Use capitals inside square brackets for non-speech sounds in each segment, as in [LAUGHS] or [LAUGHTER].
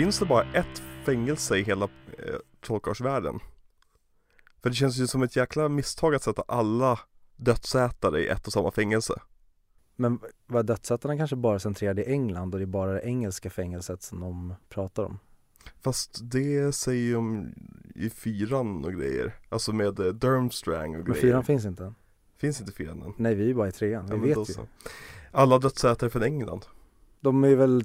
Finns det bara ett fängelse i hela eh, trollkarlsvärlden? För det känns ju som ett jäkla misstag att sätta alla dödsätare i ett och samma fängelse. Men var dödsätarna kanske bara centrerade i England och det är bara det engelska fängelset som de pratar om? Fast det säger ju om i fyran och grejer. Alltså med eh, Durmstrang och Men grejer. fyran finns inte. Finns inte fyran än? Nej, vi är bara i trean. Vi Ja, men vet ju. så. Alla dödsätare från England. De är väl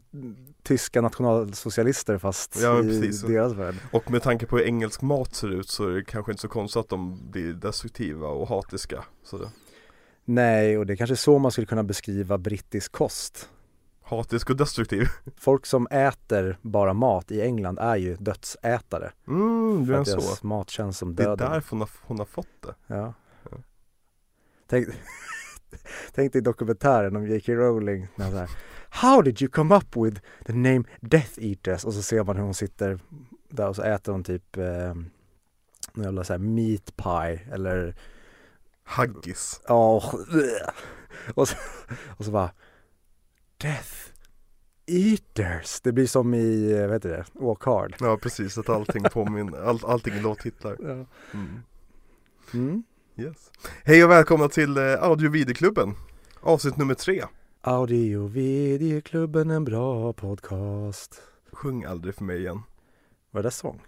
tyska nationalsocialister fast Ja, i deras värld. Och med tanke på hur engelsk mat ser ut så är det kanske inte så konstigt att de blir destruktiva och hatiska. Så det, Nej, och det är kanske så man skulle kunna beskriva brittisk kost. hatisk och destruktiv. Folk som äter bara mat i England är ju dödsätare. Mm, För är att så. mat känns som Det är döden. därför hon har, hon har fått det. Ja. Ja. Tänk, [LAUGHS] tänk dig dokumentären om J.K. Rowling när så här, How did you come up with the name Death Eaters? Och så ser man hur hon sitter där och så äter hon typ eh, jävla så här meat pie eller Haggis. ja [LAUGHS] och, så, och så bara Death Eaters. Det blir som i, vad heter det, Walk Hard. Ja precis, att allting påminner, all, allting är låttitlar. Ja. Mm. Mm. Yes. Hej och välkomna till eh, Audio Videoklubben. Avsnitt nummer tre. Audio Videoklubben, en bra podcast. Sjung aldrig för mig igen. Var det där sång?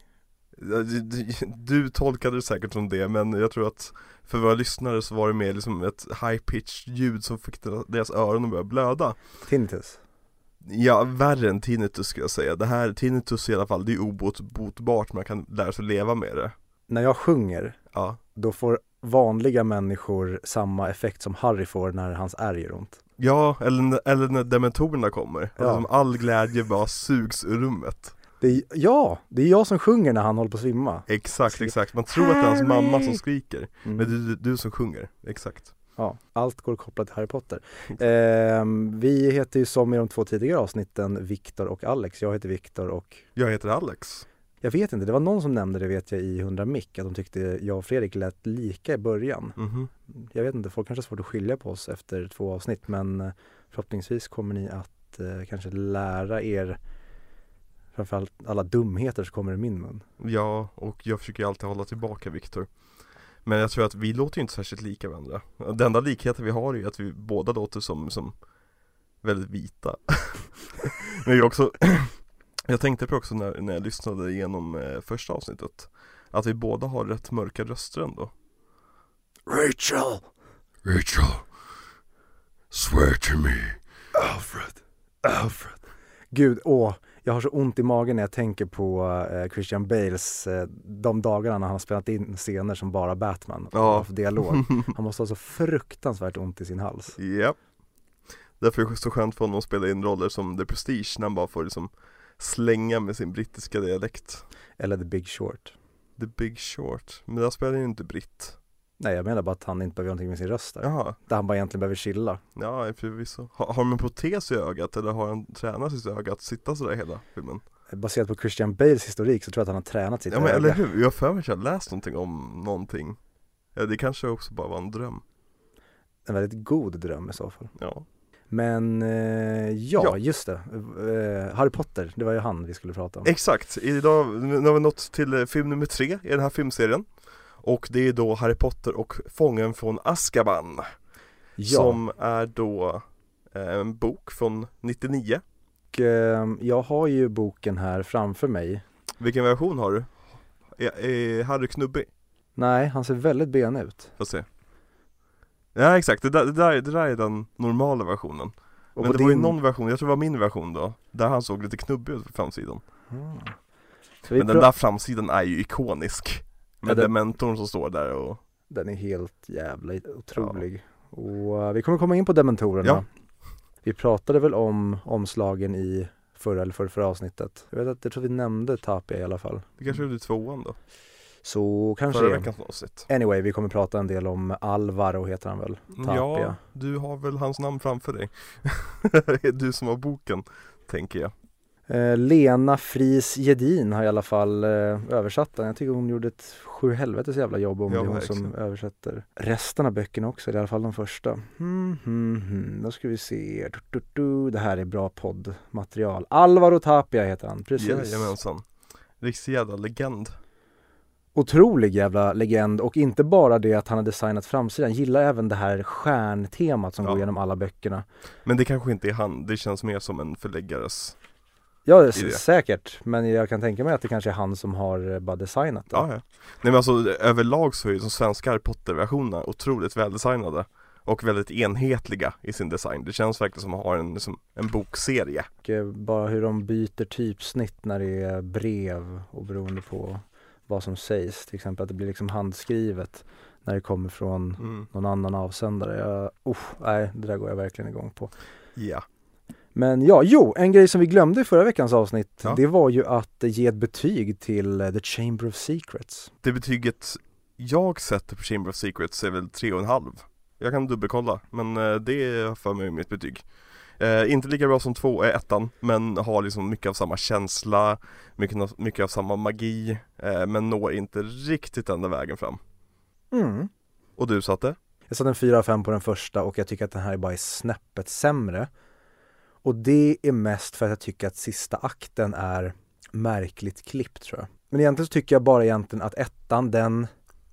Du, du, du tolkade det säkert som det men jag tror att för våra lyssnare så var det mer liksom ett high pitched ljud som fick deras öron att börja blöda. Tinnitus? Ja, värre än tinnitus skulle jag säga. Det här, tinnitus i alla fall, det är obotbart, man kan lära sig leva med det. När jag sjunger, Ja. då får vanliga människor samma effekt som Harry får när hans ärr gör ont. Ja, eller, eller när dementorerna kommer. Ja. Alltså, all glädje bara sugs ur rummet. Det är, ja, det är jag som sjunger när han håller på att svimma. Exakt, exakt. Man tror att det är hans mamma som Harry! skriker. Mm. Men det är du, du som sjunger, exakt. Ja, allt går kopplat till Harry Potter. Ehm, vi heter ju som i de två tidigare avsnitten Viktor och Alex. Jag heter Viktor och Jag heter Alex. Jag vet inte, det var någon som nämnde det vet jag i 100 mick att de tyckte jag och Fredrik lät lika i början. Mhm. Jag vet inte, folk kanske har svårt att skilja på oss efter två avsnitt men eh, förhoppningsvis kommer ni att eh, kanske lära er framförallt alla dumheter som kommer i min mun. Ja, och jag försöker alltid hålla tillbaka Viktor. Men jag tror att vi låter ju inte särskilt lika varandra. Den enda likheten vi har är ju att vi båda låter som, som väldigt vita. [LAUGHS] Men jag också Jag tänkte på också när, när jag lyssnade igenom eh, första avsnittet Att vi båda har rätt mörka röster ändå Rachel! Rachel Swear to me Alfred! Alfred! Gud, åh, jag har så ont i magen när jag tänker på eh, Christian Bales eh, de dagarna när han har spelat in scener som bara Batman Ja. för dialog. [LAUGHS] Han måste ha så fruktansvärt ont i sin hals. Japp Därför är det så skönt för honom att spela in roller som The Prestige när han bara får liksom slänga med sin brittiska dialekt Eller The Big Short. The Big Short, men där spelar ju inte britt Nej, jag menar bara att han inte behöver göra någonting med sin röst där. Jaha, Där han bara egentligen behöver chilla. ja förvisso Har, har de en protes i ögat eller har han tränat sitt öga att sitta sådär hela filmen? Baserat på Christian Bales historik så tror jag att han har tränat sitt Ja men öga. eller hur, jag har för mig att jag läst någonting om någonting Ja det kanske också bara var en dröm En väldigt god dröm i så fall. Ja Men eh, ja, Ja. just det. Eh, Harry Potter, det var ju han vi skulle prata om. Exakt, idag nu har vi nått till eh, film nummer tre i den här filmserien Och det är då Harry Potter och Fången från Azkaban ja, Som är då eh, en bok från 99 och, eh, jag har ju boken här framför mig. Vilken version har du? Är, är Harry knubbig? Nej, han ser väldigt ben ut. Får se Ja exakt, det där, det, där, det där är den normala versionen Och Men det var ju din- någon version, jag tror det var min version då Där han såg lite knubbig ut på framsidan vi Men den där framsidan är ju ikonisk Med Ja, den- dementorn som står där och Den är helt jävla otrolig. Och eh, vi kommer komma in på dementorerna. Ja. Vi pratade väl om omslagen i förra eller förra, förra avsnittet. Jag vet att jag tror vi nämnde Tapia i alla fall. Det kanske är tvåan då, Så kanske förra veckans avsnitt Anyway, vi kommer prata en del om Alvaro heter han väl? Tapia. Ja, du har väl hans namn framför dig [LAUGHS] Det är du som har boken, tänker jag Eh, Lena Fris Gedin har i alla fall eh, översatt den. Jag tycker hon gjorde ett sju helvetes jävla jobb om Ja, det är hon verkligen. som översätter resten av böckerna också, i alla fall de första. Hmm, hmm, hmm. Då ska vi se. Du, du, du. Det här är bra poddmaterial. Alvaro Tapia heter han, precis. Jajamensan. Riktig jävla legend. Otrolig jävla legend och inte bara det att han har designat framsidan, gillar även det här stjärntemat som Ja. går igenom alla böckerna. Men det kanske inte är han, det känns mer som en förläggares Ja, det. säkert. Men jag kan tänka mig att det kanske är han som har eh, bara designat det. Ja, ja. Nej men alltså överlag så är ju de svenska Harry Potter-versionerna otroligt väldesignade och väldigt enhetliga i sin design. Det känns verkligen som att ha en, liksom, en bokserie. Och eh, bara hur de byter typsnitt när det är brev och beroende på vad som sägs. Till exempel att det blir liksom handskrivet när det kommer från Mm. någon annan avsändare. Jag, usch, nej, det där går jag verkligen igång på. Ja. Men ja, jo, en grej som vi glömde i förra veckans avsnitt, Ja. det var ju att ge ett betyg till eh, The Chamber of Secrets. Det betyget jag sätter på Chamber of Secrets är väl tre och en halv. Jag kan dubbelkolla, men eh, det är för mig mitt betyg. Eh, inte lika bra som två, eh, ettan, men har liksom mycket av samma känsla, mycket, av- mycket av samma magi, eh, men når inte riktigt ända vägen fram. Mm. Och du satte? Jag satte en 4 av 5 på den första och jag tycker att den här är bara är snäppet sämre. Och det är mest för att jag tycker att sista akten är märkligt klippt tror jag. Men egentligen så tycker jag bara egentligen att ettan den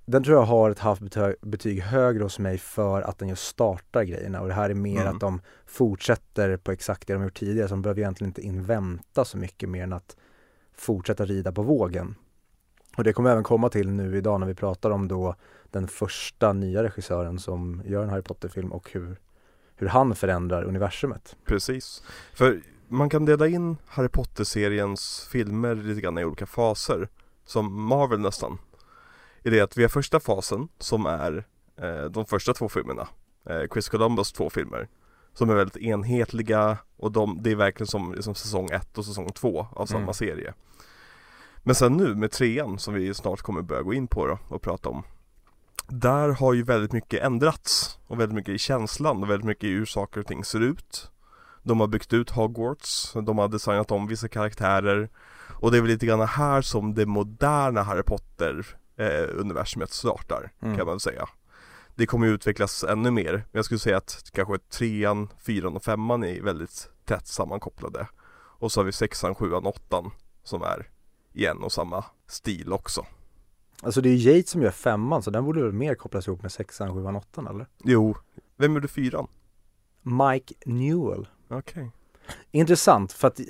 den tror jag har ett betyg, betyg högre hos mig för att den just startar grejerna och det här är mer Mm. att de fortsätter på exakt det de gjort tidigare så de behöver egentligen inte invänta så mycket mer än att fortsätta rida på vågen. Och det kommer även komma till nu idag när vi pratar om då den första nya regissören som gör en Harry Potter-film och hur, hur han förändrar universumet. Precis. För man kan dela in Harry Potter-seriens filmer lite grann i olika faser. Som Marvel nästan. I det att vi har första fasen som är eh, de första två filmerna. Eh, Chris Columbus två filmer. Som är väldigt enhetliga och de, det är verkligen som liksom säsong ett och säsong två av samma Mm. serie. Men sen nu med trean som vi snart kommer börja gå in på då och prata om. Där har ju väldigt mycket ändrats och väldigt mycket i känslan och väldigt mycket i hur saker och ting ser ut. De har byggt ut Hogwarts, de har designat om vissa karaktärer och det är väl lite grann här som det moderna Harry Potter eh, universumet startar Mm. kan man säga. Det kommer utvecklas ännu mer. Men Jag skulle säga att kanske trean, fyran och femman är väldigt tätt sammankopplade. Och så har vi sexan, sjuan, åttan som är i en och samma stil också. Alltså det är ju Yates som gör femman så den borde väl mer kopplas ihop med sexan, sjuan, åttan eller? Jo, vem gjorde fyran? Mike Newell. Okej. Intressant, för att, eh,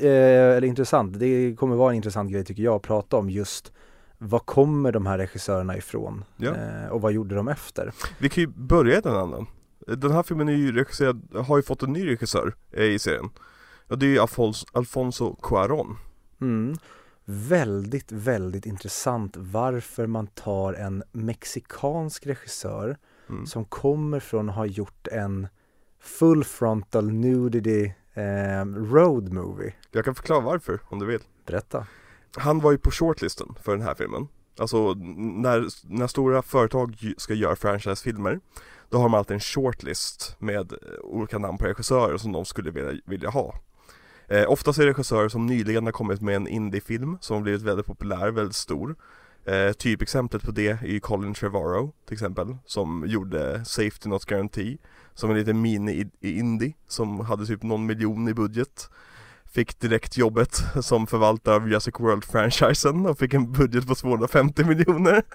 eller intressant, det kommer vara en intressant grej tycker jag att prata om just var kommer de här regissörerna ifrån? Ja. Eh, och vad gjorde de efter? Vi kan ju börja i den änden. Den här filmen är ju har ju fått en ny regissör eh, i serien. Och det är ju Alfonso, Alfonso Cuarón. Mm. Väldigt, väldigt intressant varför man tar en mexikansk regissör Mm. som kommer från att ha gjort en full frontal nudity eh, road movie. Jag kan förklara varför om du vill. Berätta. Han var ju på shortlisten för den här filmen. Alltså när, när stora företag ska göra franchisefilmer Då har de alltid en shortlist med eh, olika namn på regissörer som de skulle vilja, vilja ha. Eh, Oftast är det regissörer som nyligen har kommit med en indiefilm som blivit väldigt populär, väldigt stor. Eh, Typexemplet på det är ju Colin Trevorrow till exempel Som gjorde Safety Not Guarantee Som en liten mini-indie som hade typ någon miljon i budget. Fick direkt jobbet som förvaltare av Jurassic World-franchisen och fick en budget på 250 miljoner. [LAUGHS]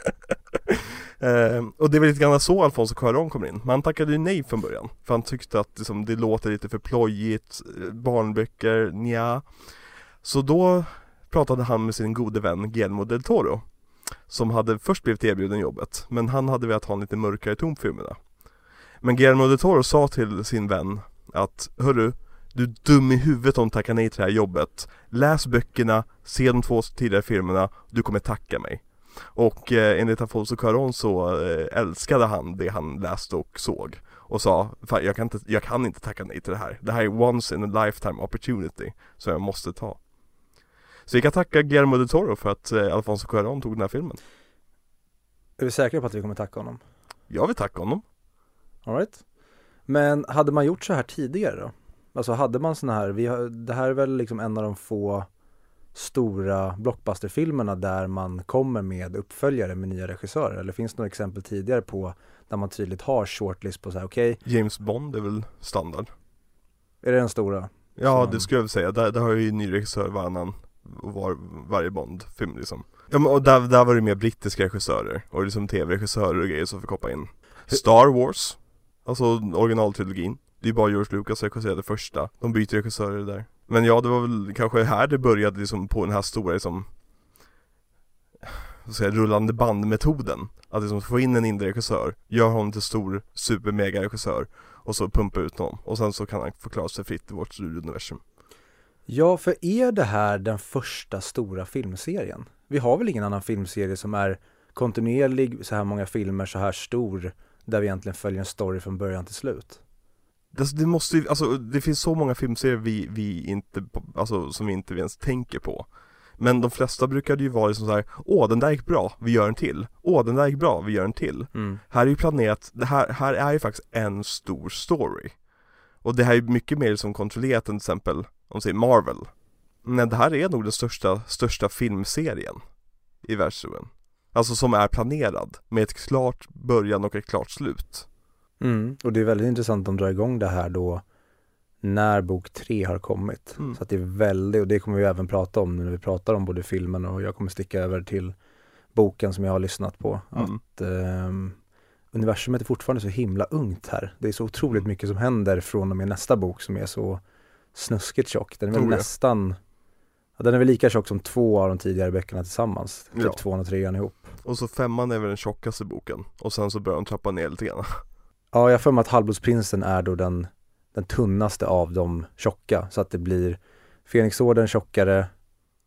Eh, Och det är väl lite grann så Alfonso Cuarón kommer in, men han tackade ju nej från början För han tyckte att liksom, det låter lite för plojigt, eh, barnböcker, nja. Så då pratade han med sin gode vän Guillermo del Toro Som hade först blivit erbjuden jobbet, men han hade velat ha en lite mörkare ton på filmerna Men Guillermo del Toro sa till sin vän att Hörru, du är dum i huvudet om du tackar nej till det här jobbet. Läs böckerna, se de två tidigare filmerna, du kommer tacka mig. Och eh, enligt Afonso Cuarón så eh, älskade han det han läste och såg. Och sa, Fan, jag, kan inte, jag kan inte tacka nej till det här. Det här är once in a lifetime opportunity Som jag måste ta. Så vi kan tacka Guillermo del Toro för att eh, Alfonso Cuarón tog den här filmen. Är vi säkra på att vi kommer tacka honom? Jag vill tacka honom. All right. Men hade man gjort så här tidigare då? Alltså hade man såna här, vi har, det här är väl liksom en av de få stora blockbusterfilmerna där man kommer med uppföljare med nya regissörer? Eller finns det några exempel tidigare på där man tydligt har shortlist på så här, okej, James Bond är väl standard? Är det den stora? Ja Som- det skulle jag väl säga, där, där har ju ny regissör varannan var, varje Bond-film liksom. Ja men och där, där var det mer brittiska regissörer och liksom tv-regissörer och grejer som fick hoppa in. Star Wars Alltså originaltrilogin det är bara George Lucas som regisserade första. De byter regissörer där. Men ja det var väl kanske här det började liksom på den här stora liksom Så säga, rullande bandmetoden. Att liksom få in en indie-regissör, gör honom till stor super-mega-regissör och så pumpa ut honom. Och sen så kan han förklara sig fritt i vårt studiouniversum Ja, för är det här den första stora filmserien? Vi har väl ingen annan filmserie som är kontinuerlig, så här många filmer, så här stor, där vi egentligen följer en story från början till slut? Alltså det måste ju, alltså det finns så många filmserier vi, vi inte, alltså som vi inte ens tänker på. Men de flesta brukade ju vara liksom så här, åh den där gick bra, vi gör en till. Åh den där gick bra, vi gör en till. Mm. Här är ju planerat, det här, här är ju faktiskt en stor story. Och det här är mycket mer som kontrollerat än till exempel, om man säger Marvel. Men det här är nog den största, största filmserien i världshistorien. Alltså som är planerad, med ett klart början och ett klart slut Mm. Och det är väldigt intressant att de drar igång det här då när bok tre har kommit. Mm. Så att det är väldigt, och det kommer vi även prata om nu när vi pratar om både filmen och jag kommer sticka över till boken som jag har lyssnat på. Mm. Att ehm, universumet är fortfarande så himla ungt här. Det är så otroligt Mm. mycket som händer från och med nästa bok som är så snuskigt tjock. Den är väl Tror nästan, ja, den är väl lika tjock som två av de tidigare böckerna tillsammans. Typ Ja. tvåan och trean ihop. Och så femman är väl den tjockaste boken Och sen så börjar de trappa ner lite grann [LAUGHS] Ja, jag för mig att Halvblodsprinsen är då den, den tunnaste av de tjocka. Så att det blir Fenixorden tjockare,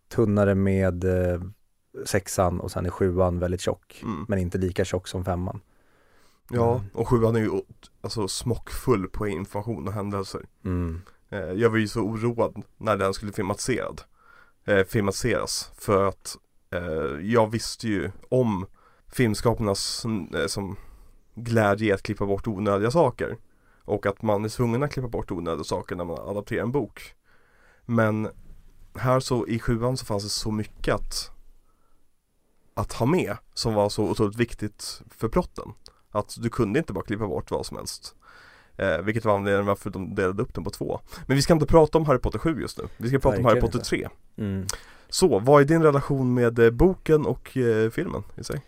tunnare med eh, sexan och sen är sjuan väldigt tjock. mm. Men inte lika tjock som femman. Ja, Mm. och sjuan är ju alltså smockfull på information och händelser Mm. eh, Jag var ju så oroad när den skulle filmatiserad eh, Filmatiseras för att eh, jag visste ju om filmskaparnas eh, som glädje i att klippa bort onödiga saker. Och att man är tvungen att klippa bort onödiga saker när man adapterar en bok. Men här så i sjuan så fanns det så mycket att att ha med som var så otroligt viktigt för plotten. Att du kunde inte bara klippa bort vad som helst. Eh, Vilket var anledningen varför de delade upp den på två. Men vi ska inte prata om Harry Potter 7 just nu. Vi ska prata om Harry Verkligen Potter 3 Mm. Så, vad är din relation med eh, boken och eh, filmen i sig?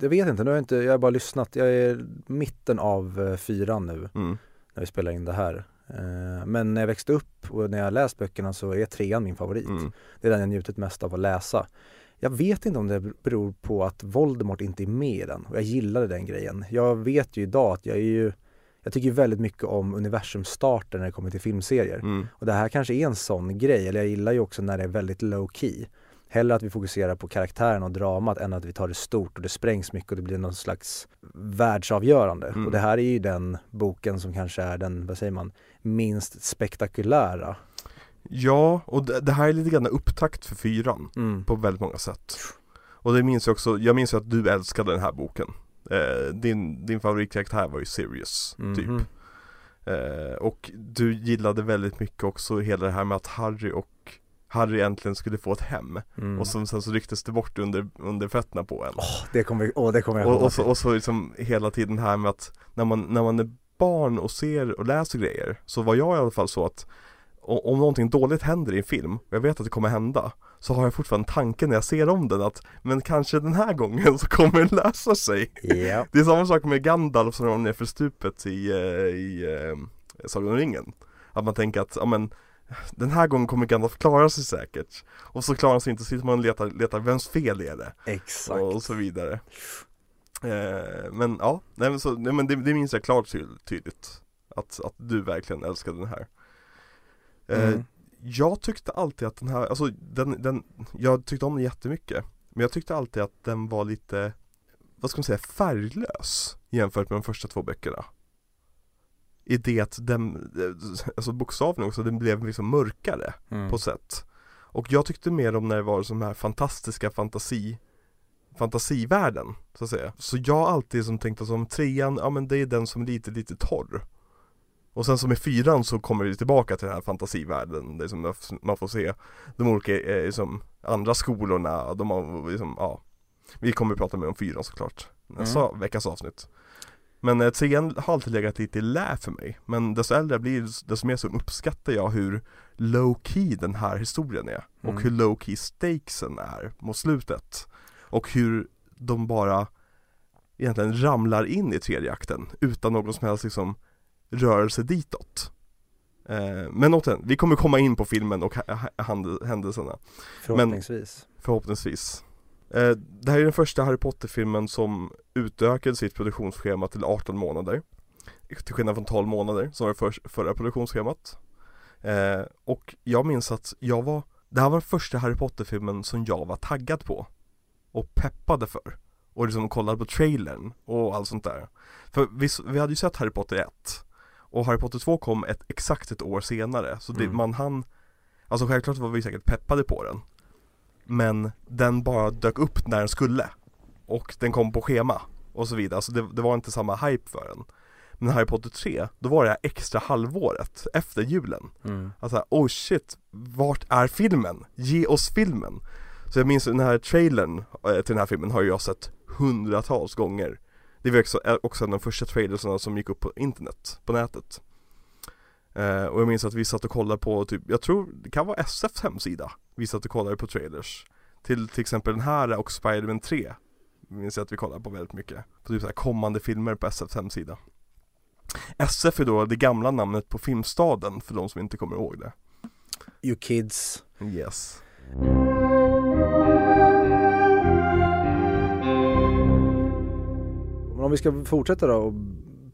Jag vet inte, nu har jag inte, jag har bara lyssnat. Jag är mitten av eh, fyran nu Mm. när vi spelar in det här. Eh, men när jag växte upp och när jag läst böckerna så är trean min favorit. Mm. Det är den jag njutit mest av att läsa. Jag vet inte om det beror på att Voldemort inte är med i den och jag gillade den grejen. Jag vet ju idag att jag är ju jag tycker väldigt mycket om universumstarter när det kommer till filmserier. Mm. Och det här kanske är en sån grej, eller jag gillar ju också när det är väldigt low key. Hellre att vi fokuserar på karaktären och dramat än att vi tar det stort och det sprängs mycket och det blir någon slags världsavgörande. Mm. Och det här är ju den boken som kanske är den, vad säger man, minst spektakulära. Ja, och det, det här är lite grann upptakt för fyran Mm. på väldigt många sätt Och det minns jag också, jag minns ju att du älskade den här boken eh, din, din favoritkaraktär var ju Sirius, typ Mhm. eh, Och du gillade väldigt mycket också hela det här med att Harry och Harry äntligen skulle få ett hem. Mm. och som, sen så rycktes det bort under, under fötterna på en. Det kommer, åh, det kommer jag och, och, så, och så liksom hela tiden här med att när man, när man är barn och ser och läser grejer Så var jag i alla fall så att om någonting dåligt händer i en film och jag vet att det kommer hända Så har jag fortfarande tanken när jag ser om den att Men kanske den här gången så kommer det lösa sig. Ja. Det är samma sak med Gandalf som ramlar ner för stupet i, eh, i eh, Sagan om ringen. Att man tänker att, ja men den här gången kommer Gandalf klara sig säkert Och så klarar han sig inte, så sitter man och letar, letar vems fel är det? Exakt. och så vidare eh, Men ja, nej, men, så, nej, men det, det minns jag klart ty tydligt att, att du verkligen älskade den här eh, Mm. Jag tyckte alltid att den här, alltså den, den, jag tyckte om den jättemycket Men jag tyckte alltid att den var lite, vad ska man säga, färglös jämfört med de första två böckerna I det att den, alltså bokstavligen också, den blev liksom mörkare Mm. på sätt. Och jag tyckte mer om när det var de här fantastiska fantasi Fantasivärlden, så att säga. Så jag har alltid som tänkt att som trean, ja men det är den som är lite, lite torr. Och sen som i fyran så kommer vi tillbaka till den här fantasivärlden, det som man får se de olika eh, liksom, andra skolorna, de har liksom, ja. Vi kommer att prata mer om fyran såklart, nästa mm. veckas avsnitt Men trean har alltid legat lite i lä för mig, men desto äldre jag blir, desto mer så uppskattar jag hur low key den här historien är mm. och hur low key stakesen är mot slutet och hur de bara egentligen ramlar in i tredje akten utan någon som helst liksom rörelse ditåt. Eh, men återigen, vi kommer komma in på filmen och händelserna. Förhoppningsvis. Men, förhoppningsvis. Eh, det här är den första Harry Potter-filmen som utökade sitt produktionsschema till 18 månader. Till skillnad från 12 månader som var för, förra produktionsschemat. Eh, och jag minns att jag var, det här var den första Harry Potter-filmen som jag var taggad på. Och peppade för. Och liksom kollade på trailern och allt sånt där. För vi, vi hade ju sett Harry Potter 1 och Harry Potter 2 kom ett, exakt ett år senare, så det, mm. man hann Alltså självklart var vi säkert peppade på den Men den bara dök upp när den skulle. Och den kom på schema och så vidare, alltså det, det var inte samma hype för den. Men Harry Potter 3, då var det här extra halvåret efter julen. Mm. Alltså oh shit, vart är filmen? Ge oss filmen! Så jag minns den här trailern eh, till den här filmen har jag sett hundratals gånger. Det var också, också en av de första trailersarna som gick upp på internet, på nätet. Eh, Och jag minns att vi satt och kollade på typ, jag tror det kan vara SFs hemsida Vi satt och kollade på trailers. Till till exempel den här och Spiderman 3 Minns jag att vi kollade på väldigt mycket. På typ så här kommande filmer på SFs hemsida. SF är då det gamla namnet på Filmstaden för de som inte kommer ihåg det. You kids. Yes. Om vi ska fortsätta då och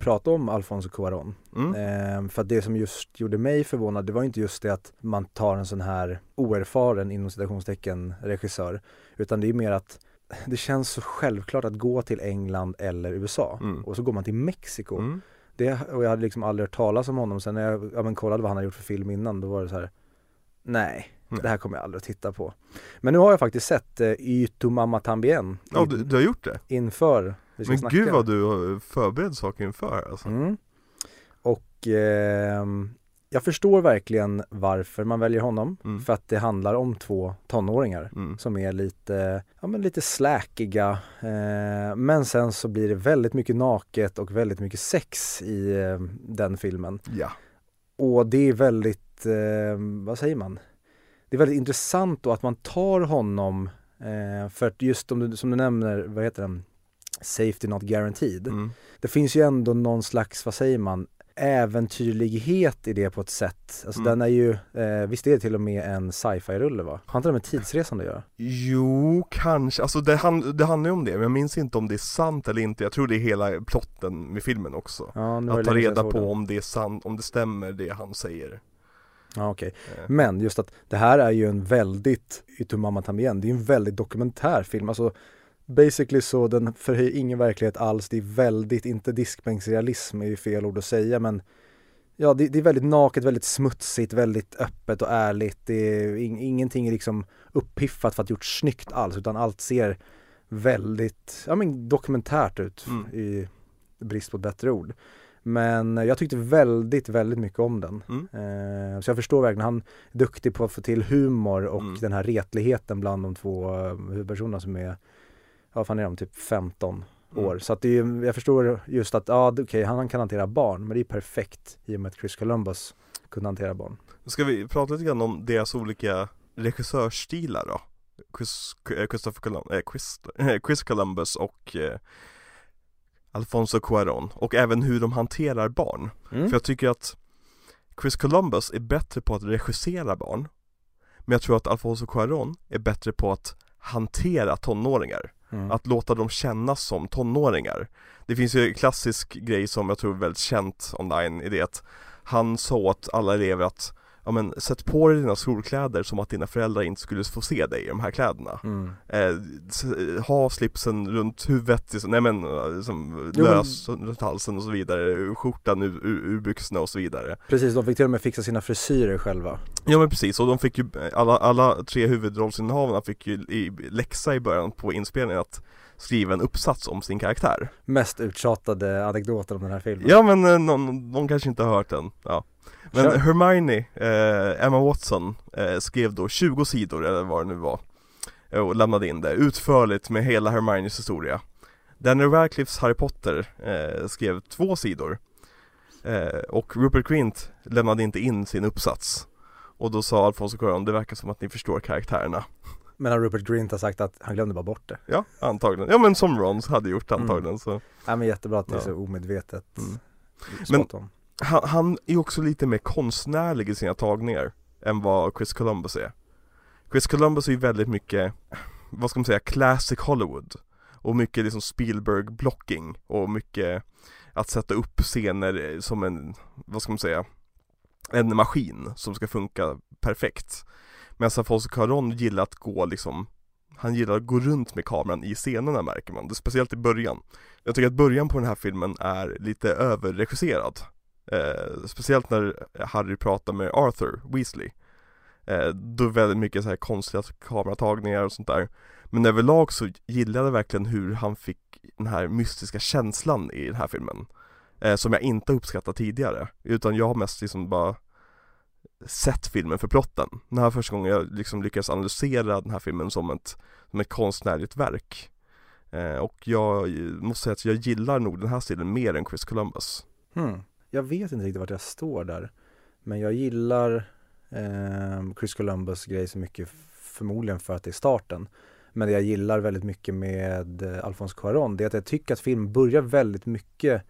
prata om Alfonso Cuarón. Mm. Eh, för att det som just gjorde mig förvånad, det var inte just det att man tar en sån här oerfaren inom citationstecken regissör. Utan det är mer att [LAUGHS] det känns så självklart att gå till England eller USA mm. och så går man till Mexiko. Mm. Det, och jag hade liksom aldrig hört talas om honom. Sen när jag ja, men kollade vad han hade gjort för film innan, då var det så här Nej, det här kommer jag aldrig att titta på. Men nu har jag faktiskt sett eh, Y tu mamma tambien. Ja, du, du har gjort det? Inför vi ska Men snacka. gud vad du har förberett saker inför alltså. Mm. Och eh, jag förstår verkligen varför man väljer honom. Mm. För att det handlar om två tonåringar mm. som är lite, ja men lite släkiga. Eh, men sen så blir det väldigt mycket naket och väldigt mycket sex i eh, den filmen. Ja. Och det är väldigt, eh, vad säger man? Det är väldigt intressant då att man tar honom eh, för att just om du, som du nämner, vad heter den? Safety Not Guaranteed. Mm. Det finns ju ändå någon slags, vad säger man, äventyrlighet i det på ett sätt. Alltså mm. den är ju, eh, visst är det till och med en sci-fi-rulle va? Har inte det med tidsresande att göra? Jo, kanske, alltså det, hand, det handlar ju om det, men jag minns inte om det är sant eller inte. Jag tror det är hela plotten med filmen också. Ja, att ta reda på om det är sant, om det stämmer det han säger. Ja okej, okay. men just att det här är ju en väldigt, Itumama Tamien, det är ju en väldigt dokumentär film. Alltså basically så, den förhöjer ingen verklighet alls. Det är väldigt, inte diskbänksrealism är ju fel ord att säga men Ja, det, det, är väldigt naket, väldigt smutsigt, väldigt öppet och ärligt. Det är, in, ingenting är liksom uppiffat för att gjort snyggt alls utan allt ser väldigt, ja men dokumentärt ut mm. i brist på ett bättre ord. Men jag tyckte väldigt, väldigt mycket om den. Mm. Eh, så jag förstår verkligen, han är duktig på att få till humor och mm. den här retligheten bland de två eh, huvudpersonerna som är ja fan är de, typ 15 mm. år. Så att det är, jag förstår just att, ja okej okay, han kan hantera barn, men det är perfekt i och med att Chris Columbus kunde hantera barn. Ska vi prata lite grann om deras olika regissörsstilar då? Chris, eh, Christopher Columbus, äh, Chris, [LAUGHS] Chris Columbus och äh, Alfonso Cuarón och även hur de hanterar barn. Mm. För jag tycker att Chris Columbus är bättre på att regissera barn Men jag tror att Alfonso Cuarón är bättre på att hantera tonåringar Mm. Att låta dem kännas som tonåringar Det finns ju en klassisk grej som jag tror är väldigt känt online i det att Han sa åt alla elever att ja men sätt på dig dina skolkläder som att dina föräldrar inte skulle få se dig i de här kläderna. Mm. eh, Ha slipsen runt huvudet, nej men liksom, lös men... runt halsen och så vidare Skjortan ur, ur, ur byxorna och så vidare. Precis, de fick till och med fixa sina frisyrer själva. Ja men precis, och de fick ju, alla, alla tre huvudrollsinnehavarna fick ju i läxa i början på inspelningen att skriva en uppsats om sin karaktär. Mest uttjatade anekdoten om den här filmen. Ja men eh, någon, någon kanske inte har hört den, ja Men Kör. Hermione, eh, Emma Watson, eh, skrev då 20 sidor eller vad det nu var eh, Och lämnade in det utförligt med hela Hermiones historia. Daniel Radcliffes Harry Potter eh, skrev två sidor eh, Och Rupert Grint lämnade inte in sin uppsats. Och då sa Alfonso Cuarón, det verkar som att ni förstår karaktärerna. Men Rupert Grint har sagt att han glömde bara bort det. Ja, antagligen, ja men som Rons hade gjort antagligen så Ja men jättebra att det är så omedvetet Mm. Men, Men- han, han är också lite mer konstnärlig i sina tagningar än vad Chris Columbus är. Chris Columbus är ju väldigt mycket, vad ska man säga, classic Hollywood. Och mycket liksom Spielberg blocking och mycket att sätta upp scener som en, vad ska man säga, en maskin som ska funka perfekt. Medan Afonso Cuarón gillar att gå liksom han gillar att gå runt med kameran i scenerna märker man, det, speciellt i början. Jag tycker att början på den här filmen är lite överregisserad eh, Speciellt när Harry pratar med Arthur Weasley. Eh, Då är det väldigt mycket så här konstiga kameratagningar och sånt där. Men överlag så gillade jag verkligen hur han fick den här mystiska känslan i den här filmen. Eh, Som jag inte uppskattat tidigare. Utan jag har mest liksom bara sett filmen för plotten. Det här första gången jag liksom lyckades analysera den här filmen som ett, som ett konstnärligt verk. Eh, Och jag måste säga att jag gillar nog den här stilen mer än Chris Columbus. Hmm. Jag vet inte riktigt vart jag står där Men jag gillar eh, Chris Columbus grej så mycket förmodligen för att det är starten Men det jag gillar väldigt mycket med eh, Alfonso Cuarón det är att jag tycker att filmen börjar väldigt mycket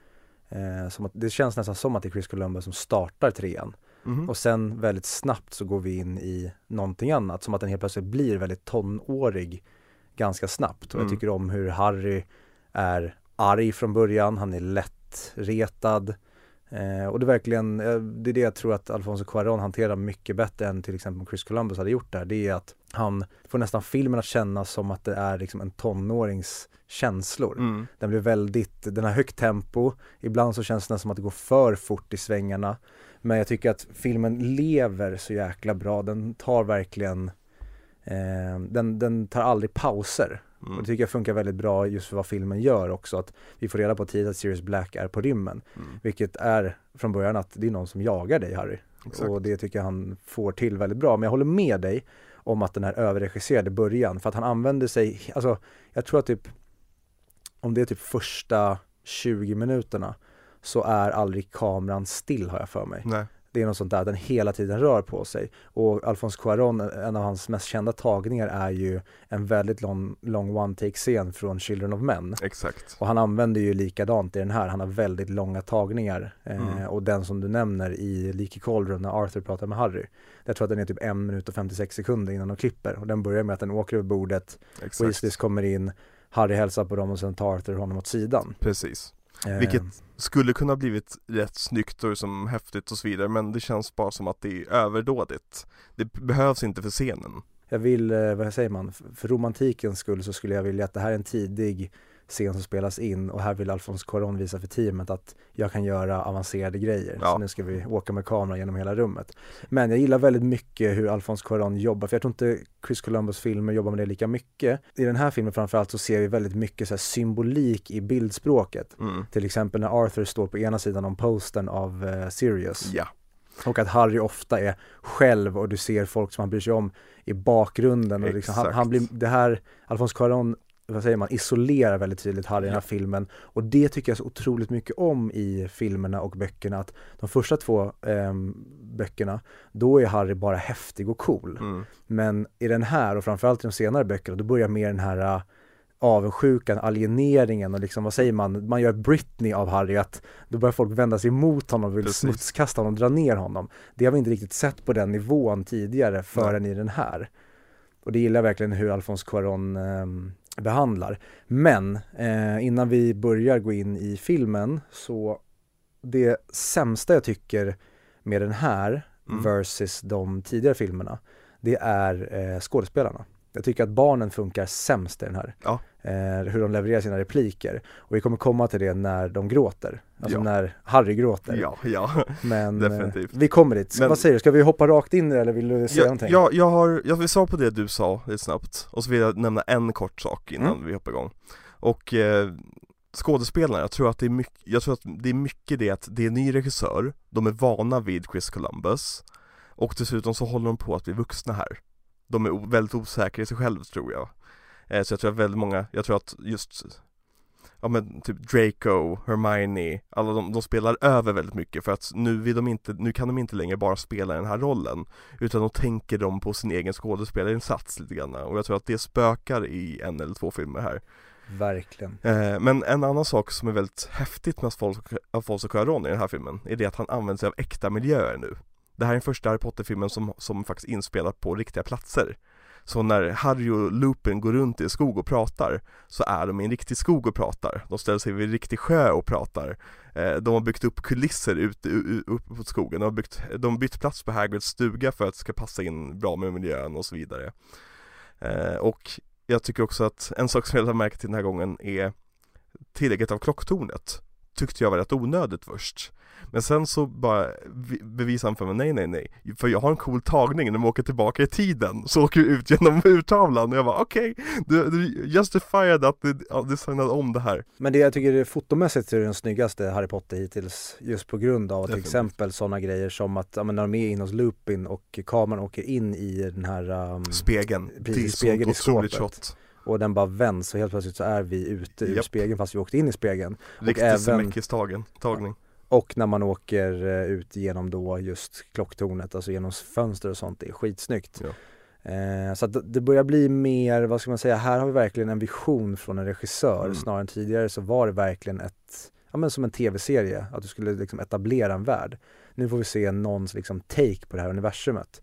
eh, som att, Det känns nästan som att det är Chris Columbus som startar trean Mhm. Och sen väldigt snabbt så går vi in i någonting annat, som att den helt plötsligt blir väldigt tonårig ganska snabbt. Och jag Mm. tycker om hur Harry är arg från början, han är lättretad. Eh, och det är verkligen, eh, det är det jag tror att Alfonso Cuarón hanterar mycket bättre än till exempel Chris Columbus hade gjort där. Det är att han får nästan filmen att kännas som att det är liksom en tonårings känslor. Mm. Den blir väldigt, den har högt tempo, ibland så känns det som att det går för fort i svängarna. Men jag tycker att filmen lever så jäkla bra, den tar verkligen, eh, den, den tar aldrig pauser. Och Mm. det tycker jag funkar väldigt bra just för vad filmen gör också, att vi får reda på tidigt att Sirius Black är på rymmen. Mm. Vilket är från början att det är någon som jagar dig Harry. Exakt. Och det tycker jag han får till väldigt bra. Men jag håller med dig om att den är överregisserad i början. För att han använder sig, alltså jag tror att typ om det är typ första 20 minuterna så är aldrig kameran still har jag för mig. Nej. Det är något sånt där, den hela tiden rör på sig. Och Alfonso Cuarón, en av hans mest kända tagningar är ju en väldigt lång, lång one-take-scen från Children of Men. Exakt. Och han använder ju likadant i den här, han har väldigt långa tagningar. Eh, Mm. och den som du nämner i Leaky Cauldron när Arthur pratar med Harry. Jag tror att den är typ en minut och 56 sekunder innan de klipper. Och den börjar med att den åker över bordet, Exakt. Weasleys kommer in, Harry hälsar på dem och sen tar Arthur honom åt sidan. Precis. Vilket skulle kunna blivit rätt snyggt och som häftigt och så vidare men det känns bara som att det är överdådigt. Det behövs inte för scenen. Jag vill, eh, vad säger man, för romantikens skull så skulle jag vilja att det här är en tidig scen som spelas in och här vill Alfonso Cuarón visa för teamet att jag kan göra avancerade grejer. Ja. Så nu ska vi åka med kameran genom hela rummet. Men jag gillar väldigt mycket hur Alfonso Cuarón jobbar, för jag tror inte Chris Columbus filmer jobbar med det lika mycket. I den här filmen framförallt så ser vi väldigt mycket så här symbolik i bildspråket. Mm. Till exempel när Arthur står på ena sidan om postern av eh, Sirius. Ja, Och att Harry ofta är själv och du ser folk som han bryr sig om i bakgrunden. Och liksom, han, han blir, det här, Alfonso Cuarón, vad säger man, isolerar väldigt tydligt Harry i den här filmen. Och det tycker jag så otroligt mycket om i filmerna och böckerna. Att de första två ehm, böckerna, då är Harry bara häftig och cool. mm. Men i den här och framförallt i de senare böckerna, då börjar mer den här äh, avundsjukan, alieneringen och liksom, vad säger man, man gör Britney av Harry, att då börjar folk vända sig emot honom och vill Precis. smutskasta honom och dra ner honom. Det har vi inte riktigt sett på den nivån tidigare förrän i den här. Och det gillar jag verkligen hur Alfonso Cuarón ehm, behandlar. Men eh, innan vi börjar gå in i filmen så det sämsta jag tycker med den här Mm. versus de tidigare filmerna, det är eh, skådespelarna. Jag tycker att barnen funkar sämst i den här. Ja. Eh, hur de levererar sina repliker. Och vi kommer komma till det när de gråter. Alltså Ja. när Harry gråter. ja, ja. [LAUGHS] Men eh, definitivt. vi kommer dit. Men- vad säger du? Ska vi hoppa rakt in i det eller vill du säga Jag, någonting? jag, jag har, jag vill svara på det du sa lite snabbt och så vill jag nämna en kort sak innan Mm. vi hoppar igång Och eh, skådespelarna, jag tror att det är mycket, jag tror att det är mycket det att det är ny regissör, de är vana vid Chris Columbus och dessutom så håller de på att bli vuxna här. De är väldigt osäkra i sig själva tror jag. Eh, så jag tror att väldigt många, jag tror att just ja men typ Draco, Hermione, alla de, de spelar över väldigt mycket för att nu vill de inte, nu kan de inte längre bara spela den här rollen Utan då tänker de på sin egen skådespelarinsats lite grann och jag tror att det spökar i en eller två filmer här Verkligen. Eh, men en annan sak som är väldigt häftigt med Alfonso Cuarón i den här filmen är det att han använder sig av äkta miljöer nu. Det här är den första Harry Potter-filmen som, som faktiskt inspelat på riktiga platser. Så när Harry och Lupin går runt i en skog och pratar så är de i en riktig skog och pratar. De ställer sig vid en riktig sjö och pratar. Eh, de har byggt upp kulisser ute uppe skogen. De har, byggt, de har bytt plats på Hagrids stuga för att det ska passa in bra med miljön och så vidare. Eh, och jag tycker också att en sak som jag lade märke till den här gången är tillägget av klocktornet tyckte jag var rätt onödigt först. Men sen så bara bevisade han för mig, nej nej nej. För jag har en cool tagning när man åker tillbaka i tiden. Så åker vi ut genom [LAUGHS] urtavlan. Och jag bara okej okay, du, du justifierade att du designade om det här. Men det jag tycker är fotomässigt är den snyggaste Harry Potter hittills Just på grund av till exempel sådana grejer som att, ja, men när de är inne hos Lupin och kameran åker in i den här um, Spegeln, precis, spegeln i skåpet och den bara vänds och helt plötsligt så är vi ute ur spegeln fast vi åkte in i spegeln. Riktigt smäckis-tagen, tagning. Och när man åker eh, ut genom då just klocktornet, alltså genom fönster och sånt, det är skitsnyggt. Ja. Eh, så att det börjar bli mer, vad ska man säga, här har vi verkligen en vision från en regissör. Mm. Snarare än tidigare så var det verkligen ett, ja men som en tv-serie, att du skulle liksom etablera en värld. Nu får vi se någons liksom take på det här universumet.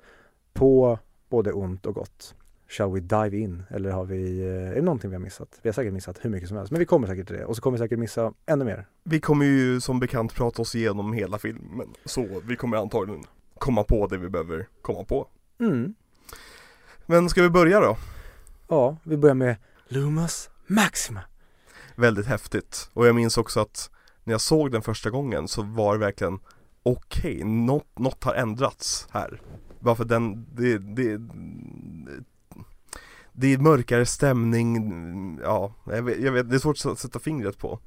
På både ont och gott. Shall we dive in? Eller har vi, eh, är det någonting vi har missat? Vi har säkert missat hur mycket som helst, men vi kommer säkert till det. Och så kommer vi säkert missa ännu mer. Vi kommer ju som bekant prata oss igenom hela filmen, så vi kommer antagligen komma på det vi behöver komma på. Mm. Men ska vi börja då? Ja, vi börjar med Lumas Maxima. Väldigt häftigt. Och jag minns också att när jag såg den första gången så var det verkligen okej, okay, något, något har ändrats här. Bara för den, det, det det är mörkare stämning, ja, jag vet, jag vet, det är svårt att sätta fingret på.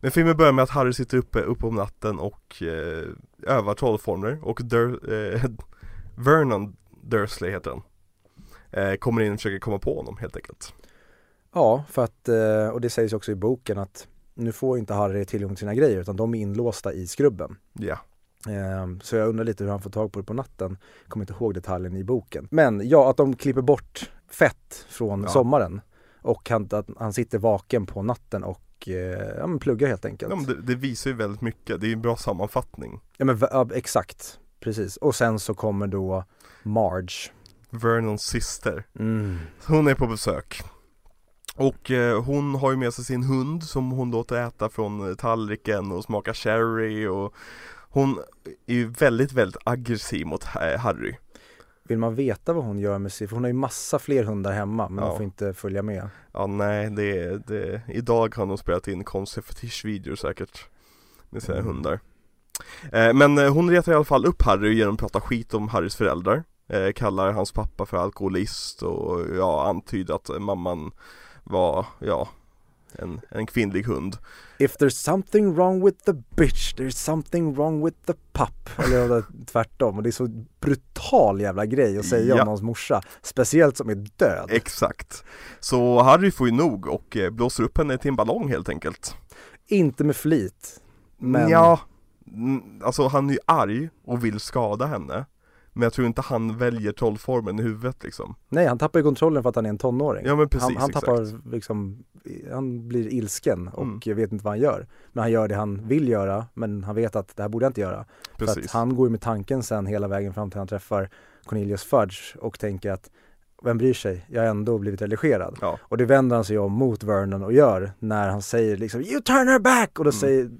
Men filmen börjar med att Harry sitter uppe, uppe om natten och eh, övar trollformler och Dur eh, [LAUGHS] Vernon Dursley heter han. Eh, Kommer in och försöker komma på honom helt enkelt. Ja, för att, eh, och det sägs också i boken att nu får inte Harry tillgång till sina grejer utan de är inlåsta i skrubben. Ja. Ehm, så jag undrar lite hur han får tag på det på natten. Kommer inte ihåg detaljen i boken. Men ja, att de klipper bort fett från ja. sommaren. Och han, att han sitter vaken på natten och eh, ja, men pluggar helt enkelt. Ja, men det, det, visar ju väldigt mycket, det är en bra sammanfattning. Ja men ja, exakt, precis. Och sen så kommer då Marge. Vernons syster. Mm. Hon är på besök. Och eh, hon har ju med sig sin hund som hon låter äta från tallriken och smaka sherry och hon är ju väldigt, väldigt aggressiv mot Harry Vill man veta vad hon gör med sig, för hon har ju massa fler hundar hemma men ja. hon får inte följa med Ja nej, det, det, idag har hon spelat in konstiga fetischvideor säkert Med sina mm. hundar eh, Men eh, hon retar i alla fall upp Harry genom att prata skit om Harrys föräldrar eh, Kallar hans pappa för alkoholist och ja, antyder att mamman var, ja en, en kvinnlig hund. If there's something wrong with the bitch, there's something wrong with the pup. Eller tvärtom, och det är så brutal jävla grej att säga ja. om någons morsa. Speciellt som är död. Exakt. Så Harry får ju nog och eh, blåser upp henne till en ballong helt enkelt. Inte med flit men... Ja, alltså han är ju arg och vill skada henne men jag tror inte han väljer trollformen i huvudet liksom Nej han tappar ju kontrollen för att han är en tonåring Ja men precis, Han, han tappar exakt. liksom, han blir ilsken och mm. vet inte vad han gör Men han gör det han vill göra men han vet att det här borde jag inte göra precis. För att han går ju med tanken sen hela vägen fram till han träffar Cornelius Fudge och tänker att vem bryr sig? Jag har ändå blivit religerad. Ja. Och det vänder han sig om mot Vernon och gör när han säger liksom You turn her back! Och då mm. säger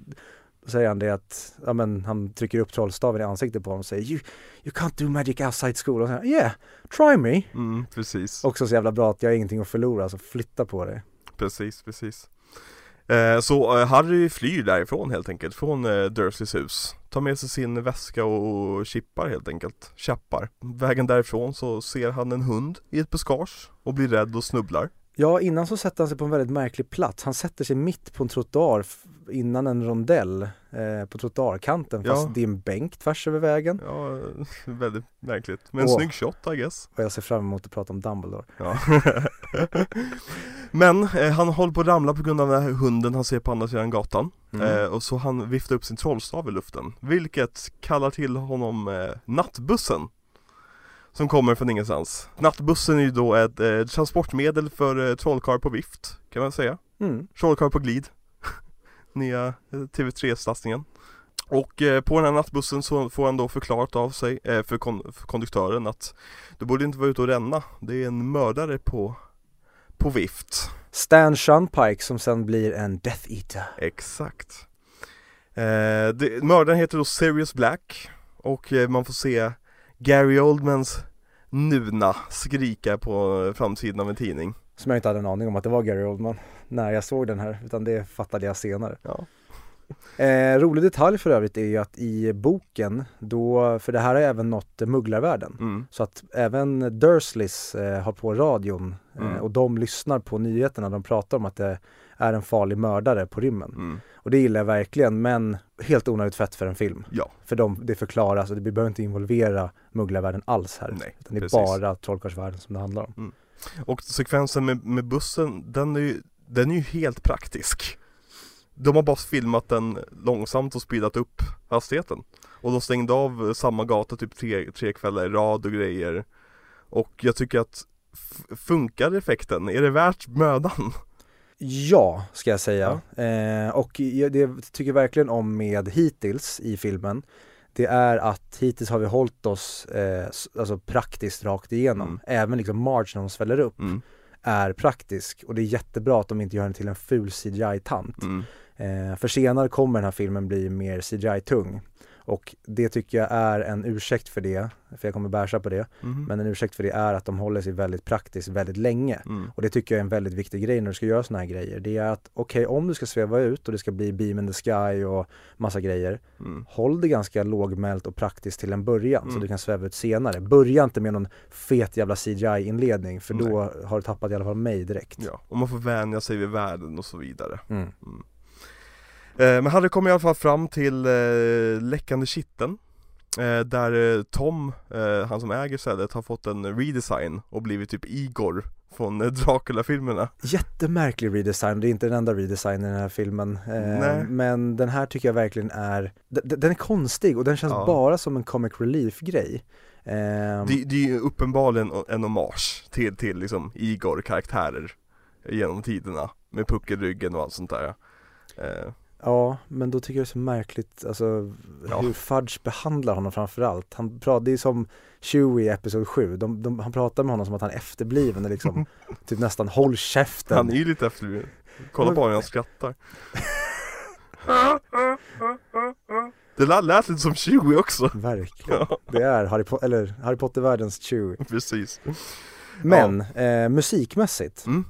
då säger han det att, ja men han trycker upp trollstaven i ansiktet på honom och säger you, you can't do magic outside school. Och så säger yeah, try me. Mm, precis. Också så jävla bra att jag har ingenting att förlora, så flytta på dig. Precis, precis. Eh, så eh, Harry flyr därifrån helt enkelt, från eh, Dursleys hus. Tar med sig sin väska och chippar helt enkelt, chappar. Vägen därifrån så ser han en hund i ett buskage och blir rädd och snubblar. Ja, innan så sätter han sig på en väldigt märklig plats. Han sätter sig mitt på en trottoar innan en rondell eh, på trottoarkanten Ja. fast det är en bänk tvärs över vägen. Ja, [LAUGHS] väldigt märkligt. Men en Åh. snygg shot I guess. Och jag ser fram emot att prata om Dumbledore. Ja. [LAUGHS] Men eh, han håller på att ramla på grund av den här hunden han ser på andra sidan gatan. Mm. Eh, och så han viftar upp sin trollstav i luften. Vilket kallar till honom eh, nattbussen. Som kommer från ingenstans. Nattbussen är ju då ett eh, transportmedel för eh, trollkarl på vift, kan man säga. Mm. Trollkarl på glid. [LAUGHS] Nya eh, TV3-satsningen. Och eh, på den här nattbussen så får han då förklarat av sig eh, för, kon- för konduktören att du borde inte vara ute och ränna. Det är en mördare på, på vift. Stan Shunpike som sen blir en Death Eater. Exakt. Eh, det, mördaren heter då Sirius Black och eh, man får se Gary Oldmans Nuna skrika på framsidan av en tidning. Som jag inte hade en aning om att det var Gary Oldman när jag såg den här, utan det fattade jag senare. Ja. [LAUGHS] Eh, rolig detalj för övrigt är ju att i boken, då, för det här har även nått mugglarvärlden. Mm. Så att även Dursleys eh, har på radion eh, Mm. och de lyssnar på nyheterna, de pratar om att det är en farlig mördare på rymmen. Mm. Och det gillar jag verkligen, men helt onödigt fett för en film. Ja, För de, det förklaras och det behöver inte involvera mugglarvärlden alls här. Nej, det är precis. bara trollkarlsvärlden som det handlar om. och sekvensen med, med bussen, den är, ju, den är ju helt praktisk. De har bara filmat den långsamt och speedat upp hastigheten. Och de stängde av samma gata typ tre, tre kvällar i rad och grejer. Och jag tycker att funkar effekten? Är det värt mödan? Ja, ska jag säga. Eh, och jag, det jag tycker verkligen om med hittills i filmen det är att hittills har vi hållit oss eh, alltså praktiskt rakt igenom. Mm. Även liksom Marge när hon sväller upp Mm. är praktisk och det är jättebra att de inte gör den till en ful CGI-tant. Mm. Eh, för senare kommer den här filmen bli mer CGI-tung. Och det tycker jag är en ursäkt för det, för jag kommer bärsa på det. Mhm. Men en ursäkt för det är att de håller sig väldigt praktiskt väldigt länge. Mm. Och det tycker jag är en väldigt viktig grej när du ska göra såna här grejer. Det är att okej, om du ska sväva ut och det ska bli beam in the sky och massa grejer. Mm. Håll det ganska lågmält och praktiskt till en början så Mm. du kan sväva ut senare. Börja inte med någon fet jävla CGI-inledning för då har du tappat i alla fall mig direkt. Ja, och man får vänja sig vid världen och så vidare. Eh, men Harry kommer i alla fall fram till eh, läckande kitteln. Eh, där Tom, han som äger stället, har fått en redesign och blivit typ Igor från Dracula-filmerna. Jättemärklig redesign, det är inte den enda redesignen i den här filmen. Nej. men den här tycker jag verkligen är, den är konstig och den känns Ja. bara som en comic relief grej. Eh, Det, det är ju uppenbarligen en hommage till, till liksom Igor-karaktärer genom tiderna. Med puckelryggen och allt sånt där. Eh, Ja, men då tycker jag det är så märkligt, alltså Ja. hur Fudge behandlar honom framförallt. Han pratar, det är som Chewie i Episod 7, de, de, han pratar med honom som att han är efterbliven och liksom [LAUGHS] typ nästan håll käften. han är ju lite efter Kolla bara hur han skrattar. [LAUGHS] Det lät- lät lite som Chewie också. Verkligen. Ja, Det är Harry, Po- eller Harry Potter-världens Chewie. precis. Men eh, musikmässigt Mm.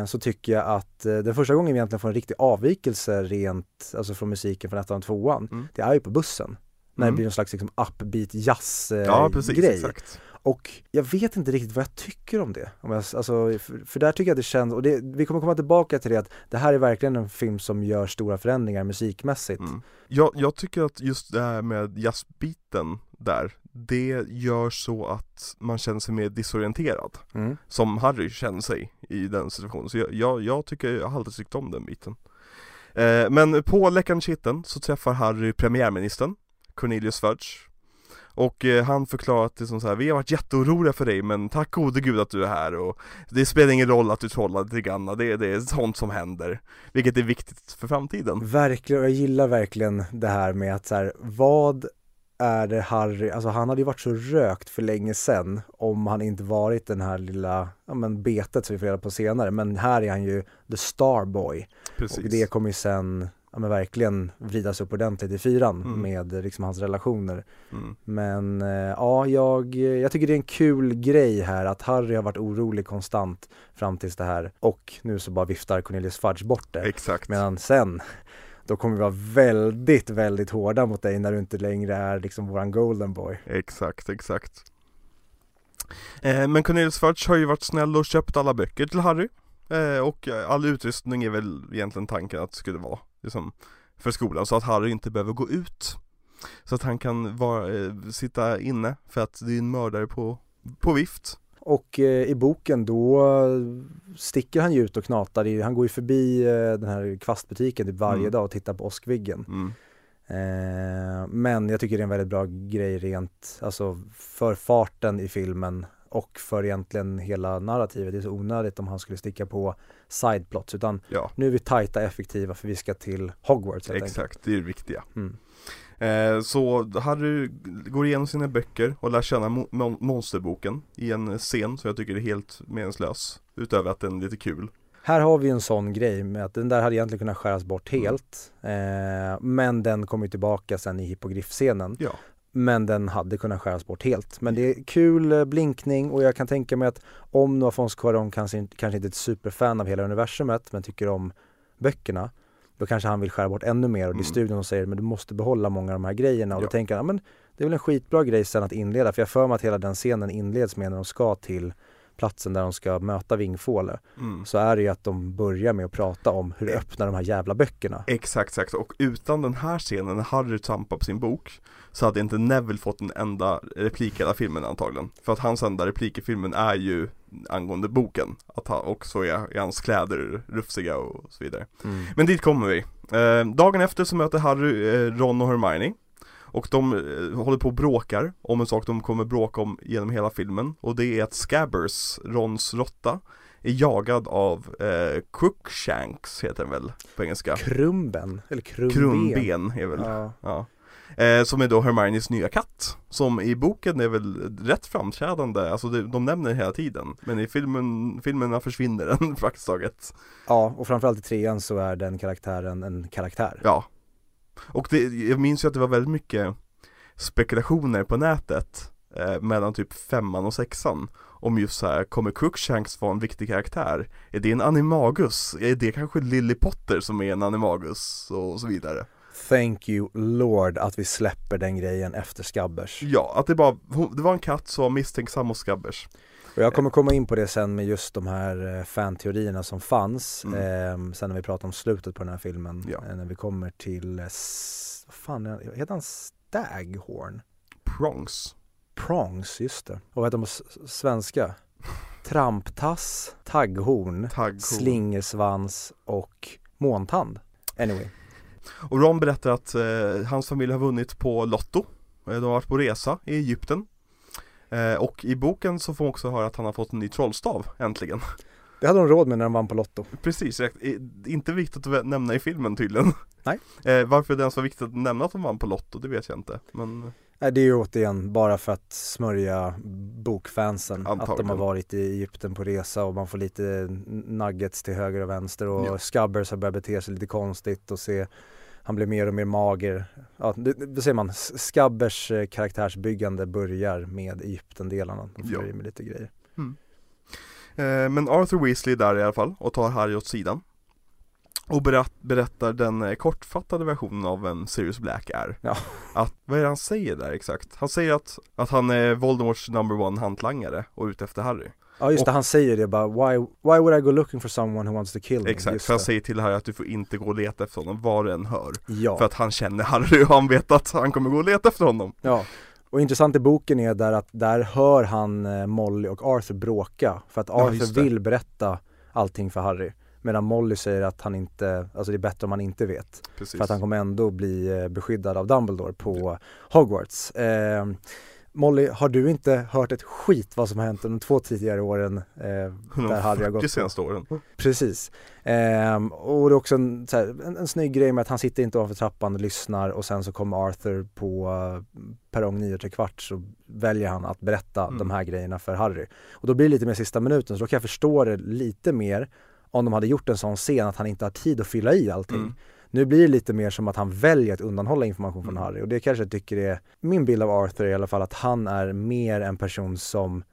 eh, så tycker jag att eh, den första gången vi egentligen får en riktig avvikelse rent, alltså från musiken från ettan och tvåan, Mm. det är ju på bussen. När det Mm. blir någon slags liksom upbeat jazz eh, Ja, precis, grej. exakt. Och jag vet inte riktigt vad jag tycker om det. Om jag, alltså, för, för där tycker jag att det känns, och det, vi kommer komma tillbaka till det att det här är verkligen en film som gör stora förändringar musikmässigt. Mm. Jag, jag tycker att just det här med jazzbiten där, det gör så att man känner sig mer disorienterad. Mm. Som Harry känner sig i den situationen. Så jag, jag, jag tycker, jag har alltid tyckt om den biten. Eh, men på läckande kitteln så träffar Harry premiärministern, Cornelius Fudge. Och eh, han förklarar att det är som så här, vi har varit jätteoroliga för dig men tack gode gud att du är här och det spelar ingen roll att du trollar lite grann, det, det är sånt som händer. Vilket är viktigt för framtiden. Verkligen, och jag gillar verkligen det här med att så här, vad är det Harry, alltså han hade ju varit så rökt för länge sedan om han inte varit den här lilla, ja men betet som vi får reda på senare, men här är han ju the starboy Precis. och det kommer ju sen, ja men verkligen vridas upp ordentligt i fyran Mm. med liksom hans relationer. Mm. Men eh, ja, jag, jag tycker det är en kul grej här att Harry har varit orolig konstant fram tills det här och nu så bara viftar Cornelius Fudge bort det. Exakt. Medan sen, då kommer vi vara väldigt, väldigt hårda mot dig när du inte längre är liksom våran golden boy. Exakt, exakt. Eh, men Cornelius Fudge har ju varit snäll och köpt alla böcker till Harry. Eh, och all utrustning är väl egentligen tanken att det skulle vara liksom, för skolan så att Harry inte behöver gå ut. Så att han kan vara, eh, sitta inne för att det är en mördare på, på vift. Och eh, i boken då sticker han ju ut och knatar i, han går ju förbi eh, den här kvastbutiken typ varje Mm. dag och tittar på Åskviggen. Mm. Eh, men jag tycker det är en väldigt bra grej rent, alltså för farten i filmen och för egentligen hela narrativet. Det är så onödigt om han skulle sticka på sideplots utan Ja, nu är vi tajta effektiva för vi ska till Hogwarts helt enkelt. exakt, det är det viktiga. Mm. Eh, så Harry går igenom sina böcker och lär känna mo- mon- monsterboken i en scen som jag tycker är helt meningslös. Utöver att den är lite kul. Här har vi en sån grej med att den där hade egentligen kunnat skäras bort Mm. helt. Eh, men den kommer tillbaka sen i hippogriffscenen. Ja. Men den hade kunnat skäras bort helt. Men det är kul eh, blinkning och jag kan tänka mig att om Noah Fons Cuarón kanske, inte- kanske inte är ett superfan av hela universumet men tycker om böckerna då kanske han vill skära bort ännu mer och det är Mm. studion som säger men du måste behålla många av de här grejerna och Ja. då tänker han, ja, men det är väl en skitbra grej sen att inleda för jag för mig att hela den scenen inleds med när de ska till platsen där de ska möta Vingfåle Mm. så är det ju att de börjar med att prata om hur Eh. öppnar de här jävla böckerna. Exakt, exakt. Och utan den här scenen när Harry trampar på sin bok så hade inte Neville fått en enda replik i hela filmen antagligen. För att hans enda replik i filmen är ju angående boken. Att han också är, är hans kläder rufsiga och så vidare. Mm. Men dit kommer vi. Eh, dagen efter så möter Harry eh, Ron och Hermione. Och de eh, håller på och bråkar om en sak de kommer bråka om genom hela filmen. Och det är att Scabbers, Rons råtta, är jagad av eh, Crookshanks heter den väl på engelska. Krumben, eller krumben. Krumben är väl, Ja. ja. Eh, som är då Hermiones nya katt. Som i boken är väl rätt framträdande, alltså det, de nämner hela tiden. Men i filmen, filmerna försvinner den [LAUGHS] praktiskt taget. ja, och framförallt i trean så är den karaktären en karaktär. Ja. Och det, jag minns ju att det var väldigt mycket spekulationer på nätet eh, mellan typ femman och sexan om just så här, kommer Crookshanks vara en viktig karaktär? Är det en animagus? Är det kanske Lily Potter som är en animagus? Och så vidare. Thank you Lord att vi släpper den grejen efter Skabbers. Ja, att det bara, det var en katt som var misstänksam mot Skabbers. Och jag kommer komma in på det sen med just de här eh, fanteorierna som fanns. Mm. Eh, sen när vi pratar om slutet på den här filmen. Ja. Eh, när vi kommer till, eh, vad fan heter han Staghorn? Prongs. Prongs, just det. Och vad heter de på svenska? [LAUGHS] Tramptass, tagghorn, Tagghorn. slingersvans och måntand. Anyway. Och Ron berättar att eh, hans familj har vunnit på Lotto. Eh, De har varit på resa i Egypten. Eh, och i boken så får man också höra att han har fått en ny trollstav, äntligen. Det hade de råd med när de vann på Lotto. Precis, inte viktigt att nämna i filmen tydligen. Nej. [LAUGHS] Eh, varför det ens var viktigt att nämna att de vann på Lotto, det vet jag inte. Men Nej, det är ju återigen bara för att smörja bokfansen. Att de Antagligen. har varit i Egypten på resa och man får lite nuggets till höger och vänster och Ja. Scabbers har börjat bete sig lite konstigt och se han blir mer och mer mager. Ja, det, det säger man, S- Scabbers eh, karaktärsbyggande börjar med Egypten-delarna. De får i med lite grejer. Eh, Men Arthur Weasley är där i alla fall och tar Harry åt sidan Och berätt, berättar den eh, kortfattade versionen av vem Sirius Black är Ja. att, Vad är det han säger där exakt? Han säger att, att han är Voldemorts number one hantlangare och ute efter Harry Ja just det, han säger det bara why, why would I go looking for someone who wants to kill me? Exakt, Just för han säger till Harry att du får inte gå och leta efter honom var du än hör Ja. För att han känner Harry och han vet att han kommer gå och leta efter honom Ja, och intressant i boken är där att där hör han eh, Molly och Arthur bråka för att Ja, Arthur det. vill berätta allting för Harry medan Molly säger att han inte, alltså det är bättre om han inte vet Precis för att han kommer ändå bli eh, beskyddad av Dumbledore på Hogwarts. Eh, Molly, har du inte hört ett skit vad som har hänt de två tidigare åren eh, där Harry har gått 140 på? senaste åren Precis. Ehm, och det är också en, så här, en, en snygg grej med att han sitter inte ovanför trappan och lyssnar och sen så kommer Arthur på uh, perrong 9 och tre kvart så väljer han att berätta Mm. de här grejerna för Harry. Och då blir det lite mer sista minuten så då kan jag förstå det lite mer om de hade gjort en sån scen att han inte har tid att fylla i allting. Mm. Nu blir det lite mer som att han väljer att undanhålla information från Mm. Harry och det kanske jag tycker är min bild av Arthur i alla fall att han är mer en person som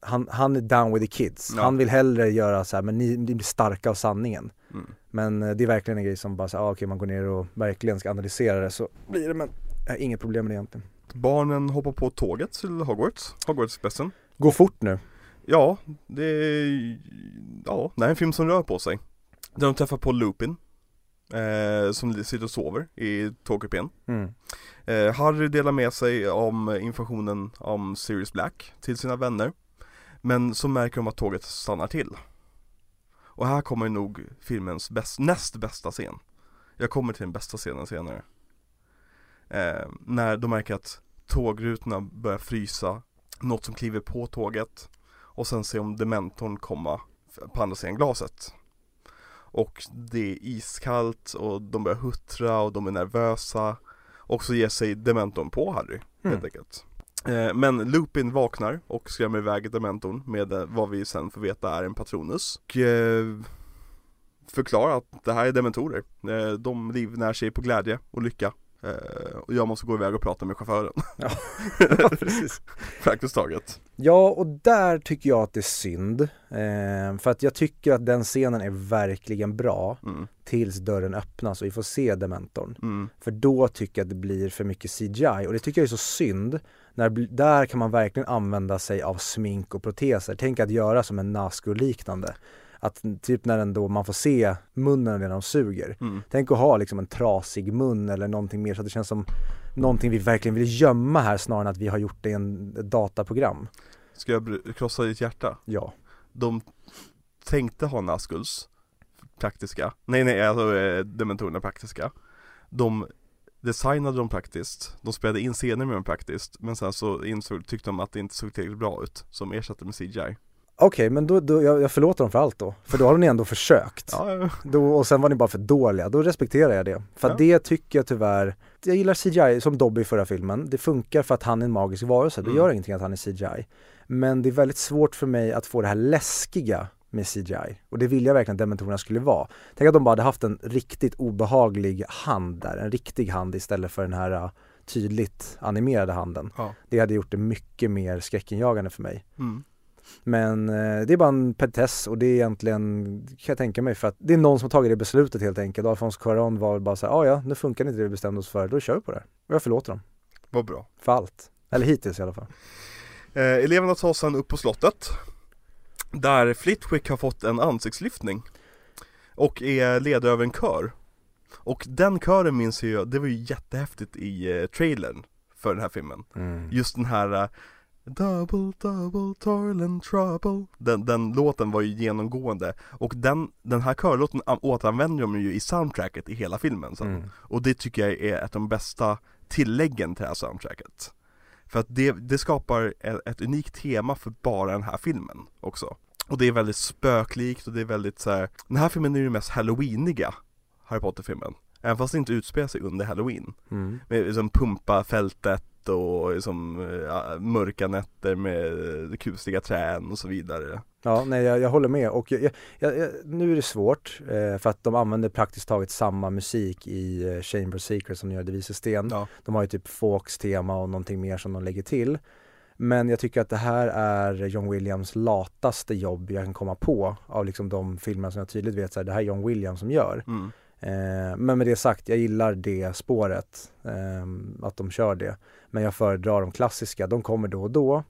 han, han är down with the kids. Ja. Han vill hellre göra så här, men ni, ni blir starka av sanningen. Mm. Men eh, det är verkligen en grej som bara så här, ah, okej man går ner och verkligen ska analysera det så blir det men har inget problem med det egentligen. Barnen hoppar på tåget till Hogwarts, Hogwarts-bussen Gå fort nu. Ja, det är, ja, det är en film som rör på sig. Där de träffar på Lupin eh, Som sitter och sover i tågkupén. Mm. eh, Harry delar med sig om informationen om Sirius Black till sina vänner Men så märker de att tåget stannar till. Och här kommer nog filmens bäst, näst bästa scen. Jag kommer till den bästa scenen senare. Eh, När de märker att tågrutorna börjar frysa Något som kliver på tåget Och sen ser de dementorn komma på andra sidan glaset Och det är iskallt och de börjar huttra och de är nervösa. Och så ger sig dementorn på Harry helt Mm. enkelt. Eh, Men Lupin vaknar och skrämmer iväg dementorn med eh, vad vi sen får veta är en Patronus. Och eh, förklarar att det här är dementorer. De livnär sig på glädje och lycka Och jag måste gå iväg och prata med chauffören Ja, [LAUGHS] [LAUGHS] precis. Praktiskt taget Ja, och där tycker jag att det är synd. Eh, för att jag tycker att den scenen är verkligen bra mm, tills dörren öppnas och vi får se dementorn. mm, För då tycker jag att det blir för mycket CGI och det tycker jag är så synd. När, där kan man verkligen använda sig av smink och proteser. Tänk att göra som en Nazgul-liknande. Att typ när den då, man får se munnen när de suger. mm. Tänk att ha liksom en trasig mun eller någonting mer så att det känns som någonting vi verkligen vill gömma här snarare än att vi har gjort det i en dataprogram. Ska jag krossa ditt hjärta? Ja. De tänkte ha Nazguls praktiska Nej nej, alltså eh, dementorerna praktiska De designade dem praktiskt De spelade in scener med dem praktiskt Men sen så insåg, tyckte de att det inte såg tillräckligt bra ut Som ersatte med CGI Okej, men då, då jag, jag förlåter dem för allt då. För då har ni ändå försökt. Ja. Då, och sen var ni bara för dåliga, då respekterar jag det. För Ja. det tycker jag tyvärr, jag gillar CGI som Dobby i förra filmen, det funkar för att han är en magisk varelse, det Mm. gör ingenting att han är CGI. Men det är väldigt svårt för mig att få det här läskiga med CGI. Och det vill jag verkligen att dementorerna skulle vara. Tänk att de bara hade haft en riktigt obehaglig hand där, en riktig hand istället för den här tydligt animerade handen. ja. Det hade gjort det mycket mer skräckinjagande för mig. Mm. Men eh, det är bara en petitess och det är egentligen, kan jag tänka mig, för att det är någon som har tagit det beslutet helt enkelt. Alphonse Cuarón var bara så här, ah, ja nu funkar inte det vi bestämde oss för, då kör vi på det. Och jag förlåter dem, Vad bra för allt. Eller hittills i alla fall. eh, Eleverna tar sen upp på slottet Där Flitwick har fått en ansiktslyftning Och är ledare över en kör Och den kören minns jag, det var ju jättehäftigt i eh, trailern för den här filmen Just den här eh, Double, double, toil and trouble den, den låten var ju genomgående Och den, den här körlåten återanvänder de ju i soundtracket i hela filmen sen Mm. Och det tycker jag är ett av de bästa tilläggen till det här soundtracket För att det, det skapar ett, ett unikt tema för bara den här filmen också Och det är väldigt spöklikt och det är väldigt så här. Den här filmen är ju den mest halloweeniga Harry Potter-filmen Även fast det inte utspelar sig under halloween Mm. med liksom pumpa fältet och liksom, ja, mörka nätter med kusliga träd och så vidare Ja, nej jag, jag håller med och jag, jag, nu är det svårt eh, för att de använder praktiskt taget samma musik i eh, Chamber of Secrets som de gör i Det vises sten. Ja, De har ju typ Fawkes tema och någonting mer som de lägger till. Men jag tycker att det här är John Williams lataste jobb jag kan komma på av liksom de filmer som jag tydligt vet att det här är John Williams som gör. mm. Eh, men med det sagt, jag gillar det spåret, eh, att de kör det. Men jag föredrar de klassiska, de kommer då och då.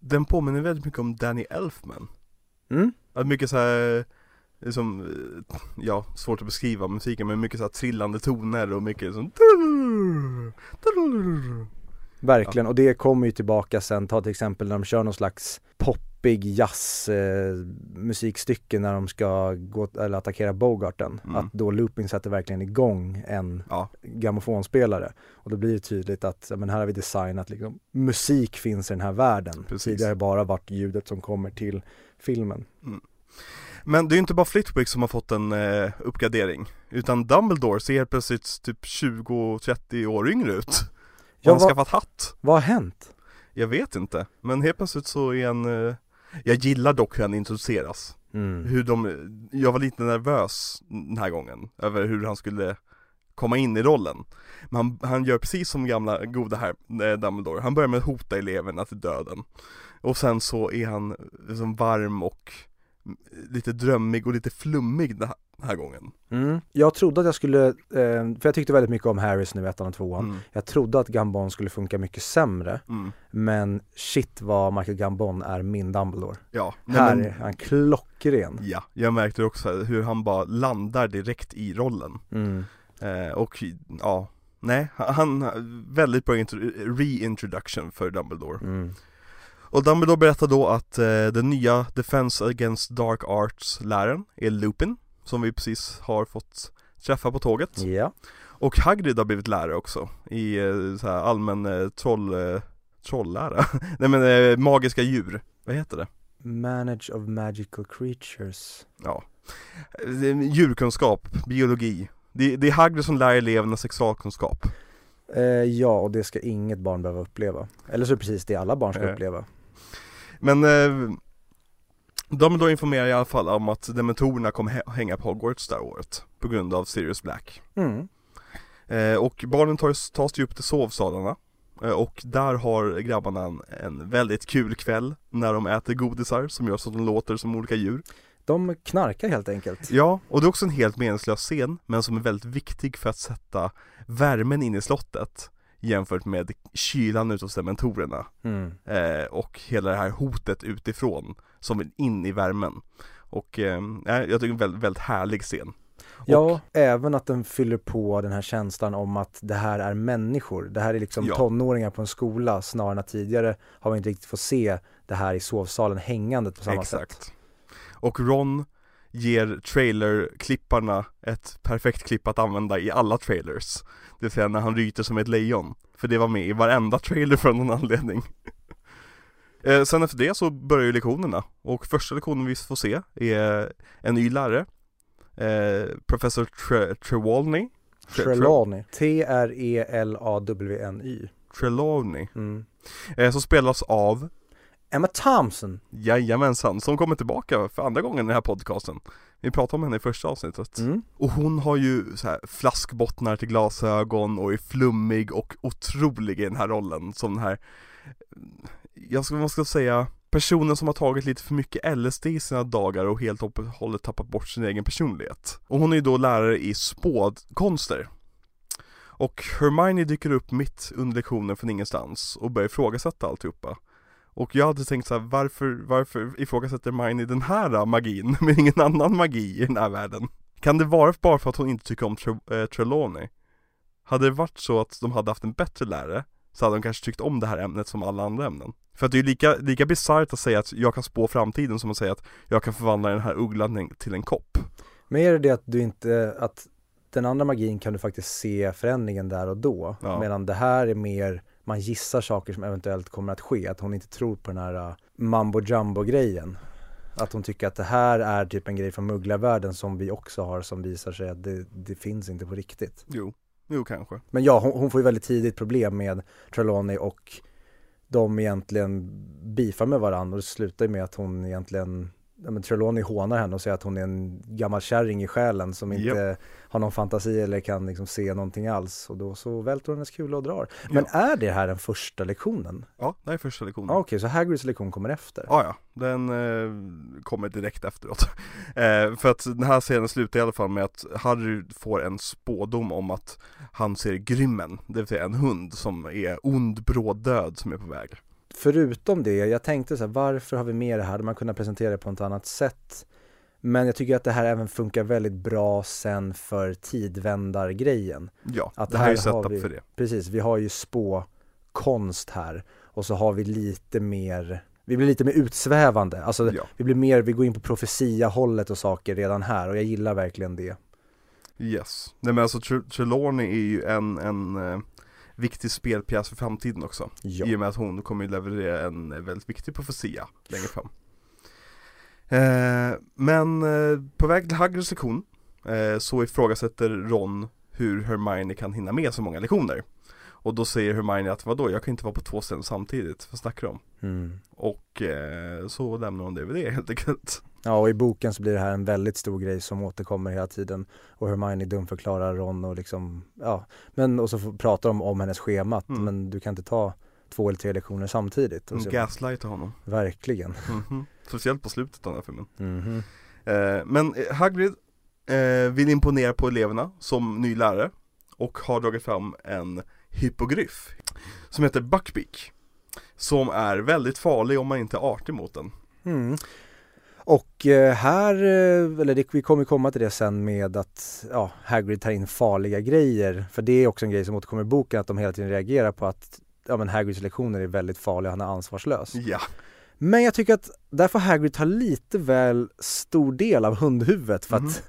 Den påminner väldigt mycket om Danny Elfman Mm? Att mycket så här liksom, ja, svårt att beskriva musiken men mycket så här trillande toner och mycket som Verkligen, och det kommer ju tillbaka sen, ta till exempel när de kör någon slags poppig jazz eh, när de ska gå, eller attackera Bogarten. Mm. Att då Looping sätter verkligen igång en Ja, grammofonspelare. Och då blir det tydligt att, ja, men här har vi designat liksom, musik finns i den här världen. Precis. Tidigare bara varit ljudet som kommer till filmen. men det är ju inte bara Flitwick som har fått en eh, uppgradering Utan Dumbledore ser plötsligt typ 20-30 år yngre ut Och Ja, han har skaffat hatt Vad har hänt? Jag vet inte, men helt plötsligt så är han eh, Jag gillar dock hur han introduceras. Mm. Hur de, jag var lite nervös den här gången över hur han skulle komma in i rollen. Men han, han gör precis som gamla goda här, eh, Dumbledore, han börjar med att hota eleverna till döden. Och sen så är han liksom varm och lite drömmig och lite flummig den här gången. Mm. Jag trodde att jag skulle, eh, för jag tyckte väldigt mycket om Harris nu, ettan och tvåan. Mm. Jag trodde att Gambon skulle funka mycket sämre, Mm. men shit vad Michael Gambon är min Dumbledore. Ja, Här men, är han klockren. ja, jag märkte också hur han bara landar direkt i rollen. Mm. Eh, och ja, nej, han, väldigt bra intro- reintroduction för Dumbledore. Och Dumbledore berättar då att eh, den nya Defense Against Dark Arts-läraren är Lupin, som vi precis har fått träffa på tåget. Ja. Och Hagrid har blivit lärare också, i eh, så här allmän eh, troll, eh, trolllära. [LAUGHS] Nej men eh, magiska djur, vad heter det? Manage of magical creatures. Ja, djurkunskap, biologi. Det, det är Hagrid som lär eleverna sexualkunskap. Eh, ja, och det ska inget barn behöva uppleva. Eller så är det precis det alla barn ska Nej. uppleva. Men eh, Dumbledore informerar i alla fall om att dementorerna kommer hä- hänga på Hogwarts det här året På grund av Sirius Black Mm. eh, Och barnen tas, tas ju upp till sovsalarna eh, Och där har grabbarna en, en väldigt kul kväll När de äter godisar som gör så att de låter som olika djur De knarkar helt enkelt. Ja, och det är också en helt meningslös scen Men som är väldigt viktig för att sätta värmen in i slottet Jämfört med kylan utav dementorerna Mm. eh, och hela det här hotet utifrån som vill in i värmen. Och eh, jag tycker en väldigt, väldigt härlig scen. Ja, även att den fyller på den här känslan om att det här är människor. Det här är liksom Ja. tonåringar på en skola snarare än att tidigare har vi inte riktigt fått se det här i sovsalen hängandet på samma sätt. Exakt. Och Ron ger trailerklipparna ett perfekt klipp att använda i alla trailers. Det vill säga när han ryter som ett lejon. För det var med i varenda trailer för någon anledning. [LAUGHS] eh, sen efter det så börjar ju lektionerna. Och första lektionen vi får se är en ny lärare. Eh, Professor Tre- Trelawney. Tre- Tre- Trelawney. E T-R-E-L-A-W-N-Y. Trelawney. Mm. Eh, som spelas av Emma Thompson. Jajamensan, som kommer tillbaka för andra gången i den här podcasten. Vi pratade om henne i första avsnittet. Mm. Och hon har ju så här flaskbottnar till glasögon och är flummig och otrolig i den här rollen som den här Jag ska, vad ska jag säga Personen som har tagit lite för mycket LSD i sina dagar och helt och hållet tappat bort sin egen personlighet. Och hon är ju då lärare i spådkonster. Och Hermione dyker upp mitt under lektionen från ingenstans och börjar ifrågasätta alltihopa. Och jag hade tänkt så här, varför, varför ifrågasätter Hermione den här magin, [LAUGHS] men ingen annan magi i den här världen? Kan det vara bara för att hon inte tycker om Tre- eh, Trelawney? Hade det varit så att de hade haft en bättre lärare, så hade de kanske tyckt om det här ämnet som alla andra ämnen. För att det är ju lika, lika bisarrt att säga att jag kan spå framtiden som att säga att jag kan förvandla den här ugglan till en kopp. Men är det det att du inte, att den andra magin kan du faktiskt se förändringen där och då. Ja. Medan det här är mer, man gissar saker som eventuellt kommer att ske. Att hon inte tror på den här uh, mambo jumbo grejen. Att hon tycker att det här är typ en grej från mugglarvärlden som vi också har som visar sig att det, det finns inte på riktigt. Jo, jo kanske. Men ja, hon, hon får ju väldigt tidigt problem med Trelawney och de egentligen bifar med varandra och det slutar med att hon egentligen Ja, men Trelawney hånar henne och säger att hon är en gammal kärring i själen som inte har någon fantasi eller kan liksom se någonting alls och då så välter hon hennes kula och drar. Men är det här den första lektionen? Ja, det är första lektionen. Ah, Okej, så Hagrids lektion kommer efter? Ja, ja, den eh, kommer direkt efteråt. [LAUGHS] eh, för att den här scenen slutar i alla fall med att Harry får en spådom om att han ser Grymmen, det vill säga en hund som är ond, bråd död som är på väg. Förutom det, jag tänkte så här, varför har vi med det här? Hade man kunnat presentera det på ett annat sätt? Men jag tycker att det här även funkar väldigt bra sen för tidvändargrejen. Ja, Att det här är här har setup vi- för det. Precis, vi har ju spåkonst här och så har vi lite mer, vi blir lite mer utsvävande. Alltså Ja, vi blir mer, vi går in på profetia-hållet och saker redan här och jag gillar verkligen det. yes. Nej men alltså Tre- Trelawney är ju en, en eh, viktig spelpjäs för framtiden också. Ja. I och med att hon kommer ju leverera en väldigt viktig profetia längre fram. Eh, men eh, på väg till Hagrids lektion eh, så ifrågasätter Ron hur Hermione kan hinna med så många lektioner. Och då säger Hermione att vadå, jag kan inte vara på två ställen samtidigt, vad snackar du om? Mm. Och eh, så lämnar hon det vid det helt enkelt. Ja, och i boken så blir det här en väldigt stor grej som återkommer hela tiden och Hermione dumförklarar Ron och liksom, ja, men och så pratar de om hennes schemat, Mm. men du kan inte ta två eller tre lektioner samtidigt. Och så, gaslightar honom. verkligen. Mhm. Speciellt på slutet av den här filmen. Mhm. Eh, men eh, Hagrid eh, vill imponera på eleverna som ny lärare och har dragit fram en hypogryf som heter Buckbeak som är väldigt farlig om man inte är artig mot den. Mm. Och eh, här, eh, eller det, vi kommer komma till det sen med att ja, Hagrid tar in farliga grejer. För det är också en grej som återkommer i boken, att de hela tiden reagerar på att ja, men Hagrids lektioner är väldigt farliga, han är ansvarslös. Ja, Men jag tycker att där får Hagrid ta lite väl stor del av hundhuvudet för Mhm. att ha-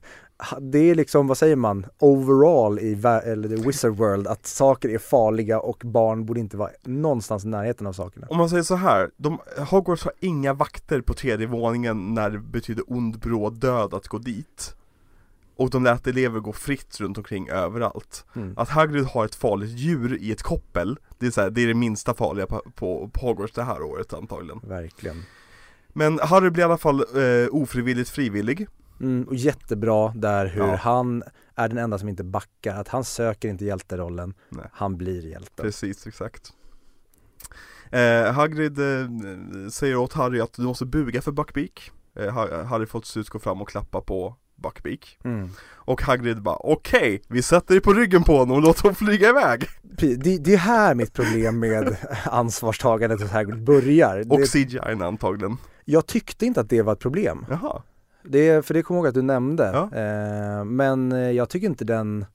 det är liksom, vad säger man, overall i eller the wizard world att saker är farliga och barn borde inte vara någonstans i närheten av sakerna. om man säger så här, de, Hogwarts har inga vakter på tredje våningen när det betyder ond bråd död att gå dit. Och de lät elever gå fritt runt omkring överallt. Mm. Att Hagrid har ett farligt djur i ett koppel, det är, så här, det, är det minsta farliga på, på, på Hogwarts det här året antagligen. Verkligen. Men Harry blir i alla fall eh, ofrivilligt frivillig. Mm, och jättebra där hur Ja. han är den enda som inte backar, att han söker inte hjälterollen, Nej. han blir hjälten. Precis, exakt. Eh, Hagrid eh, säger åt Harry att du måste buga för Buckbeak. Eh, Ha- Harry får till slut gå fram och klappa på Buckbeak. Mm. Och Hagrid bara okej, vi sätter dig på ryggen på honom och låter honom flyga iväg. Det, det är här mitt problem med [LAUGHS] ansvarstagandet hos Hagrid börjar. Och Det, CGI antagligen. jag tyckte inte att det var ett problem. Jaha. Det, för det kommer jag ihåg att du nämnde. Ja. Eh, men eh, jag tycker inte den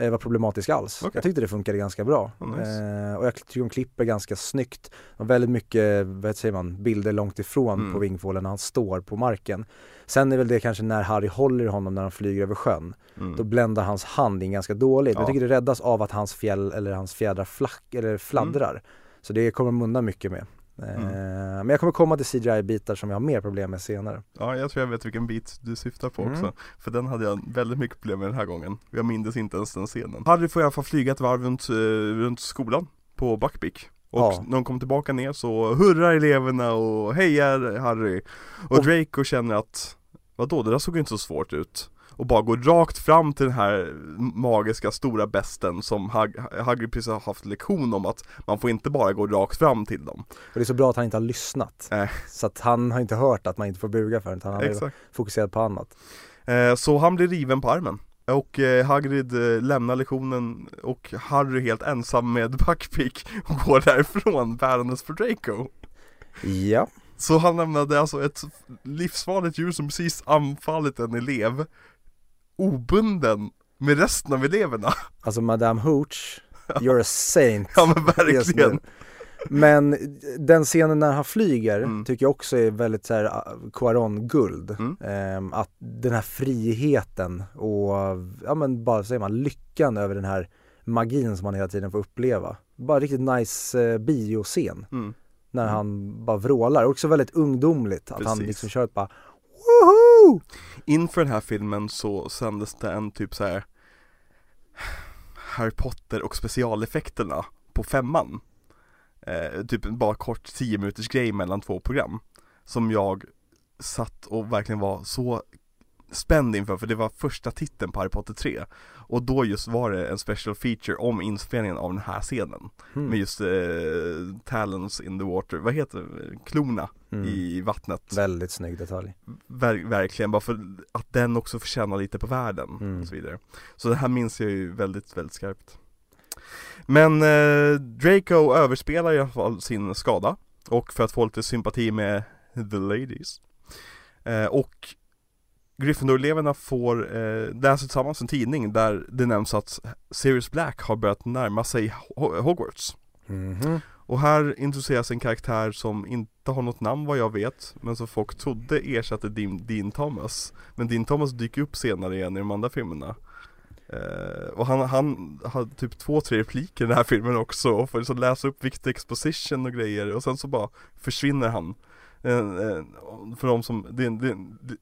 eh, var problematisk alls. Okej. Jag tyckte det funkade ganska bra. Oh, nice. eh, och jag tycker de klipper ganska snyggt. Och väldigt mycket, vad säger man, bilder långt ifrån Mm. på vingfålen när han står på marken. Sen är väl det kanske när Harry håller honom när de flyger över sjön. Mm. Då bländar hans hand in ganska dåligt. Ja. Jag tycker det räddas av att hans fjäll eller hans fjädrar flack, eller fladdrar. Så det kommer de undan mycket med. Eh, Mm. Men jag kommer komma till CGI-bitar som jag har mer problem med senare. Ja, jag tror jag vet vilken bit du syftar på Mm. också. För den hade jag väldigt mycket problem med den här gången. Jag mindes inte ens den scenen. Harry får i alla fall flyga ett varv runt, eh, runt skolan på Buckbeak. Och Ja. när de kommer tillbaka ner så hurrar eleverna och hejar Harry. Och, Och- Draco känner att, vadå det där såg ju inte så svårt ut. Och bara går rakt fram till den här magiska stora besten som Hag- Hagrid precis har haft lektion om att man får inte bara gå rakt fram till dem. Och det är så bra att han inte har lyssnat. Nej. Så att han har inte hört att man inte får buga för utan han är Exakt. fokuserad på annat. Eh, Så han blir riven på armen och eh, Hagrid eh, lämnar lektionen och Harry helt ensam med [LAUGHS] Buckbeak och går därifrån bärandes för Draco Ja, Så han lämnade alltså ett livsfarligt djur som precis anfallit en elev Obunden med resten av eleverna [LAUGHS] alltså Madame Hooch, you're a saint. Ja men verkligen. Men den scenen när han flyger Mm. tycker jag också är väldigt så här uh, Quaron-guld. Mm. Ehm, att den här friheten och, ja men bara säger man, lyckan över den här magin som man hela tiden får uppleva. Bara riktigt nice eh, bioscen mm. när Mm. han bara vrålar. Också väldigt ungdomligt att han Precis. liksom kör ett bara Inför den här filmen så sändes det en typ så här Harry Potter och specialeffekterna på femman. Eh, Typ bara kort 10 minuters grej mellan två program Som jag satt och verkligen var så spänd inför för det var första titeln på Harry Potter 3 Och då just var det en special feature om inspelningen av den här scenen Mm. Med just eh, talons in the water, vad heter det? Klorna Mm. i vattnet Väldigt snygg detalj. Ver- verkligen, bara för att den också förtjänar lite på världen Mm. och så vidare Så det här minns jag ju väldigt, väldigt skarpt Men eh, Draco överspelar i alla fall sin skada Och för att få lite sympati med the ladies eh, Och Gryffindor-eleverna får eh, läsa tillsammans en tidning där det nämns att Sirius Black har börjat närma sig Ho- Hogwarts. Mhm. och här introduceras en karaktär som inte har något namn vad jag vet Men som folk trodde ersatte Dean, Dean Thomas. Men Dean Thomas dyker upp senare igen i de andra filmerna. Eh, Och han, han har typ två, tre repliker i den här filmen också Och får liksom läsa upp viktig exposition och grejer Och sen så bara försvinner han. Eh, eh, För de som, det, det, det,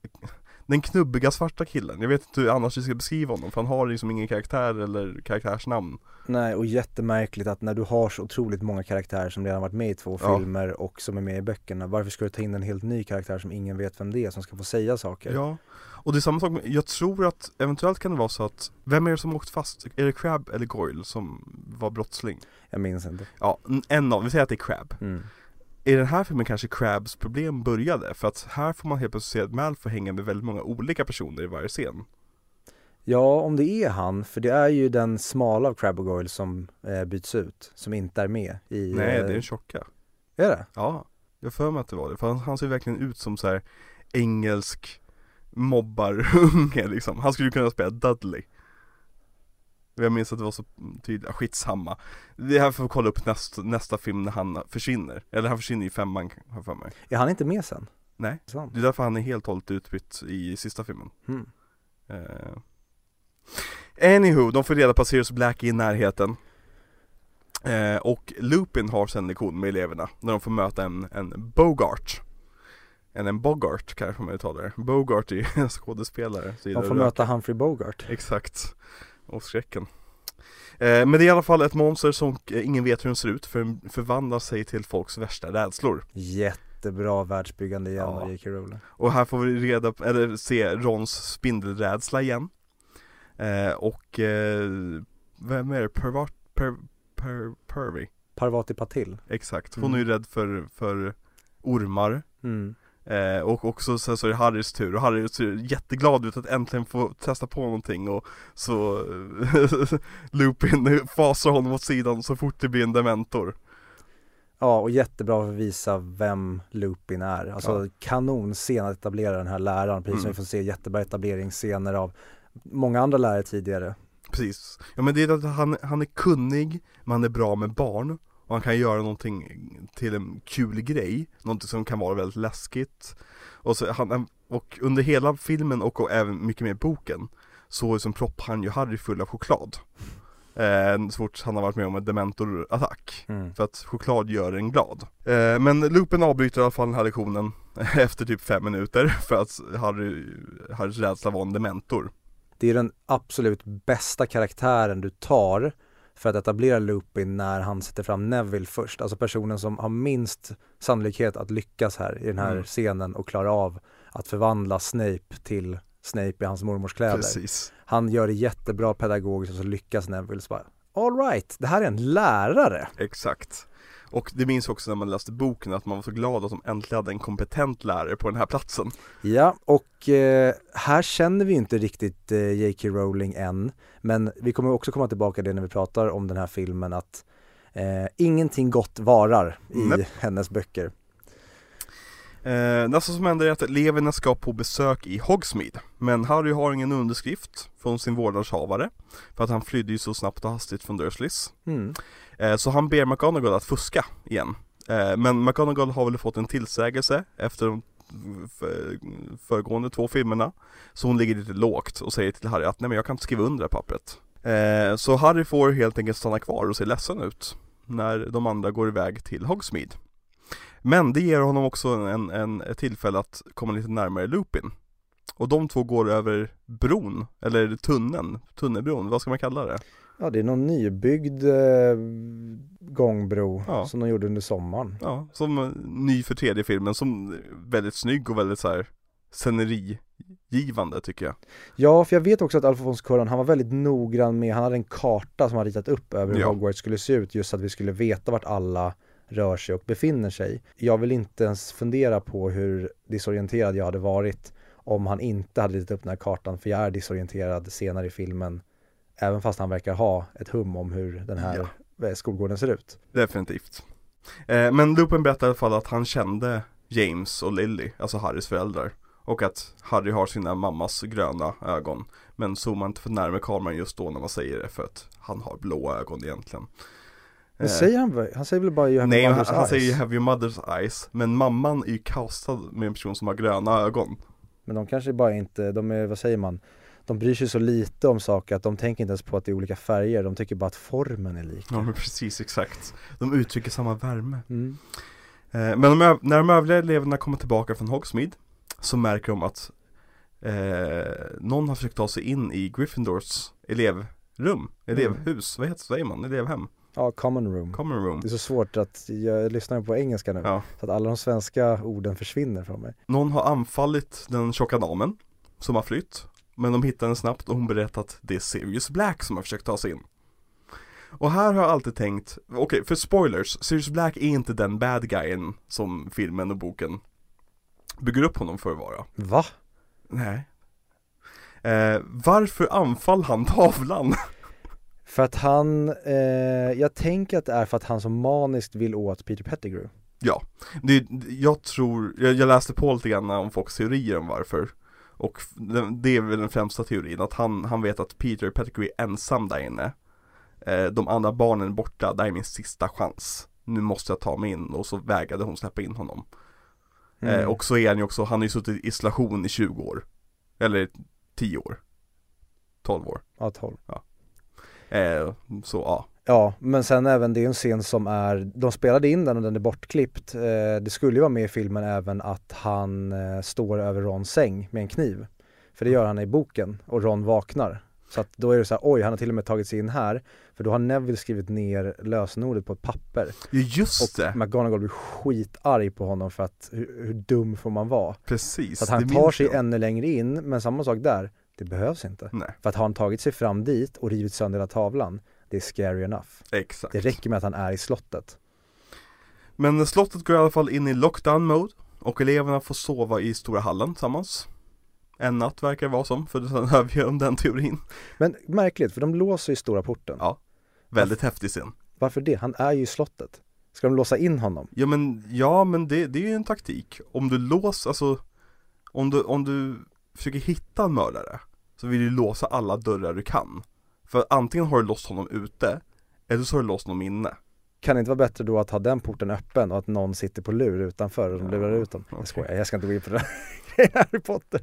den knubbiga svarta killen, jag vet inte hur annars vi ska beskriva honom för han har liksom ingen karaktär eller karaktärsnamn Nej och jättemärkligt att när du har så otroligt många karaktärer som redan varit med i två Ja. filmer och som är med i böckerna Varför ska du ta in en helt ny karaktär som ingen vet vem det är som ska få säga saker? Ja, och det är samma sak med, jag tror att eventuellt kan det vara så att Vem är det som åkt fast? Är det Crab eller Goyle som var brottsling? Jag minns inte Ja, en av, vi säger att det är Crab mm. I den här filmen kanske Crabs problem började För att här får man helt plötsligt se att Malfoy hänger med väldigt många olika personer i varje scen Ja, om det är han, för det är ju den smala av Crab och Goyle som eh, byts ut, som inte är med i... Nej, eh, det är en tjocka. Är det? Ja, jag för mig att det var det. För han, han ser verkligen ut som så här engelsk mobbarunge liksom. Han skulle kunna spela Dudley. Jag minns att det var så tydligt, skitsamma. Det här får vi kolla upp nästa, nästa film när han försvinner. Eller han försvinner i femman, har jag för mig. Är han inte med sen? Nej. Det är därför han är helt och hållet utbytt i sista filmen. Mm. Uh. Anywho, de får reda på att Sirius Black är i närheten. Eh, och Lupin har sen lektion med eleverna när de får möta en, en Bogart. Eller en Bogart kanske man uttalar det. Bogart är [LAUGHS] en skådespelare. De får möta. Humphrey Bogart. Exakt. Och skräcken. Eh, men det är i alla fall ett monster som eh, ingen vet hur den ser ut för förvandlar sig till folks värsta rädslor. Jättebra världsbyggande igen Ja. av J.K. Rowling. Och här får vi reda på, eller se Rons spindelrädsla igen. Eh, och eh, vem är det? Pervart, per, per, Pervy? Parvati Patil. Exakt, hon Mm. är ju rädd för, för ormar. Mm. Eh, och också sen så är det Harrys tur och Harry ser jätteglad ut att äntligen få testa på någonting och så [LAUGHS] Lupin fasar honom åt sidan så fort det blir en dementor. Ja, och jättebra för att visa vem Lupin är. Alltså Ja. kanonscen att etablera den här läraren, precis som Mm. vi får se jättebra etableringsscener av många andra lärare tidigare. Precis. Ja men det är att han, han är kunnig, men han är bra med barn och han kan göra någonting till en kul grej, någonting som kan vara väldigt läskigt. Och, så, han, och under hela filmen och, och även mycket mer i boken så som proppar han ju Harry full av choklad. Eh, så fort han har varit med om en dementorattack. Mm. För att choklad gör en glad. Eh, men Lupin avbryter i alla fall den här lektionen [LAUGHS] efter typ fem minuter [LAUGHS] för att Harry, Harrys rädsla var en dementor. Det är den absolut bästa karaktären du tar för att etablera Lupin när han sätter fram Neville först. Alltså personen som har minst sannolikhet att lyckas här i den här Mm. scenen och klara av att förvandla Snape till Snape i hans mormors kläder. Precis. Han gör det jättebra pedagogiskt och så lyckas Neville så bara All right, det här är en lärare. Exakt. Och det minns också när man läste boken att man var så glad att de äntligen hade en kompetent lärare på den här platsen. Ja, och eh, här känner vi inte riktigt eh, J.K. Rowling än, men vi kommer också komma tillbaka till det när vi pratar om den här filmen att eh, ingenting gott varar i Nej. hennes böcker. Eh, nästa som händer är att eleverna ska på besök i Hogsmeade. Men Harry har ingen underskrift från sin vårdnadshavare. För att han flydde ju så snabbt och hastigt från Dursleys. Mm. Eh, så han ber McGonagall att fuska igen. Eh, men McGonagall har väl fått en tillsägelse efter de föregående två filmerna. Så hon ligger lite lågt och säger till Harry att nej men jag kan inte skriva under det här pappret. Eh, så Harry får helt enkelt stanna kvar och se ledsen ut. När de andra går iväg till Hogsmeade. Men det ger honom också en, en, ett tillfälle att komma lite närmare Lupin. Och de två går över bron, eller tunneln, tunnelbron, vad ska man kalla det? Ja, det är någon nybyggd eh, gångbro Ja. som de gjorde under sommaren. Ja, som eh, ny för tredje filmen, som väldigt snygg och väldigt så här scenerigivande tycker jag. Ja, för jag vet också att Alfons Cuarón, han var väldigt noggrann med, han hade en karta som han ritat upp över hur Ja. Hogwarts skulle se ut, just så att vi skulle veta vart alla rör sig och befinner sig. Jag vill inte ens fundera på hur disorienterad jag hade varit om han inte hade ritat upp den här kartan, för jag är disorienterad senare i filmen, även fast han verkar ha ett hum om hur den här eh, skolgården ser ut. Definitivt. Eh, men Lupin berättar i alla fall att han kände James och Lily, alltså Harrys föräldrar. Och att Harry har sina mammas gröna ögon. Men zoomar inte för närmare kameran just då när man säger det för att han har blå ögon egentligen. Men Eh, säger han, han säger väl bara you have Nej, your han, mother's han säger you eyes? have your mother's eyes. Men mamman är ju castad med en person som har gröna ögon. Men de kanske bara inte, de är, vad säger man, de bryr sig så lite om saker att de tänker inte ens på att det är olika färger, de tycker bara att formen är lika. Ja men precis, exakt. De uttrycker samma värme. Mm. Eh, Men de, när de övriga eleverna kommer tillbaka från Hogsmeade så märker de att eh, någon har försökt ta sig in i Gryffindors elevrum, elevhus, vad heter säger man? Elevhem? Ja, common room. Common room. Det är så svårt att, jag lyssnar på engelska nu, Ja. så att alla de svenska orden försvinner från mig. Någon har anfallit den tjocka damen som har flytt. Men de hittar henne snabbt och hon berättar att det är Sirius Black som har försökt ta sig in. Och här har jag alltid tänkt, okej för spoilers, Sirius Black är inte den bad guyen som filmen och boken bygger upp honom för att vara. Va? Nej. Eh, varför anfall han [LAUGHS] tavlan? För att han, eh, jag tänker att det är för att han som maniskt vill åt Peter Pettigrew. Ja, det, jag tror, jag, jag läste på lite grann om folks teorier om varför. Och det, är väl den främsta teorin, att han, han vet att Peter Pettigrew är ensam där inne. Eh, De andra barnen är borta, det här är min sista chans. Nu måste jag ta mig in. Och så vägrade hon släppa in honom. Mm. eh, Och så är han ju också, han har ju suttit i isolation i 20 år. Eller 10 år. 12 år. Ja, 12. Eh, Så ja, Ja, men sen även det är en scen som är, de spelade in den och den är bortklippt. Eh, det skulle ju vara med i filmen även att han eh, står över Rons säng med en kniv. För det gör han i boken och Ron vaknar. Så att då är det så här, oj han har till och med tagit sig in här. För då har Neville skrivit ner lösenordet på ett papper. Just Och det, McGonagall blir skitarg på honom för att hur, hur dum får man vara? precis Så att han tar sig jag. ännu längre in, men samma sak där, det behövs inte. Nej, För att har han tagit sig fram dit och rivit sönder hela tavlan, det är scary enough. exakt Det räcker med att han är i slottet. Men slottet går i alla fall in i lockdown mode och eleverna får sova i stora hallen tillsammans En natt verkar det vara som, för sen [LAUGHS] vi om den teorin Men märkligt, för de låser ju stora porten. Ja. Väldigt häftig scen Varför det? Han är ju i slottet. Ska de låsa in honom? Ja men, ja men det, det är ju en taktik Om du låser, alltså om du, om du försöker hitta en mördare Så vill du låsa alla dörrar du kan För antingen har du låst honom ute Eller så har du låst honom inne Kan det inte vara bättre då att ha den porten öppen och att någon sitter på lur utanför och de lurar ut dem? Jag skojar, jag ska inte gå in på det där. [LAUGHS] Harry Potter.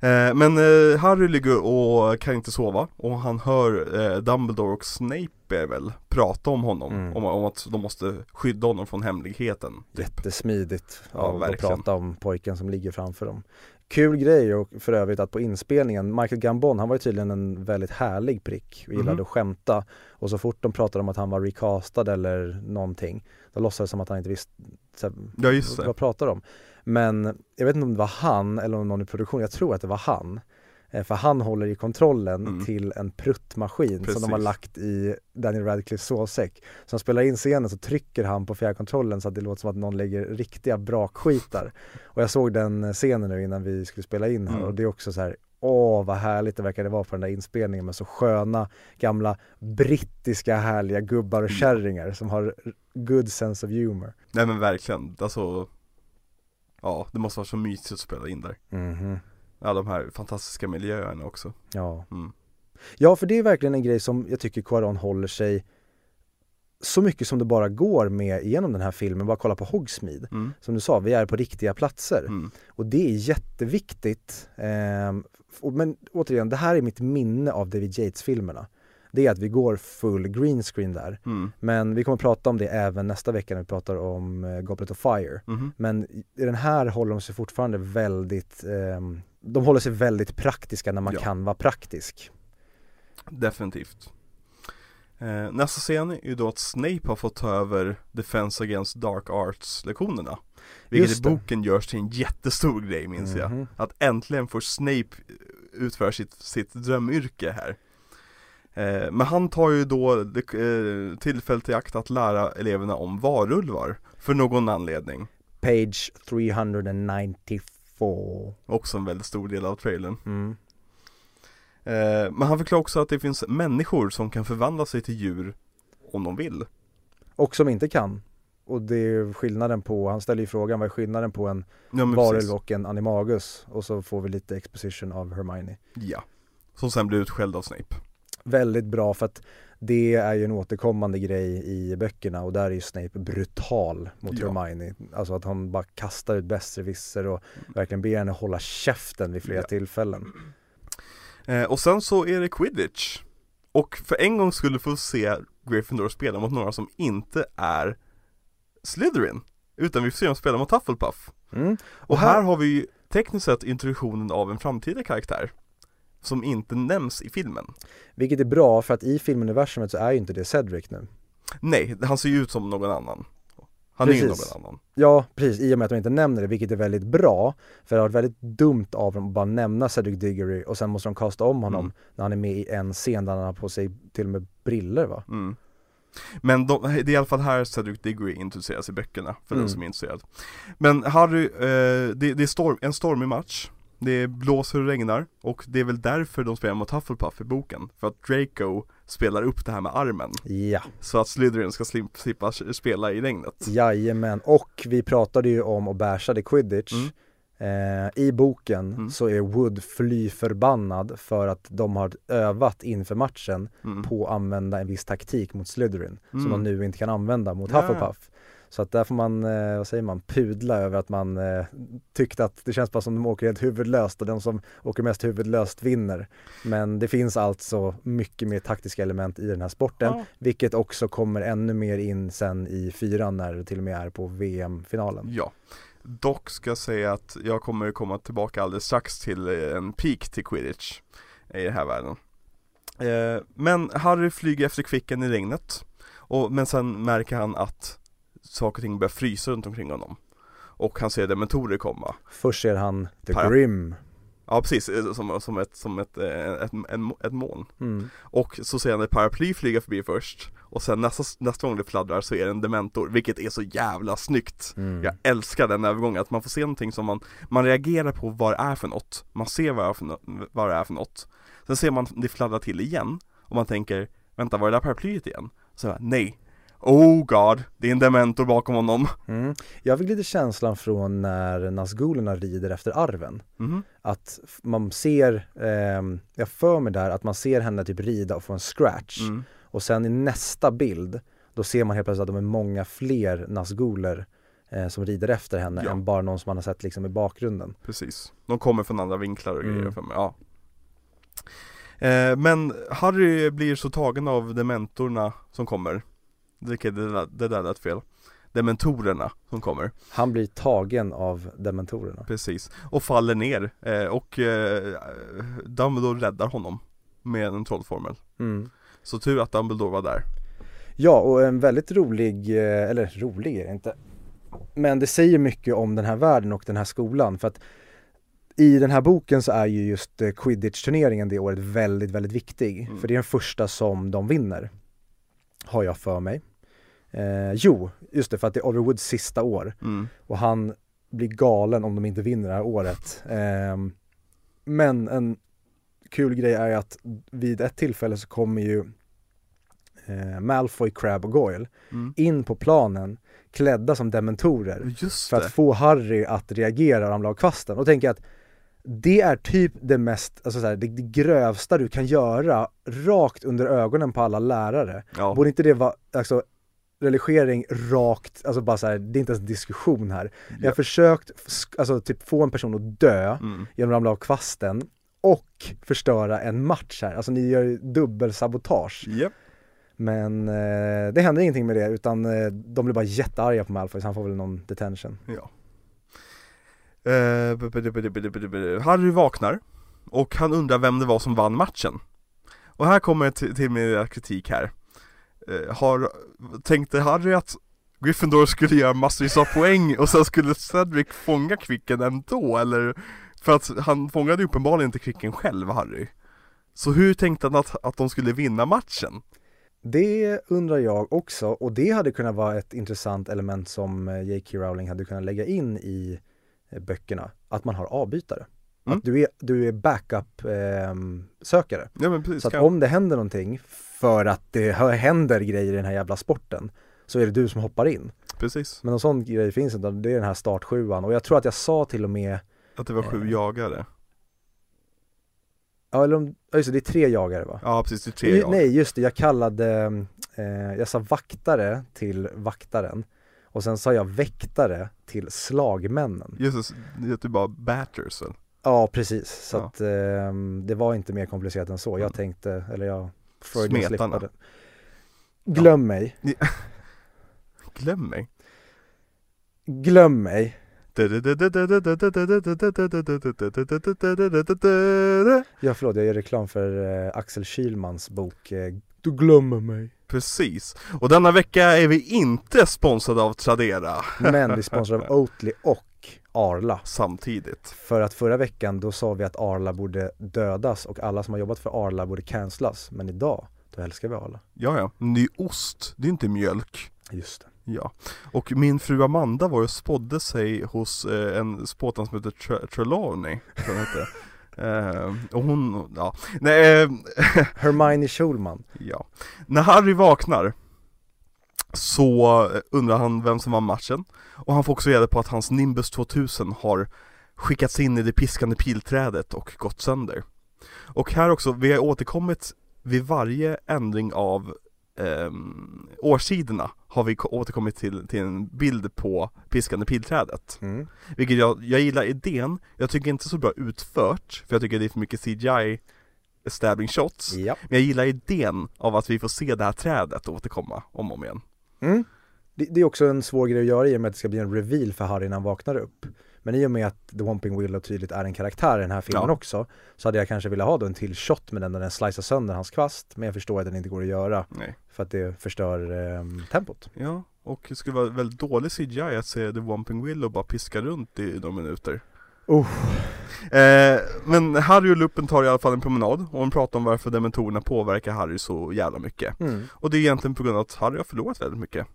Eh, men eh, Harry ligger och kan inte sova och han hör eh, Dumbledore och Snape är väl prata om honom, Mm. om, om att de måste skydda honom från hemligheten. Typ. Jättesmidigt Ja, att prata om pojken som ligger framför dem. Kul grej och för övrigt att på inspelningen, Michael Gambon han var ju tydligen en väldigt härlig prick och gillade Mhm. att skämta och så fort de pratade om att han var recastad eller någonting då låtsades det som att han inte visste så här, Ja vad pratar om? Men jag vet inte om det var han eller om någon i produktionen, jag tror att det var han. Eh, För han håller i kontrollen Mm. till en pruttmaskin som de har Precis. lagt i Daniel Radcliffes sovsäck. Så han spelar in scenen så trycker han på fjärrkontrollen så att det låter som att någon lägger riktiga brakskitar. Och jag såg den scenen nu innan vi skulle spela in här Mm. och det är också så här Åh vad härligt det verkade vara på den där inspelningen med så sköna gamla brittiska härliga gubbar och Mm. kärringar som har good sense of humor. Nej men verkligen, alltså Ja, det måste vara så mysigt att spela in där. Mhm. Ja, de här fantastiska miljöerna också. Ja. Mm. Ja, för det är verkligen en grej som jag tycker Quaron håller sig så mycket som det bara går med genom den här filmen, bara kolla på Hogsmeade. Mm. Som du sa, vi är på riktiga platser Mm. och det är jätteviktigt. Och, men återigen, det här är mitt minne av David Yates-filmerna. Det är att vi går full green screen där. Mm. Men vi kommer prata om det även nästa vecka när vi pratar om eh, Goblet of Fire. Mhm. Men i den här håller de sig fortfarande väldigt, ehm, de håller sig väldigt praktiska när man Ja. kan vara praktisk. Definitivt. Eh, nästa scen är ju då att Snape har fått ta över Defense Against Dark Arts lektionerna. Vilket Just i boken görs till en jättestor grej minns jag. Mhm. Att äntligen får Snape utföra sitt, sitt drömyrke här. Eh, men han tar ju då eh, tillfället i akt att lära eleverna om varulvar. För någon anledning. Page 394. Också en väldigt stor del av trailern. Mm. Eh, men han förklarar också att det finns människor som kan förvandla sig till djur om de vill. Och som inte kan. Och det är skillnaden på, han ställer ju frågan vad är skillnaden på en Ja, varulv och en animagus? Och så får vi lite exposition av Hermione. Ja. Som sen blir utskälld av Snape. Väldigt bra för att det är ju en återkommande grej i böckerna och där är ju Snape brutal mot Ja. Hermione. Alltså att han bara kastar ut besserwisser och verkligen ber henne hålla käften vid flera Ja. tillfällen. Eh, och sen så är det quidditch. Och för en gång skulle få se Gryffindor spela mot några som inte är Slytherin. Utan vi får se dem spela mot Hufflepuff. Mm. Och här har vi ju tekniskt sett introduktionen av en framtida karaktär. Som inte nämns i filmen. Vilket är bra för att i filmuniversumet så är ju inte det Cedric nu. Nej, han ser ju ut som någon annan. Han är ju Precis. någon annan. Ja, precis, i och med att de inte nämner det, vilket är väldigt bra. För det har varit väldigt dumt av dem att bara nämna Cedric Diggory och sen måste de kasta om honom Mm. när han är med i en scen där han har på sig till och med briller va? Mm. Men de, det är i alla fall här Cedric Diggory introduceras i böckerna, för Mm. den som är intresserad. Men Harry, eh, det, det är storm, en stormig match. Det blåser och regnar och det är väl därför de spelar mot Hufflepuff i boken. För att Draco spelar upp det här med armen. Ja, Så att Slytherin ska slip- slippa spela i regnet. jajamän. Och vi pratade ju om och bärsade quidditch. Mm. Eh, I boken Mm. så är Wood fly förbannad för att de har övat inför matchen Mm. på att använda en viss taktik mot Slytherin som Mm. de nu inte kan använda mot. Hufflepuff. Så att där får man, eh, vad säger man, pudla över att man eh, tyckte att det känns bara som de åker helt huvudlöst och de som åker mest huvudlöst vinner. Men det finns alltså mycket mer taktiska element i den här sporten, Ja. vilket också kommer ännu mer in sen i fyran när det till och med är på VM-finalen. Ja. Dock ska jag säga att jag kommer komma tillbaka alldeles strax till eh, en peak till quidditch i den här världen. Men Harry flyger efter Kvicken i regnet, och, men sen märker han att saker och ting börjar frysa runt omkring honom. Och han ser dementorer komma. Först ser han The Para- Grim. Ja precis, eh, som, som ett, som ett, eh, ett, en, ett moln. Mm. Och så ser han ett paraply flyga förbi först, och sen nästa, nästa gång det fladdrar så är det en dementor, vilket är så jävla snyggt. Mm. Jag älskar den övergången, att man får se någonting som man, man reagerar på vad det är för något, man ser vad det är för, vad det är för något. Sen ser man det fladdra till igen, och man tänker, vänta var det där paraplyet igen? Så nej, oh god, det är en dementor bakom honom. Mm. Jag fick lite känslan från när Nazgulerna rider efter arven. Mhm. Att man ser, ehm, jag för mig där att man ser henne typ rida och få en scratch. Mm. Och sen i nästa bild, då ser man helt plötsligt att de är många fler Nazguler eh, som rider efter henne Ja. än bara någon som man har sett liksom i bakgrunden. Precis, de kommer från andra vinklar och grejer Mm. för mig, ja. Eh, men Harry blir så tagen av dementorerna som kommer, det, det, det där lät fel. Dementorerna som kommer. Han blir tagen av dementorerna. Precis, och faller ner eh, och eh, Dumbledore räddar honom med en trollformel. Mm. Så tur att Dumbledore var där. Ja, och en väldigt rolig, eh, eller rolig är det inte, men det säger mycket om den här världen och den här skolan för att i den här boken så är ju just eh, quidditch-turneringen det året väldigt, väldigt viktig. Mm. För det är den första som de vinner. Har jag för mig. Eh, jo, just det, för att det är Oliver Woods sista år Mm. och han blir galen om de inte vinner det här året. Ehm, men en kul grej är att vid ett tillfälle så kommer ju eh, Malfoy, Crab och Goyle Mm. in på planen klädda som dementorer för att få Harry att reagera och ramla av kvasten. Och tänker att det är typ det mest, alltså så här, det, det grövsta du kan göra rakt under ögonen på alla lärare. ja. Borde inte det vara, alltså religering rakt, alltså bara så här, det är inte ens en diskussion här. Jag har ja. försökt, alltså typ få en person att dö Mm. genom att ramla av kvasten och förstöra en match här. Alltså ni gör ju dubbelsabotage. Japp. Men eh, det händer ingenting med det utan eh, de blir bara jättearga på Malfoy så han får väl någon detention. Ja. Eh, Harry vaknar och han undrar vem det var som vann matchen. Och här kommer till, till min kritik här. Eh, har, tänkte Harry att Gryffindor skulle göra massvis av poäng och sen skulle Cedric fånga Kvicken ändå eller? För att han fångade ju uppenbarligen inte Kvicken själv, Harry. Så hur tänkte han att, att de skulle vinna matchen? Det undrar jag också och det hade kunnat vara ett intressant element som eh, J.K. Rowling hade kunnat lägga in i eh, böckerna. Att man har avbytare. Mm. Att du är, du är backup-sökare. Ja men precis, så att om det händer någonting för att det händer grejer i den här jävla sporten så är det du som hoppar in. precis. Men någon sån grej finns inte, det är den här startsjuan och jag tror att jag sa till och med, Att det var sju Eh. jagare. ja eller om, just det, det är tre jagare va? Ja precis, det är tre jagare. Nej just det, jag kallade, eh, jag sa vaktare till vaktaren och sen sa jag väktare till slagmännen. Just det, det är bara batters väl? Ja precis, så Ja. att ehm, det var inte mer komplicerat än så. Jag Mm. tänkte, eller jag Freudian Smetarna. slippade. Glöm mig, [LAUGHS] Glöm mig. glöm mig. Ja förlåt, jag gör reklam för eh, Axel Kylmans bok eh, Du glömmer mig. Precis. Och denna vecka är vi inte sponsrade av Tradera Men vi sponsrar av [LAUGHS] Oatly och Arla. samtidigt. För att förra veckan då sa vi att Arla borde dödas och alla som har jobbat för Arla borde cancelas. Men idag, då älskar vi Arla. Ja, ja. Det är ost, det är inte mjölk. Just det. Ja, och min fru Amanda var och spådde sig hos eh, en spåtare som heter Tre- Trelawney, hette. [LAUGHS] eh, och hon, ja, nej, eh, Hermione Schulman. ja. När Harry vaknar så eh, undrar han vem som vann matchen och han får också reda på att hans Nimbus 2000 har skickats in i det piskande pilträdet och gått sönder. Och här också, vi har återkommit vid varje ändring av ehm, årsidorna har vi ko- återkommit till, till en bild på piskande pilträdet. Mm. Vilket jag, jag gillar idén, jag tycker inte så bra utfört, för jag tycker det är för mycket CGI stabbing shots. Ja. Men jag gillar idén av att vi får se det här trädet återkomma om och om igen. Mm. Det, det är också en svår grej att göra i och med att det ska bli en reveal för Harry när han vaknar upp. Men i och med att The Womping Willow tydligt är en karaktär i den här filmen Ja. också så hade jag kanske velat ha då en till shot med den där den slicear sönder hans kvast men jag förstår att den inte går att göra Nej. för att det förstör ehm, tempot. Ja, och det skulle vara väldigt dålig CGI att se The Womping Willow bara piska runt i några minuter. Oh. Eh, men Harry och Lupin tar i alla fall en promenad och de pratar om varför dementorerna påverkar Harry så jävla mycket. Mm. Och det är egentligen på grund av att Harry har förlorat väldigt mycket.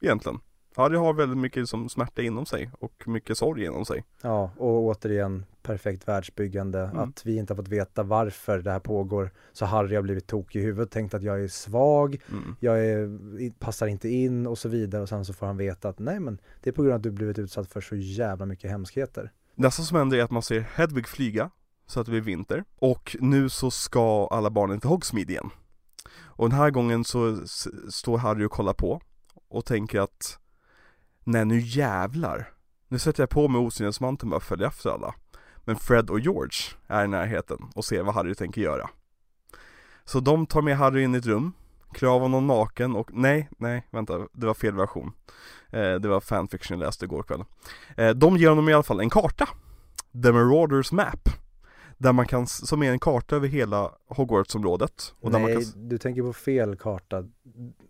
Egentligen. Harry har väldigt mycket som smärta inom sig och mycket sorg inom sig. Ja, och återigen perfekt världsbyggande. Mm. Att vi inte har fått veta varför det här pågår. Så Harry har blivit tokig i huvudet, tänkt att jag är svag, Mm. jag är, passar inte in och så vidare. Och sen så får han veta att nej men det är på grund av att du blivit utsatt för så jävla mycket hemskheter. Nästa som händer är att man ser Hedvig flyga, så att det blir vinter. Och nu så ska alla barnen till Hogsmeade igen. Och den här gången så står Harry och kollar på och tänker att Nej nu jävlar. Nu sätter jag på mig osynlighetsmanteln och bara följer efter alla. Men Fred och George är i närheten och ser vad Harry tänker göra. Så de tar med Harry in i ett rum, klär av honom naken och nej, nej, vänta, det var fel version. Eh, det var fanfiction jag läste igår kväll. Eh, de ger honom i alla fall en karta. The Marauders Map. Där man kan, som är en karta över hela Hogwarts-området. Och nej, kan, du tänker på fel karta.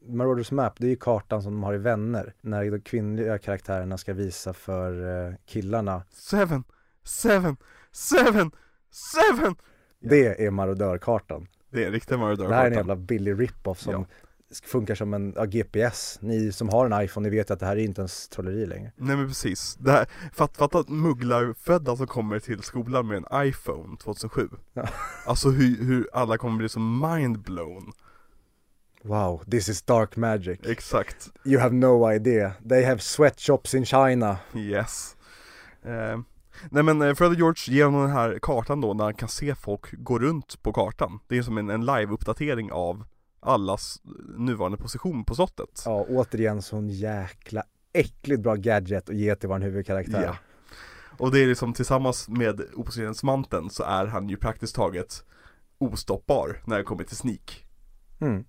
Marauders Map, det är ju kartan som de har i Vänner. När de kvinnliga karaktärerna ska visa för eh, killarna. seven, seven, seven, seven! Det är marodörkartan. Det är en riktig Maradona Det här är en jävla billig rip-off som Ja. Funkar som en ja, GPS. Ni som har en iPhone, ni vet att det här är inte ens trolleri längre. Nej men precis, det här, fatt, fatta att mugglarfödda som kommer till skolan med en iPhone 2007 Ja. [LAUGHS] Alltså hur, hur alla kommer bli så mindblown Wow, this is dark magic. Exakt, You have no idea. They have sweatshops in China. yes eh, Nej men eh, Fred och George ger honom den här kartan då när han kan se folk gå runt på kartan Det är som en, en live-uppdatering av allas nuvarande position på slottet Ja, återigen sån jäkla äckligt bra gadget att ge till vår huvudkaraktär. Ja. Och det är liksom tillsammans med oppositionsmanteln så är han ju praktiskt taget ostoppbar när det kommer till sneak Mm.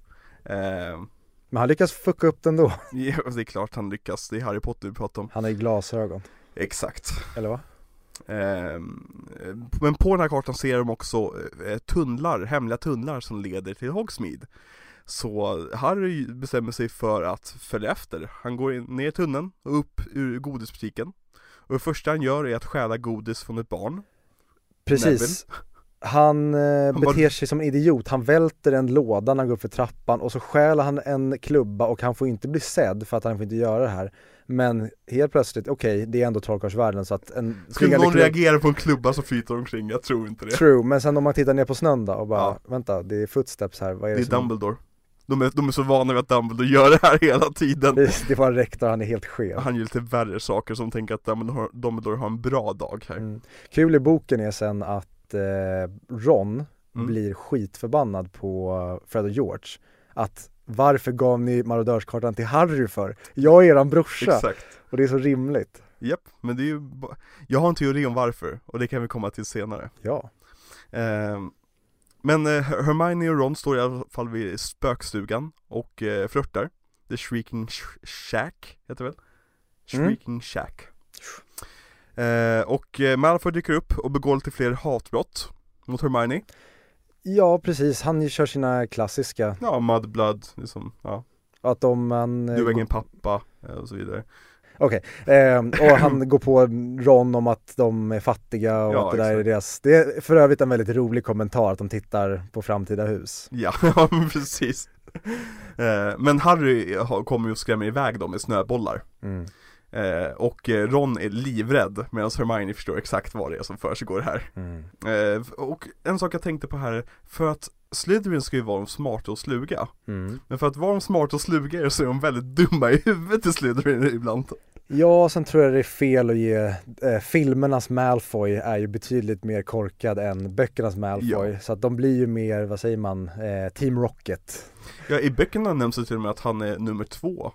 eh, Men han lyckas fucka upp den då. [LAUGHS] Ja, det är klart han lyckas, det är Harry Potter vi pratar om Han har ju glasögon, Exakt eller va? Ehm, Men på den här kartan ser de också eh, tunnlar, hemliga tunnlar som leder till Hogsmeade Så Harry bestämmer sig för att följa efter Han går in, ner i tunneln och upp ur godisbutiken Och det första han gör är att stjäla godis från ett barn Precis. Han eh, Han beter bara- sig som en idiot, han välter en låda när han går upp för trappan och så stjäl han en klubba och han får inte bli sedd för att han får inte göra det här. Men helt plötsligt, okej, det är ändå trollkarlsvärlden så att en Skulle någon klubb- reagera på en klubba som flyter omkring? Jag tror inte det True, men sen om man tittar ner på snön då och bara, Ja. vänta, det är footsteps här, vad är Det det, är som... Dumbledore de är, de är så vana vid att Dumbledore gör det här hela tiden Det, det var en rektor, han är helt skev. Han gör lite värre saker som tänker att Dumbledore, har- Dumbledore har en bra dag här Mm. Kul i boken är sen att eh, Ron Mm. blir skitförbannad på eh, Fred och George. Att varför gav ni marodörskartan till Harry för? Jag är eran brorsa Exakt och det är så rimligt. Japp, men det är ju Jag har en teori om varför och det kan vi komma till senare Ja. Ehm, Men eh, Hermione och Ron står i alla fall vid spökstugan och eh, flörtar The Shrieking Sh- Shack heter det väl? Mm. Shrieking Shack Eh, Och eh, Malfoy dyker upp och begår lite fler hatbrott mot Hermione Ja precis, han kör sina klassiska. Ja, Mudblood, liksom, ja Att om man... eh, Du är ingen pappa eh, och så vidare Okej, ehm, och han går på Ron om att de är fattiga och Ja, att det där är exakt. deras, det är för övrigt en väldigt rolig kommentar att de tittar på framtida hus. Ja, [LAUGHS] precis eh, Men Harry har- kommer ju och skrämmer iväg dem med snöbollar Mm. eh, Och eh, Ron är livrädd medan Hermione förstår exakt vad det är som försiggår här Mm. eh, Och en sak jag tänkte på här, för att Slytherin ska ju vara de smarta och sluga Mm. Men för att vara de smarta och sluga så är de väldigt dumma i huvudet i Slytherin ibland Ja, sen tror jag det är fel att ge, eh, filmernas Malfoy är ju betydligt mer korkad än böckernas Malfoy. Ja. Så att de blir ju mer, vad säger man, eh, Team Rocket. Ja, i böckerna nämns det till och med att han är nummer två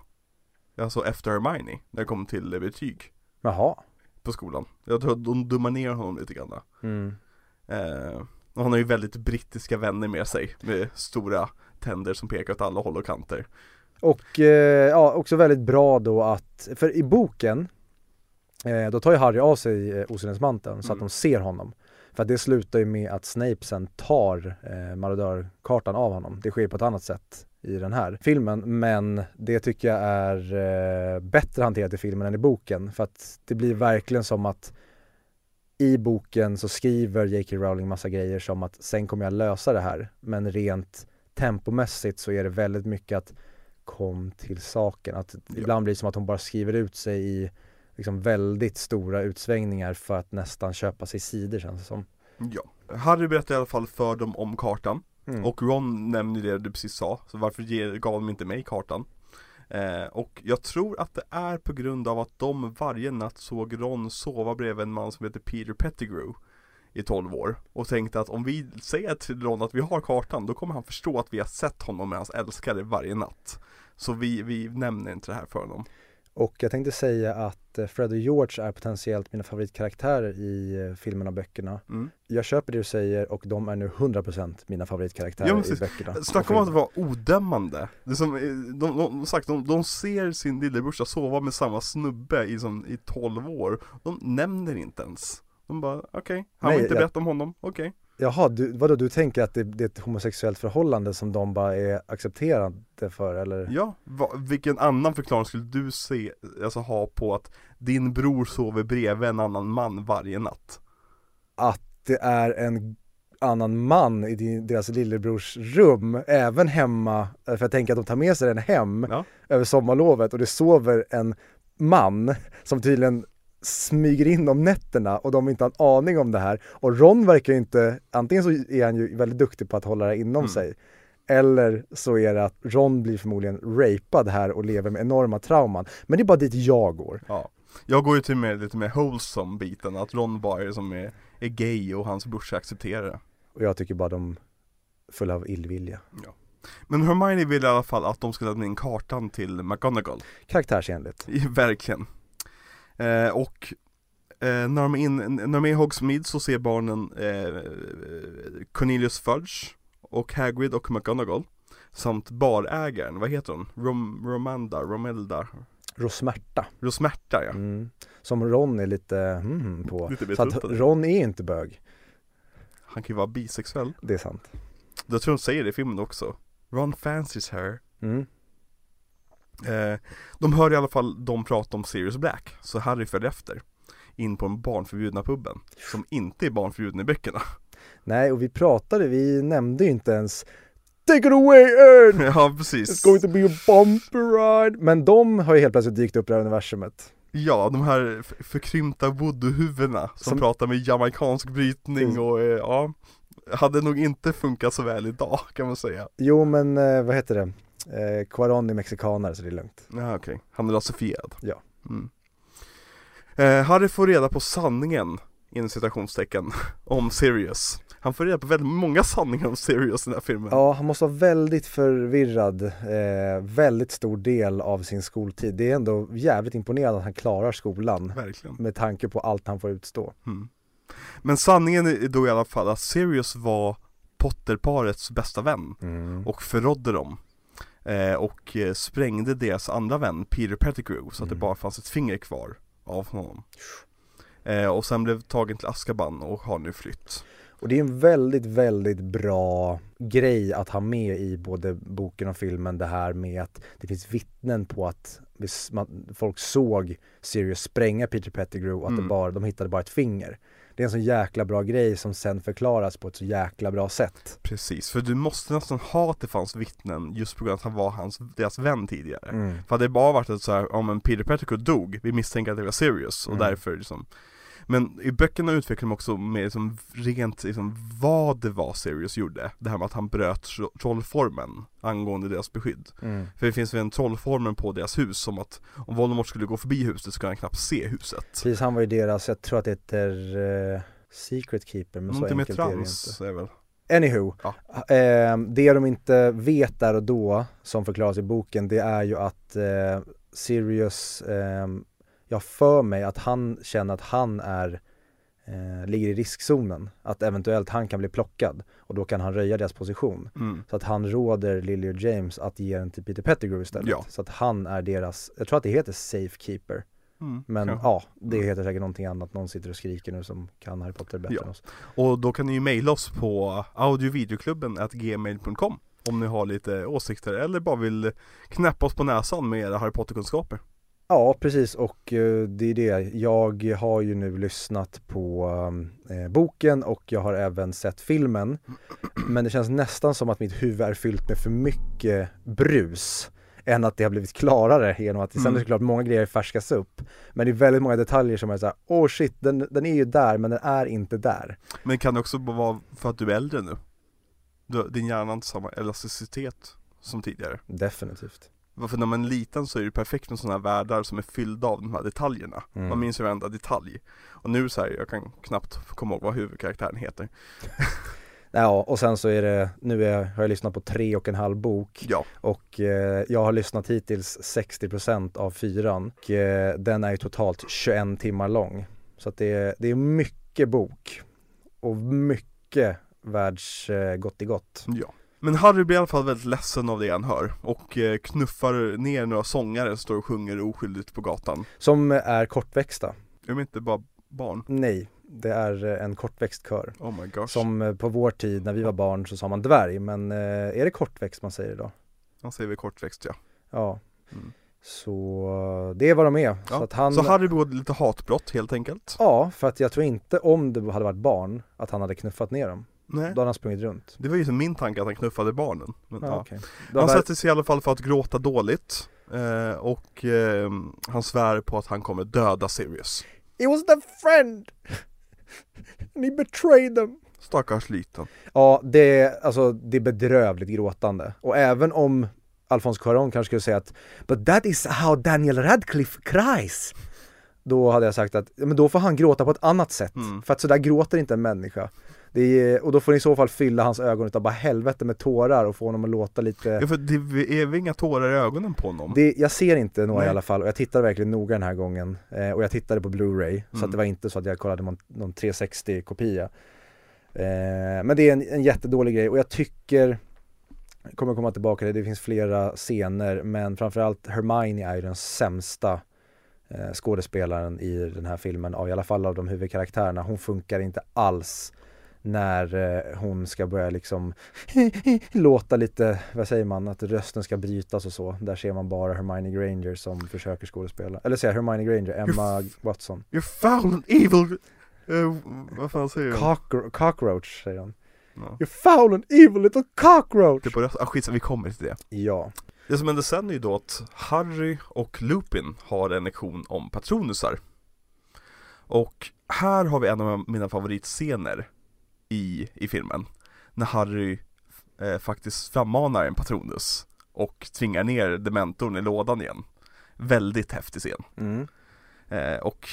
Alltså efter Hermione, när det kommer till eh, betyg Jaha. på skolan Jag tror att de dummar ner honom lite grann Mm. eh, Och han har ju väldigt brittiska vänner med sig Med stora tänder som pekar åt alla håll och kanter Och eh, ja, också väldigt bra då att, för i boken eh, då tar ju Harry av sig eh, osynlighetsmanteln så att Mm. de ser honom. För att det slutar ju med att Snape sen tar eh, marodörkartan av honom. Det sker på ett annat sätt i den här filmen men det tycker jag är eh, bättre hanterat i filmen än i boken för att det blir verkligen som att i boken så skriver J.K. Rowling massa grejer som att sen kommer jag lösa det här men rent tempomässigt så är det väldigt mycket att kom till saken. Att ibland blir det som att hon bara skriver ut sig i liksom väldigt stora utsvängningar för att nästan köpa sig sidor känns det som. Ja Harry berättar i alla fall för dem om kartan Mm. Och Ron nämner det du precis sa, så varför gav de inte mig kartan? Eh, och jag tror att det är på grund av att de varje natt såg Ron sova bredvid en man som heter Peter Pettigrew i 12 år och tänkte att om vi säger till Ron att vi har kartan då kommer han förstå att vi har sett honom med hans älskare varje natt. Så vi, vi nämner inte det här för honom. Och jag tänkte säga att eh, Fred och George är potentiellt mina favoritkaraktärer i eh, filmerna och böckerna. Mm. Jag köper det du säger och de är nu 100% mina favoritkaraktärer Ja, i böckerna. Snacka om att vara odömande. Det som, eh, de, de, sagt, de, de ser sin lillebrorsa sova med samma snubbe i, som, i 12 år. De nämner inte ens. De bara, okej, han Nej, vill inte jag- berätta om honom, okej. Jaha, du, vadå du tänker att det, det är ett homosexuellt förhållande som de bara är accepterade för eller? Ja, va, vilken annan förklaring skulle du se, alltså ha på att din bror sover bredvid en annan man varje natt? Att det är en annan man i din, deras lillebrors rum, även hemma, eh, för jag tänker att de tar med sig den hem Ja. över sommarlovet och det sover en man som tydligen smyger in om nätterna och de inte har en aning om det här. Och Ron verkar ju inte, antingen så är han ju väldigt duktig på att hålla det inom Mm. sig, eller så är det att Ron blir förmodligen rapad här och lever med enorma trauman. Men det är bara dit jag går. Ja. Jag går ju till med lite mer wholesome biten, att Ron bara är som är, är gay och hans brorsa accepterar det. Och jag tycker bara de är fulla av illvilja. Men Hermione vill i alla fall att de ska lämna in kartan till McGonagall. Karaktärsenligt. [LAUGHS] Verkligen. Eh, och eh, när, de är in, när de är i Hogsmeade så ser barnen eh, Cornelius Fudge och Hagrid och McGonagall samt barägaren, vad heter hon? Rom, Romanda, Romelda, Rosmärta. Rosmärta ja. Mm. Som Ron är lite mm, på. Lite Så att. Ron är inte bög. Han kan ju vara bisexuell. Det är sant. Jag tror de säger det i filmen också. Ron fancies her. Mm. Eh, de hör i alla fall de prata om Sirius Black, så Harry följer efter. In på den barnförbjudna puben, som inte är barnförbjuden i böckerna. Nej, och vi pratade, vi nämnde ju inte ens Take it away Ern! [LAUGHS] ja precis. It's going to be a bumpy ride! Men de har ju helt plötsligt dykt upp i det här universumet. Ja, de här förkrympta voodoo-huvudena som, Som- pratar med jamaicansk brytning och eh, ja Hade nog inte funkat så väl idag kan man säga Jo, men eh, vad heter det? Eh, Quaron är mexikanare så det är lugnt. Ja okej, han är rasifierad Ja. mm. eh, Harry får reda på sanningen inom citationstecken [LAUGHS] om Sirius Han får reda på väldigt många sanningar om Sirius i den här filmen Ja, han måste vara väldigt förvirrad, eh, väldigt stor del av sin skoltid. Det är ändå jävligt imponerande att han klarar skolan Verkligen med tanke på allt han får utstå. mm. Men sanningen är då i alla fall att Sirius var Potterparets bästa vän och förrådde dem eh, och eh, sprängde deras andra vän Peter Pettigrew så att det Mm. bara fanns ett finger kvar av honom eh, och sen blev tagen till Azkaban och har nu flytt Och det är en väldigt, väldigt bra grej att ha med i både boken och filmen det här med att det finns vittnen på att folk såg Sirius spränga Peter Pettigrew och att Mm. det bara, de hittade bara ett finger. Det är en så jäkla bra grej som sen förklaras på ett så jäkla bra sätt. Precis, för du måste nästan ha att det fanns vittnen just på grund av att han var hans, deras vän tidigare. Mm. För hade det bara varit så här, om en Peter Pettigrew dog, vi misstänker att det var Sirius och Mm. därför liksom Men i böckerna utvecklar de också med liksom rent liksom vad det var Sirius gjorde Det här med att han bröt tro- trollformen angående deras beskydd Mm. För det finns väl en trollformen på deras hus som att om Voldemort skulle gå förbi huset skulle han knappt se huset Precis, han var ju deras, jag tror att det heter eh, Secret Keeper, men så Någonting med enkelt är det trans inte. är väl Anywho, Ja. eh, det de inte vet där och då, som förklaras i boken, det är ju att eh, Sirius, eh, jag för mig att han känner att han är, eh, ligger i riskzonen, att eventuellt han kan bli plockad och då kan han röja deras position. mm. Så att han råder Lily och James att ge den till Peter Pettigrew istället. Ja. Så att han är deras, jag tror att det heter Safekeeper, Mm. men kanske. ja, det heter säkert någonting annat, någon sitter och skriker nu som kan Harry Potter bättre Ja. än oss. Och då kan ni ju mejla oss på audiovideoklubben gmail.com om ni har lite åsikter eller bara vill knäppa oss på näsan med era Harry Potter-kunskaper. Ja, precis och eh, det är det. Jag har ju nu lyssnat på eh, boken och jag har även sett filmen. Men det känns nästan som att mitt huvud är fyllt med för mycket brus än att det har blivit klarare genom att sen Mm. är det såklart många grejer färskas upp. Men det är väldigt många detaljer som är såhär, åh oh shit, den, den är ju där men den är inte där. Men kan det också vara för att du är äldre nu? Du, din hjärna har inte samma elasticitet som tidigare. Definitivt. Varför när man är liten så är det perfekt med sådana här världar som är fyllda av de här detaljerna. Mm. Man minns ju varenda detalj. Och nu så här, jag kan knappt komma ihåg vad huvudkaraktären heter. [LAUGHS] Ja, och sen så är det, nu är, har jag lyssnat på tre och en halv bok Ja, och eh, jag har lyssnat hittills 60% av fyran och eh, den är ju totalt 21 timmar lång. Så att det, är, det är mycket bok och mycket världsgott eh, gott i gott. ja. Men Harry blir i alla fall väldigt ledsen av det han hör och eh, knuffar ner några sångare som står och sjunger oskyldigt på gatan. Som är kortväxta. Är de inte bara barn? Nej, det är eh, en kortväxt kör. Oh my gosh. Som eh, på vår tid när vi var barn så sa man dvärg, men är det kortväxt man säger idag? Han säger väl kortväxt ja. Ja. Mm. Så det är vad de är. ja. Så att han... Så Harry begår lite hatbrott helt enkelt. Ja, för att jag tror inte om det hade varit barn att han hade knuffat ner dem. Nej. Då hade han sprungit runt. Det var ju min tanke att han knuffade barnen. Men, Ja, ja. Då Han sätter sig i alla fall för att gråta dåligt. Eh, och eh, han svär på att han kommer döda Sirius. It was their friend! And he betrayed them. Stackars liten. Ja, det är, alltså, det är bedrövligt gråtande. Och även om Alphonse Cuarón kanske skulle säga att But that is how Daniel Radcliffe cries. Då hade jag sagt att, men då får han gråta på ett annat sätt. Mm. För att sådär gråter inte en människa. Är, och då får ni i så fall fylla hans ögon utav bara helvete med tårar och få honom att låta lite Ja för det är väl inga tårar i ögonen på honom? Det, jag ser inte några Nej. i alla fall och jag tittade verkligen noga den här gången eh, och jag tittade på Blu-ray så Mm. att det var inte så att jag kollade någon, någon 360 kopia eh, Men det är en, en jättedålig grej och jag tycker jag kommer komma tillbaka till det, det finns flera scener men framförallt Hermione är ju den sämsta eh, skådespelaren i den här filmen, av, i alla fall av de huvudkaraktärerna. Hon funkar inte alls när eh, hon ska börja liksom [LAUGHS] låta lite, vad säger man, att rösten ska brytas och så. Där ser man bara Hermione Granger som försöker skådespela. Eller säger Hermione Granger, Emma Watson. You foul and evil... Uh, vad fan säger hon? Cockro- cockroach säger hon. Ja. You foul and evil little cockroach! Det röst, ah, skitsamma, vi kommer till det. Ja. Det som händer sen är ju då att Harry och Lupin har en lektion om patronusar. Och här har vi en av mina favoritscener i, i filmen. När Harry eh, faktiskt frammanar en patronus och tvingar ner dementorn i lådan igen. Väldigt häftig scen. Mm. Eh, och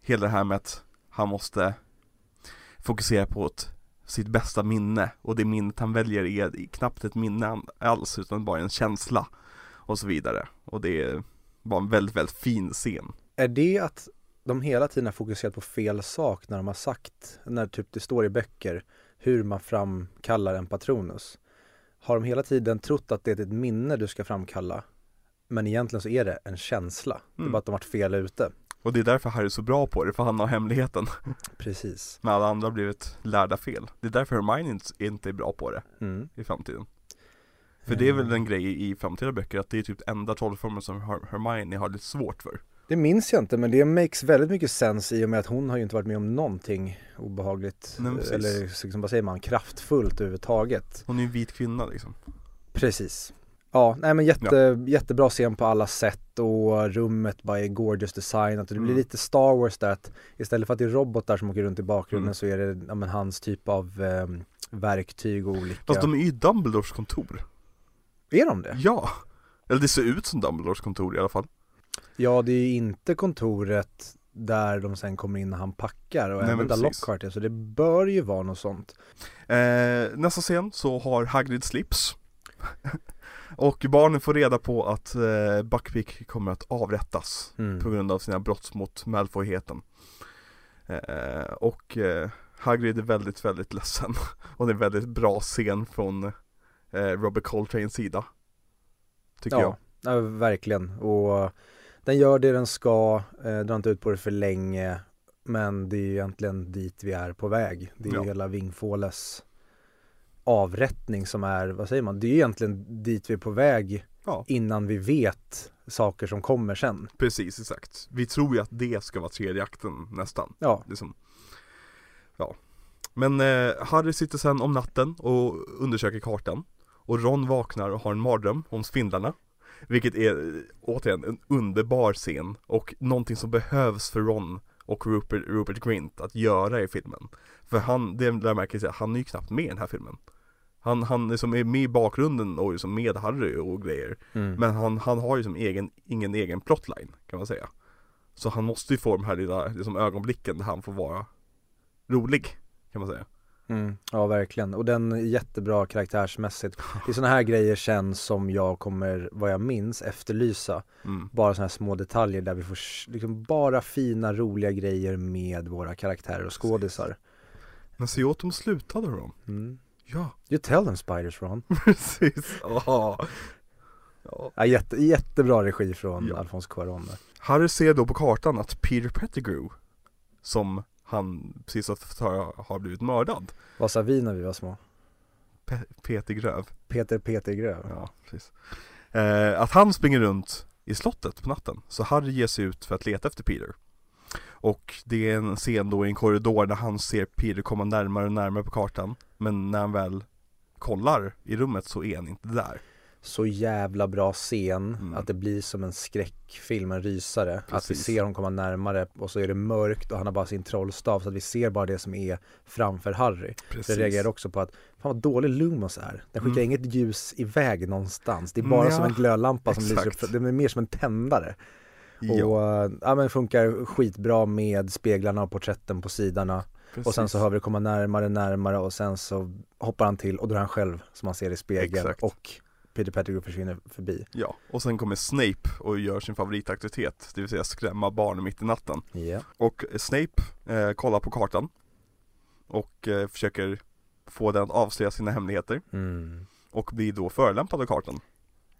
hela det här med att han måste fokusera på ett, sitt bästa minne och det minnet han väljer är knappt ett minne alls utan bara en känsla och så vidare. Och det är bara en väldigt, väldigt fin scen. Är det att de hela tiden har fokuserat på fel sak när de har sagt, när typ det står i böcker, hur man framkallar en patronus? Har de hela tiden trott att det är ett minne du ska framkalla? Men egentligen så är det en känsla. Det är Mm. bara att de har varit fel ute. Och det är därför Harry är så bra på det, för han har hemligheten [LAUGHS] Precis. Men alla andra har blivit lärda fel Det är därför Hermione inte- är bra på det Mm. i framtiden För det är väl Eh, en grej i- framtida böcker att det är typ enda trollformen som Her- Hermione har lite svårt för Det minns jag inte men det makes väldigt mycket sens i och med att hon har ju inte varit med om någonting obehagligt Nej. Eller liksom, vad säger man, kraftfullt överhuvudtaget Hon är ju en vit kvinna liksom Precis Ja, nej men jätte, jättebra scen på alla sätt och rummet bara är gorgeous designat och det blir Mm. lite Star Wars där att istället för att det är robotar som åker runt i bakgrunden Mm. så är det ja, men, hans typ av eh, verktyg och olika Fast de är ju Dumbledores kontor Är de det? Ja! Eller det ser ut som Dumbledores kontor i alla fall Ja, det är ju inte kontoret där de sen kommer in när han packar och Nej, även där. Lockhart är så det bör ju vara något sånt. Eh, Nästa scen så har Hagrid slips. [LAUGHS] Och barnen får reda på att eh, Buckbeak kommer att avrättas Mm. på grund av sina brott mot Malfoyheten. Eh, Och eh, Hagrid är väldigt, väldigt ledsen. [LAUGHS] Och det är en väldigt bra scen från eh, Robert Coltranes sida Tycker jag. Ja, ja, verkligen. Och den gör det den ska, eh, drar inte ut på det för länge men det är ju egentligen dit vi är på väg. Det är Ja. hela Vingfåles avrättning som är, vad säger man, det är ju egentligen dit vi är på väg Ja. innan vi vet saker som kommer sen. Precis, exakt Vi tror ju att det ska vara tredje akten nästan Ja, liksom. Ja Men eh, Harry sitter sen om natten och undersöker kartan Och Ron vaknar och har en mardröm om spindlarna Vilket är återigen en underbar scen och någonting som behövs för Ron och Rupert, Rupert Grint att göra i filmen. För han, det där märker jag, han är ju knappt med i den här filmen. Han, han liksom är med i bakgrunden och liksom med Harry och grejer. Mm. Men han, han har ju som egen, ingen egen plotline kan man säga. Så han måste ju få de här lilla liksom, ögonblicken där han får vara rolig kan man säga Mm, ja verkligen och den är jättebra karaktärsmässigt. [LAUGHS] Det är sådana här grejer sen som jag kommer, vad jag minns, efterlysa. mm. Bara sådana här små detaljer där vi får liksom bara fina roliga grejer med våra karaktärer och skådisar. Men se åt dem slutade de Mm. Ja, You tell them spiders Ron. [LAUGHS] precis ja. ja. Ja, jätte, jättebra regi från Ja. Alphonse Cuarón. Harry ser då på kartan att Peter Pettigrew Som han precis har har blivit mördad. Vad sa vi när vi var små? Pe- Peter Gröv. Peter Peter Gröv. Ja, precis. Eh, Att han springer runt i slottet på natten Så Harry ger sig ut för att leta efter Peter. Och det är en scen då i en korridor där han ser Peter komma närmare och närmare på kartan Men när han väl kollar i rummet så är han inte där Så jävla bra scen Mm. att det blir som en skräckfilm, en rysare. Att vi Precis. ser honom komma närmare och så är det mörkt och han har bara sin trollstav så att vi ser bara det som är framför Harry. Så jag reagerade också på att, fan vad dålig Lumos är. Den skickar Mm. inget ljus iväg någonstans. Det är bara Ja, som en glödlampa som lyser upp, den är mer som en tändare. Ja, Och äh, ja men funkar skitbra med speglarna och porträtten på sidorna. Och sen så hör vi det komma närmare, närmare och sen så hoppar han till och då är han själv som man ser i spegeln Exakt. och Peter Pettigrew försvinner förbi. Ja, och sen kommer Snape och gör sin favoritaktivitet Det vill säga skrämma barn mitt i natten Ja. Och Snape eh, kollar på kartan Och eh, försöker få den att avslöja sina hemligheter Mm. och blir då förolämpad av kartan.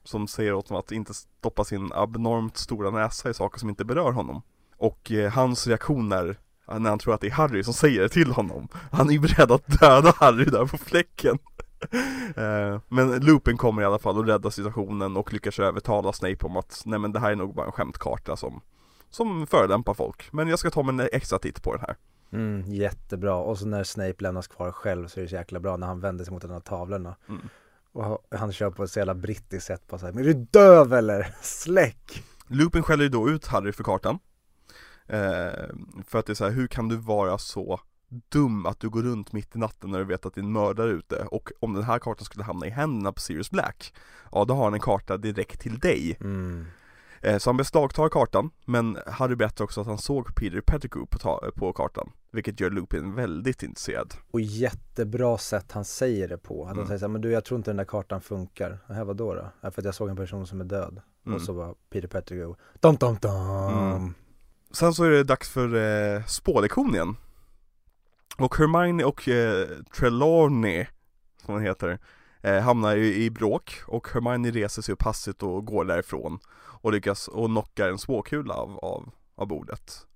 Som säger åt honom att inte stoppa sin abnormt stora näsa i saker som inte berör honom. Och eh, hans reaktion är när han tror att det är Harry som säger det till honom. Han är ju beredd att döda Harry där på fläcken. [LAUGHS] eh, men Lupin kommer i alla fall och räddar situationen och lyckas övertala Snape om att nej men det här är nog bara en skämtkarta som som förolämpar folk. Men jag ska ta mig en extra titt på den här. Mm, jättebra. Och så när Snape lämnas kvar själv så är det så jäkla bra när han vänder sig mot de här tavlorna. Mm. Och han- kör på ett så jävla brittiskt sätt på så här, men är du döv eller? Släck! Lupin skäller ju då ut Harry för kartan eh, För att det är så här, hur kan du vara så dum att du går runt mitt i natten när du vet att det är en mördare ute och om den här kartan skulle hamna i händerna på Sirius Black Ja då har han en karta direkt till dig Mm. eh, Så han beslagtar kartan men Harry berättar också att han såg Peter Pettigrew på, på kartan Vilket gör Lupin väldigt intresserad Och jättebra sätt han säger det på. Att han Mm. säger så här, men du jag tror inte den där kartan funkar. Här var då? Ja, för att jag såg en person som är död. Mm. Och så var Peter Pettigrew, dum dum dum. Mm. Sen så är det dags för eh, igen Och Hermione och eh, Trelawney, som hon heter, eh, hamnar i, i bråk och Hermione reser sig upp hastigt och går därifrån och lyckas och knockar en spåkula av, av, av bordet.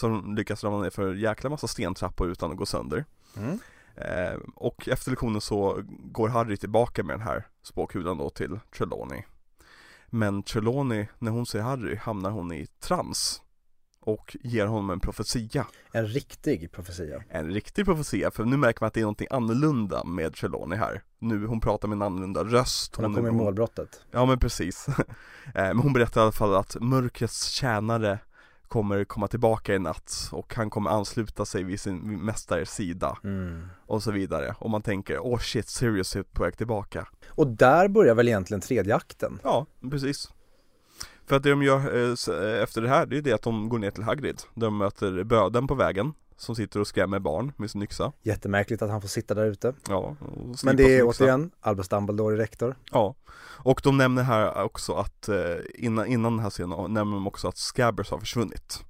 De lyckas ramla ner för jäkla massa stentrappor utan att gå sönder. Mm. Eh, och efter lektionen så går Harry tillbaka med den här spåkulan då till Trelawney. Men Trelawney, när hon ser Harry, hamnar hon i trans och ger honom en profetia. En riktig profetia. En riktig profetia, för nu märker man att det är någonting annorlunda med Trelawney här. Nu, hon pratar med en annorlunda röst. Hon har kommit hon, målbrottet. Ja men precis. [LAUGHS] Eh, men hon berättar i alla fall att mörkrets tjänare kommer komma tillbaka i natt och han kommer ansluta sig vid sin mästares sida Mm. och så vidare. Och man tänker, åh oh shit, Sirius är på väg tillbaka. Och där börjar väl egentligen tredje akten. Ja, precis. För att det de gör eh, eh, efter det här, det är det att de går ner till Hagrid. De möter böden på vägen, som sitter och skrämmer barn med sin yxa. Jättemärkligt att han får sitta där ute. Ja, Men det är återigen Albus Dumbledore är rektor. Ja, och de nämner här också att eh, innan, innan den här scenen nämner de också att Scabbers har försvunnit.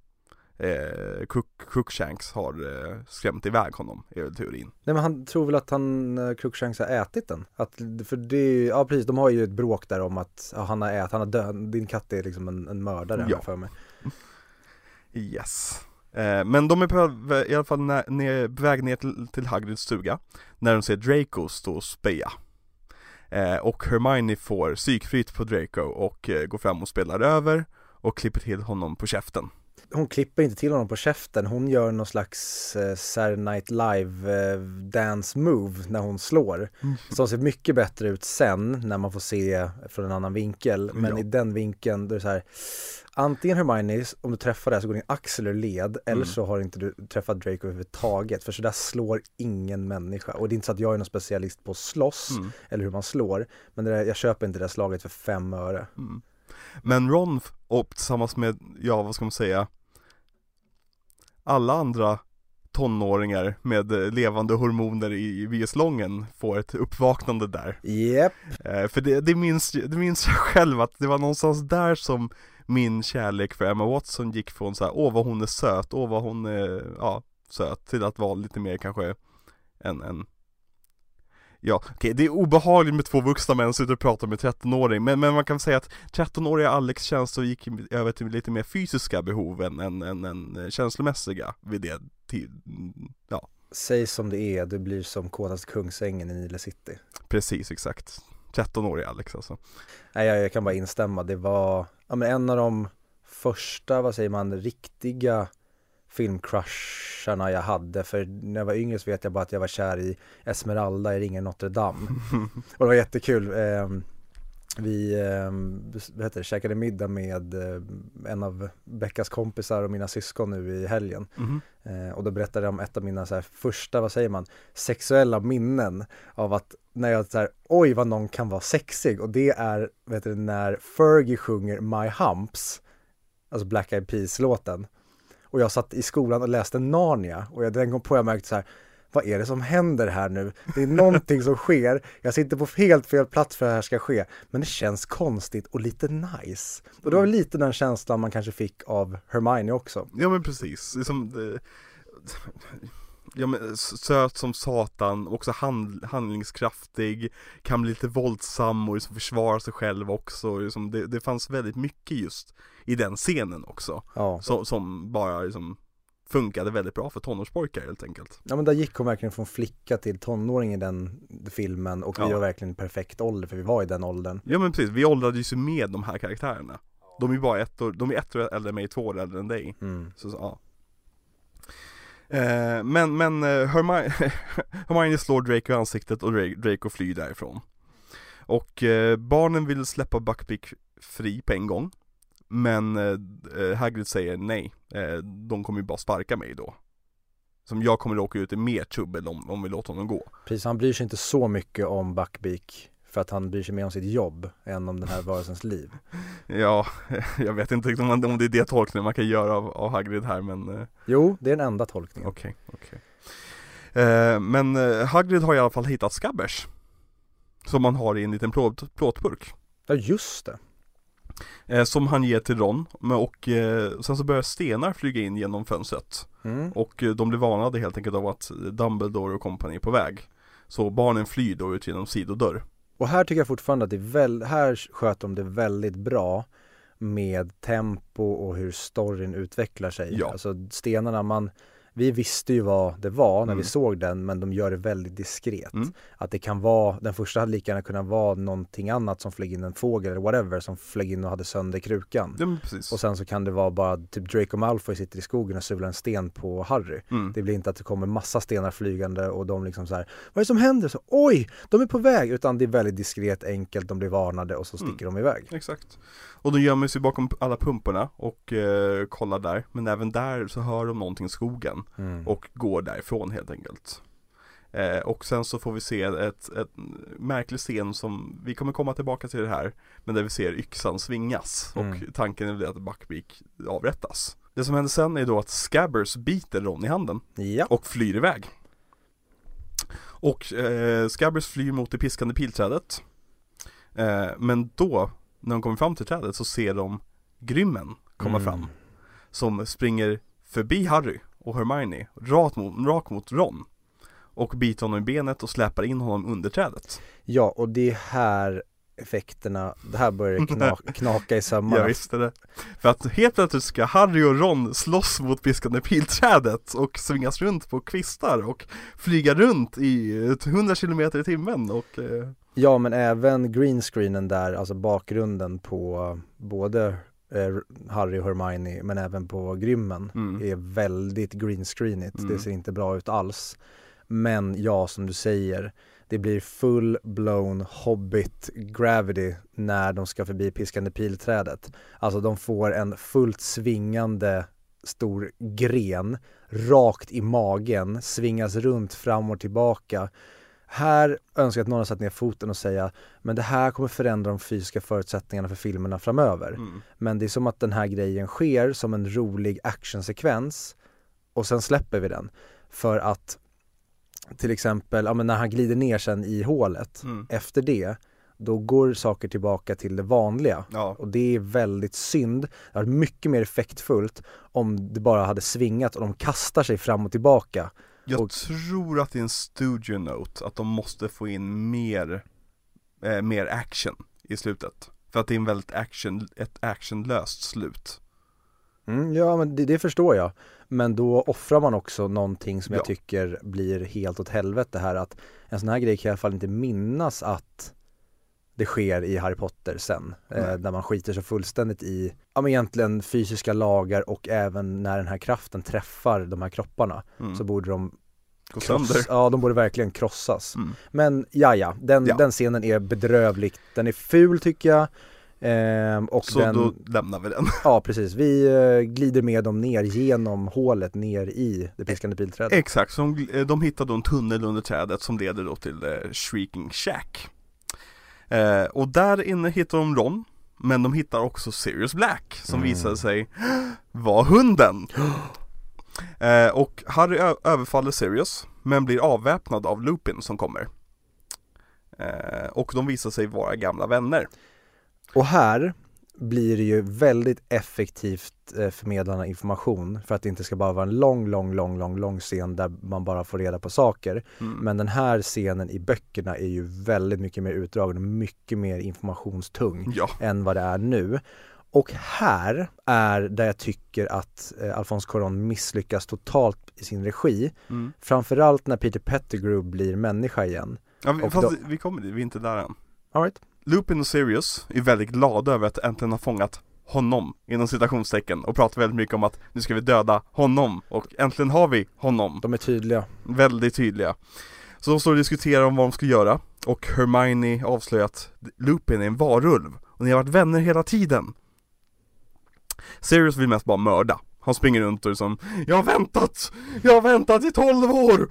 Eh, Crook, Crookshanks har eh, skrämt iväg honom, är väl teorin. Nej men han tror väl att han, eh, Crookshanks har ätit den. Att, för det är ju- ja precis, de har ju ett bråk där om att ja, han har ätit, han har död, din katt är liksom en, en mördare Ja. för mig. [LAUGHS] Yes. Eh, men de är på, i alla fall nä- på väg ner till, till Hagrids stuga när de ser Draco stå och speja. Eh, och Hermione får psykfritt på Draco och eh, går fram och spelar över och klipper till honom på käften. Hon klipper inte till honom på käften, hon gör någon slags eh, Saturday Night Live eh, dance move när hon slår. Som ser mycket bättre ut sen när man får se från en annan vinkel. Men Ja. i den vinkeln, då är det så här Antingen Hermione, om du träffar det så går din axel ur led eller Mm. så har inte du träffat Draco överhuvudtaget. För så där slår ingen människa. Och det är inte så att jag är någon specialist på att slåss Mm. eller hur man slår. Men där, jag köper inte det där slaget för fem öre. Mm. Men Ron och tillsammans med, ja vad ska man säga Alla andra tonåringar med eh, levande hormoner i VS-lången får ett uppvaknande där. Japp, eh, För det, det, minns, det minns jag själv att det var någonstans där som min kärlek för Emma Watson gick från så här, åh vad hon är söt, åh vad hon är, ja, söt till att vara lite mer kanske en, en Ja, okej, det är obehagligt med två vuxna män som sitter och pratar med 13-åring men, men man kan säga att 13-åriga Alex känslor gick över till lite mer fysiska behov än, än, än, än känslomässiga vid det tid, ja, säg som det är, du blir som kåtast Kungsängen i Nile City. precis exakt 13-årig Alex alltså Nej, jag, jag kan bara instämma. Det var ja, men en av de första, vad säger man, riktiga filmcrusharna jag hade. För när jag var yngre så vet jag bara att jag var kär i Esmeralda i Ringen Notre Dame. [LAUGHS] Och det var jättekul. Ehm, vi ehm, vad heter det, käkade middag med eh, en av Beckas kompisar och mina syskon nu i helgen. Eh, och då berättade jag om ett av mina så här, första, vad säger man, sexuella minnen av att när jag så här, oj vad någon kan vara sexig och det är, vet du, när Fergie sjunger My Humps, alltså Black Eyed Peas-låten. Och jag satt i skolan och läste Narnia och jag, den gång på jag märkte så här, vad är det som händer här nu? Det är någonting som sker, jag sitter på helt fel plats för att det här ska ske, men det känns konstigt och lite nice. Och det var lite den känslan man kanske fick av Hermione också. Ja men precis, liksom det, Ja men söt som satan, också hand, handlingskraftig, kan bli lite våldsam och liksom försvara sig själv också, liksom det, det fanns väldigt mycket just i den scenen också, Ja. som, som bara liksom funkade väldigt bra för tonårspojkar helt enkelt. Ja men där gick hon verkligen från flicka till tonåring i den filmen och vi Ja. var verkligen i perfekt ålder för vi var i den åldern. Ja men precis, vi åldrades ju med de här karaktärerna. De är ju bara ett år, de är ett år äldre än mig, två år äldre än dig. Mm. Så, så, ja. Eh, men men eh, Hermione, [LAUGHS] Hermione slår Draco i ansiktet och Draco flyr därifrån. Och eh, barnen vill släppa Buckbeak fri på en gång. Men eh, eh Hagrid säger nej, eh, de kommer ju bara sparka mig då. Som jag kommer åka ut i mer trubbel om, om vi låter honom gå. Precis, han bryr sig inte så mycket om Buckbeak för att han bryr sig mer om sitt jobb än om den här varelsens liv. [LAUGHS] Ja, [LAUGHS] jag vet inte om, man- om det är det tolkningen man kan göra av, av Hagrid här men eh, Jo, det är den enda tolkningen. Okej, okej. Eh, men eh, Hagrid har i alla fall hittat Scabbers. Som han har i en liten plåt, plåtburk. Ja, just det. Eh, som han ger till Ron. Och eh, sen så börjar stenar flyga in genom fönstret. Mm. Och eh, de blir varnade helt enkelt av att Dumbledore och kompani är på väg. Så barnen flyr då ut genom sidodörr. Och här tycker jag fortfarande att det är väl, här sköt de det väldigt bra. med tempo och hur storyn utvecklar sig. Ja. Alltså stenarna, man, vi visste ju vad det var när Mm. vi såg den men de gör det väldigt diskret. Mm. Att det kan vara, den första hade lika gärna kunnat vara någonting annat som flög in en fågel eller whatever som flög in och hade sönder krukan. Ja. Och sen så kan det vara bara typ Draco Malfoy sitter i skogen och sular en sten på Harry. Mm. Det blir inte att det kommer massa stenar flygande och de liksom så här, vad är det som händer? Så, Oj, de är på väg! Utan det är väldigt diskret, enkelt, de blir varnade och så Mm. sticker de iväg. Exakt. Och de gömmer sig bakom alla pumporna och eh, kollar där. Men även där så hör de någonting i skogen Mm. och går därifrån helt enkelt. Eh, och sen så får vi se ett, ett märklig scen som, vi kommer komma tillbaka till det här, men där vi ser yxan svingas och Mm. tanken är att Buckbeak avrättas. Det som händer sen är då att Scabbers biter Ron i handen Ja. och flyr iväg. Och eh, Scabbers flyr mot det piskande pilträdet. Eh, men då, när de kommer fram till trädet så ser de Grymmen komma Mm. fram. Som springer förbi Harry och Hermione, rakt mot, rakt mot Ron. Och biter honom i benet och släpar in honom under trädet. Ja, och det är här effekterna, det här börjar kna, [LAUGHS] knaka i sömmarna. Jag visste det. För att helt plötsligt ska Harry och Ron slåss mot piskande pilträdet och svingas runt på kvistar och flyga runt i 100 km i timmen och eh, Ja, men även greenscreenen där, alltså bakgrunden på både Harry och Hermione men även på Grymmen mm, är väldigt greenscreenigt. Mm. Det ser inte bra ut alls. Men ja, som du säger, det blir full blown hobbit gravity när de ska förbi piskande pilträdet. Alltså de får en fullt svingande stor gren rakt i magen, svingas runt fram och tillbaka. Här önskar jag att någon har satt ner foten och säga men det här kommer förändra de fysiska förutsättningarna för filmerna framöver. mm, Men det är som att den här grejen sker som en rolig actionsekvens och sen släpper vi den. För att till exempel, ja, men när han glider ner sen i hålet, mm. efter det, då går saker tillbaka till det vanliga. Ja, Och det är väldigt synd. Det hade varit mycket mer effektfullt om det bara hade svingat och de kastar sig fram och tillbaka. Jag och- tror att det är en studio note att de måste få in mer, eh, mer action i slutet. För att det är en väldigt action, ett actionlöst slut. Mm, ja men det, det förstår jag. Men då offrar man också någonting som Ja. jag tycker blir helt åt helvete här att en sån här grej kan jag i alla fall inte minnas att det sker i Harry Potter sen. Eh, Nej. där man skiter så fullständigt i, ja men egentligen fysiska lagar och även när den här kraften träffar de här kropparna Mm. så borde de Gå sönder. Ja, de borde verkligen krossas. Mm. Men ja, ja, den, Ja. den scenen är bedrövlig. Den är ful tycker jag. Ehm, och Så den, då lämnar vi den. [LAUGHS] Ja precis, vi eh, glider med dem ner genom hålet ner i det piskande pilträdet. Exakt, så de, eh, de hittar då en tunnel under trädet som leder då till eh, Shrieking Shack. Eh, och där inne hittar de Ron, men de hittar också Sirius Black som Mm. visade sig vara hunden. [GASPS] Eh, och Harry överfaller Sirius, men blir avväpnad av Lupin som kommer. Eh, och de visar sig vara gamla vänner. Och här blir det ju väldigt effektivt eh, förmedlande information för att det inte ska bara vara en lång, lång, lång, lång, lång scen där man bara får reda på saker. Mm. Men den här scenen i böckerna är ju väldigt mycket mer utdragen och mycket mer informationstung Ja, än vad det är nu. Och här är där jag tycker att eh, Alphonse Cuarón misslyckas totalt i sin regi. mm. Framförallt när Peter Pettigrew blir människa igen. ja vi, fast då- vi kommer dit, vi är inte där än. All right. Lupin och Sirius är väldigt glada över att äntligen ha fångat honom inom citationstecken och pratar väldigt mycket om att nu ska vi döda honom och äntligen har vi honom. De är tydliga. Väldigt tydliga. Så de står och diskuterar om vad de ska göra och Hermione avslöjar att Lupin är en varulv och ni har varit vänner hela tiden. Sirius vill mest bara mörda. Han springer runt och liksom Jag har väntat! Jag har väntat i 12 år!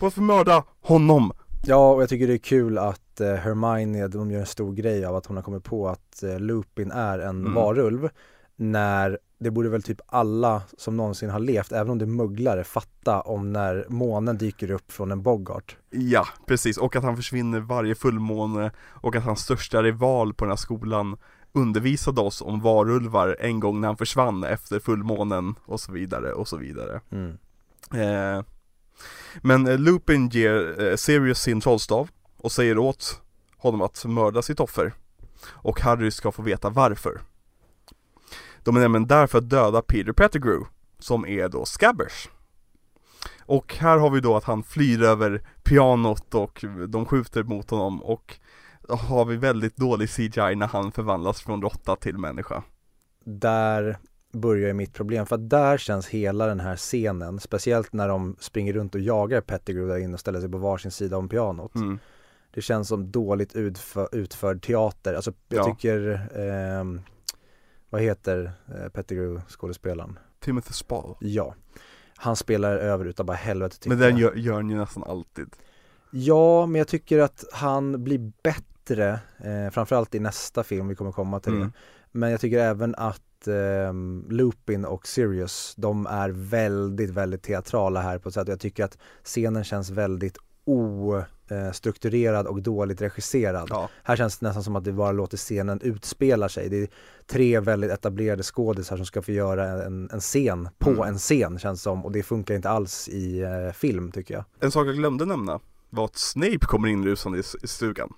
På att få mörda honom! Ja, och jag tycker det är kul att eh, Hermione, de gör en stor grej av att hon har kommit på att eh, Lupin är en Mm. varulv. När det borde väl typ alla som någonsin har levt, även om det är mugglare, fatta om när månen dyker upp från en boggart. Ja, precis. Och att han försvinner varje fullmåne och att hans största rival på den här skolan undervisade oss om varulvar en gång när han försvann efter fullmånen och så vidare och så vidare. Mm. Eh, men eh, Lupin ger eh, Sirius sin trollstav och säger åt honom att mörda sitt offer. Och Harry ska få veta varför. De är nämligen där för att döda Peter Pettigrew, som är då Scabbers. Och här har vi då att han flyr över pianot och de skjuter mot honom och har vi väldigt dålig CGI när han förvandlas från råtta till människa. Där börjar ju mitt problem för att där känns hela den här scenen, speciellt när de springer runt och jagar Pettigrew där inne och ställer sig på varsin sida om pianot. Mm. Det känns som dåligt utför, utförd teater, alltså jag Ja. tycker, ehm, vad heter eh, Pettigrew skådespelaren? Timothy Spall. Ja, han spelar över utav bara helvete tycker Men den gör, gör han ju nästan alltid. Ja, men jag tycker att han blir bättre, eh, framförallt i nästa film, vi kommer komma till Mm. det. Men jag tycker även att eh, Lupin och Sirius, de är väldigt, väldigt teatrala här på ett sätt. Jag tycker att scenen känns väldigt ostrukturerad och dåligt regisserad. Ja. Här känns det nästan som att det bara låter scenen utspela sig. Det är tre väldigt etablerade skådisar som ska få göra en, en scen på Mm. en scen känns som och det funkar inte alls i eh, film tycker jag. En sak jag glömde nämna var att Snape kommer inrusande i, i stugan.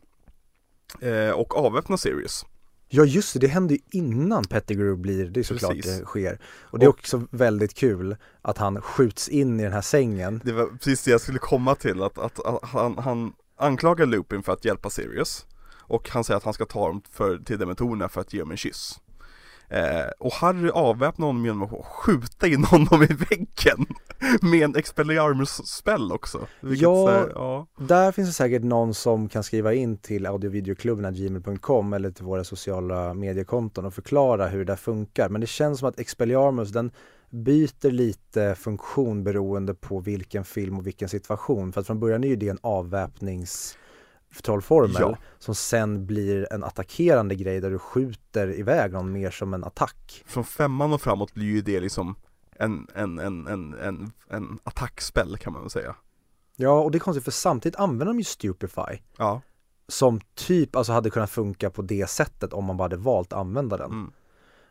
Eh, och avväpnar Sirius. Ja just det, det händer ju innan Pettigrew blir, det är såklart Precis. det sker. Och det är Och- också väldigt kul att han skjuts in i den här sängen. Det var precis det jag skulle komma till, att, att, att han, han anklagar Lupin för att hjälpa Sirius. Och han säger att han ska ta dem för, till dementorerna för att ge dem en kyss. Eh, och Harry avväpnar honom genom att skjuta in honom i väggen. [LAUGHS] Med en Expelliarmus-spell också. Ja. här, ja. Där finns det säkert någon som kan skriva in till audiovideoklubben.gmail.com eller till våra sociala mediekonton och förklara hur det där funkar. Men det känns som att Expelliarmus den byter lite funktion beroende på vilken film och vilken situation. För att från början är ju det en avväpningstrollformel Ja. som sen blir en attackerande grej där du skjuter iväg någon mer som en attack. Från femman och framåt blir ju det liksom en, en, en, en, en, en attackspell kan man väl säga. Ja, och det är konstigt för samtidigt använder de ju Stupefy Ja. som typ alltså hade kunnat funka på det sättet om man bara hade valt att använda den. Mm.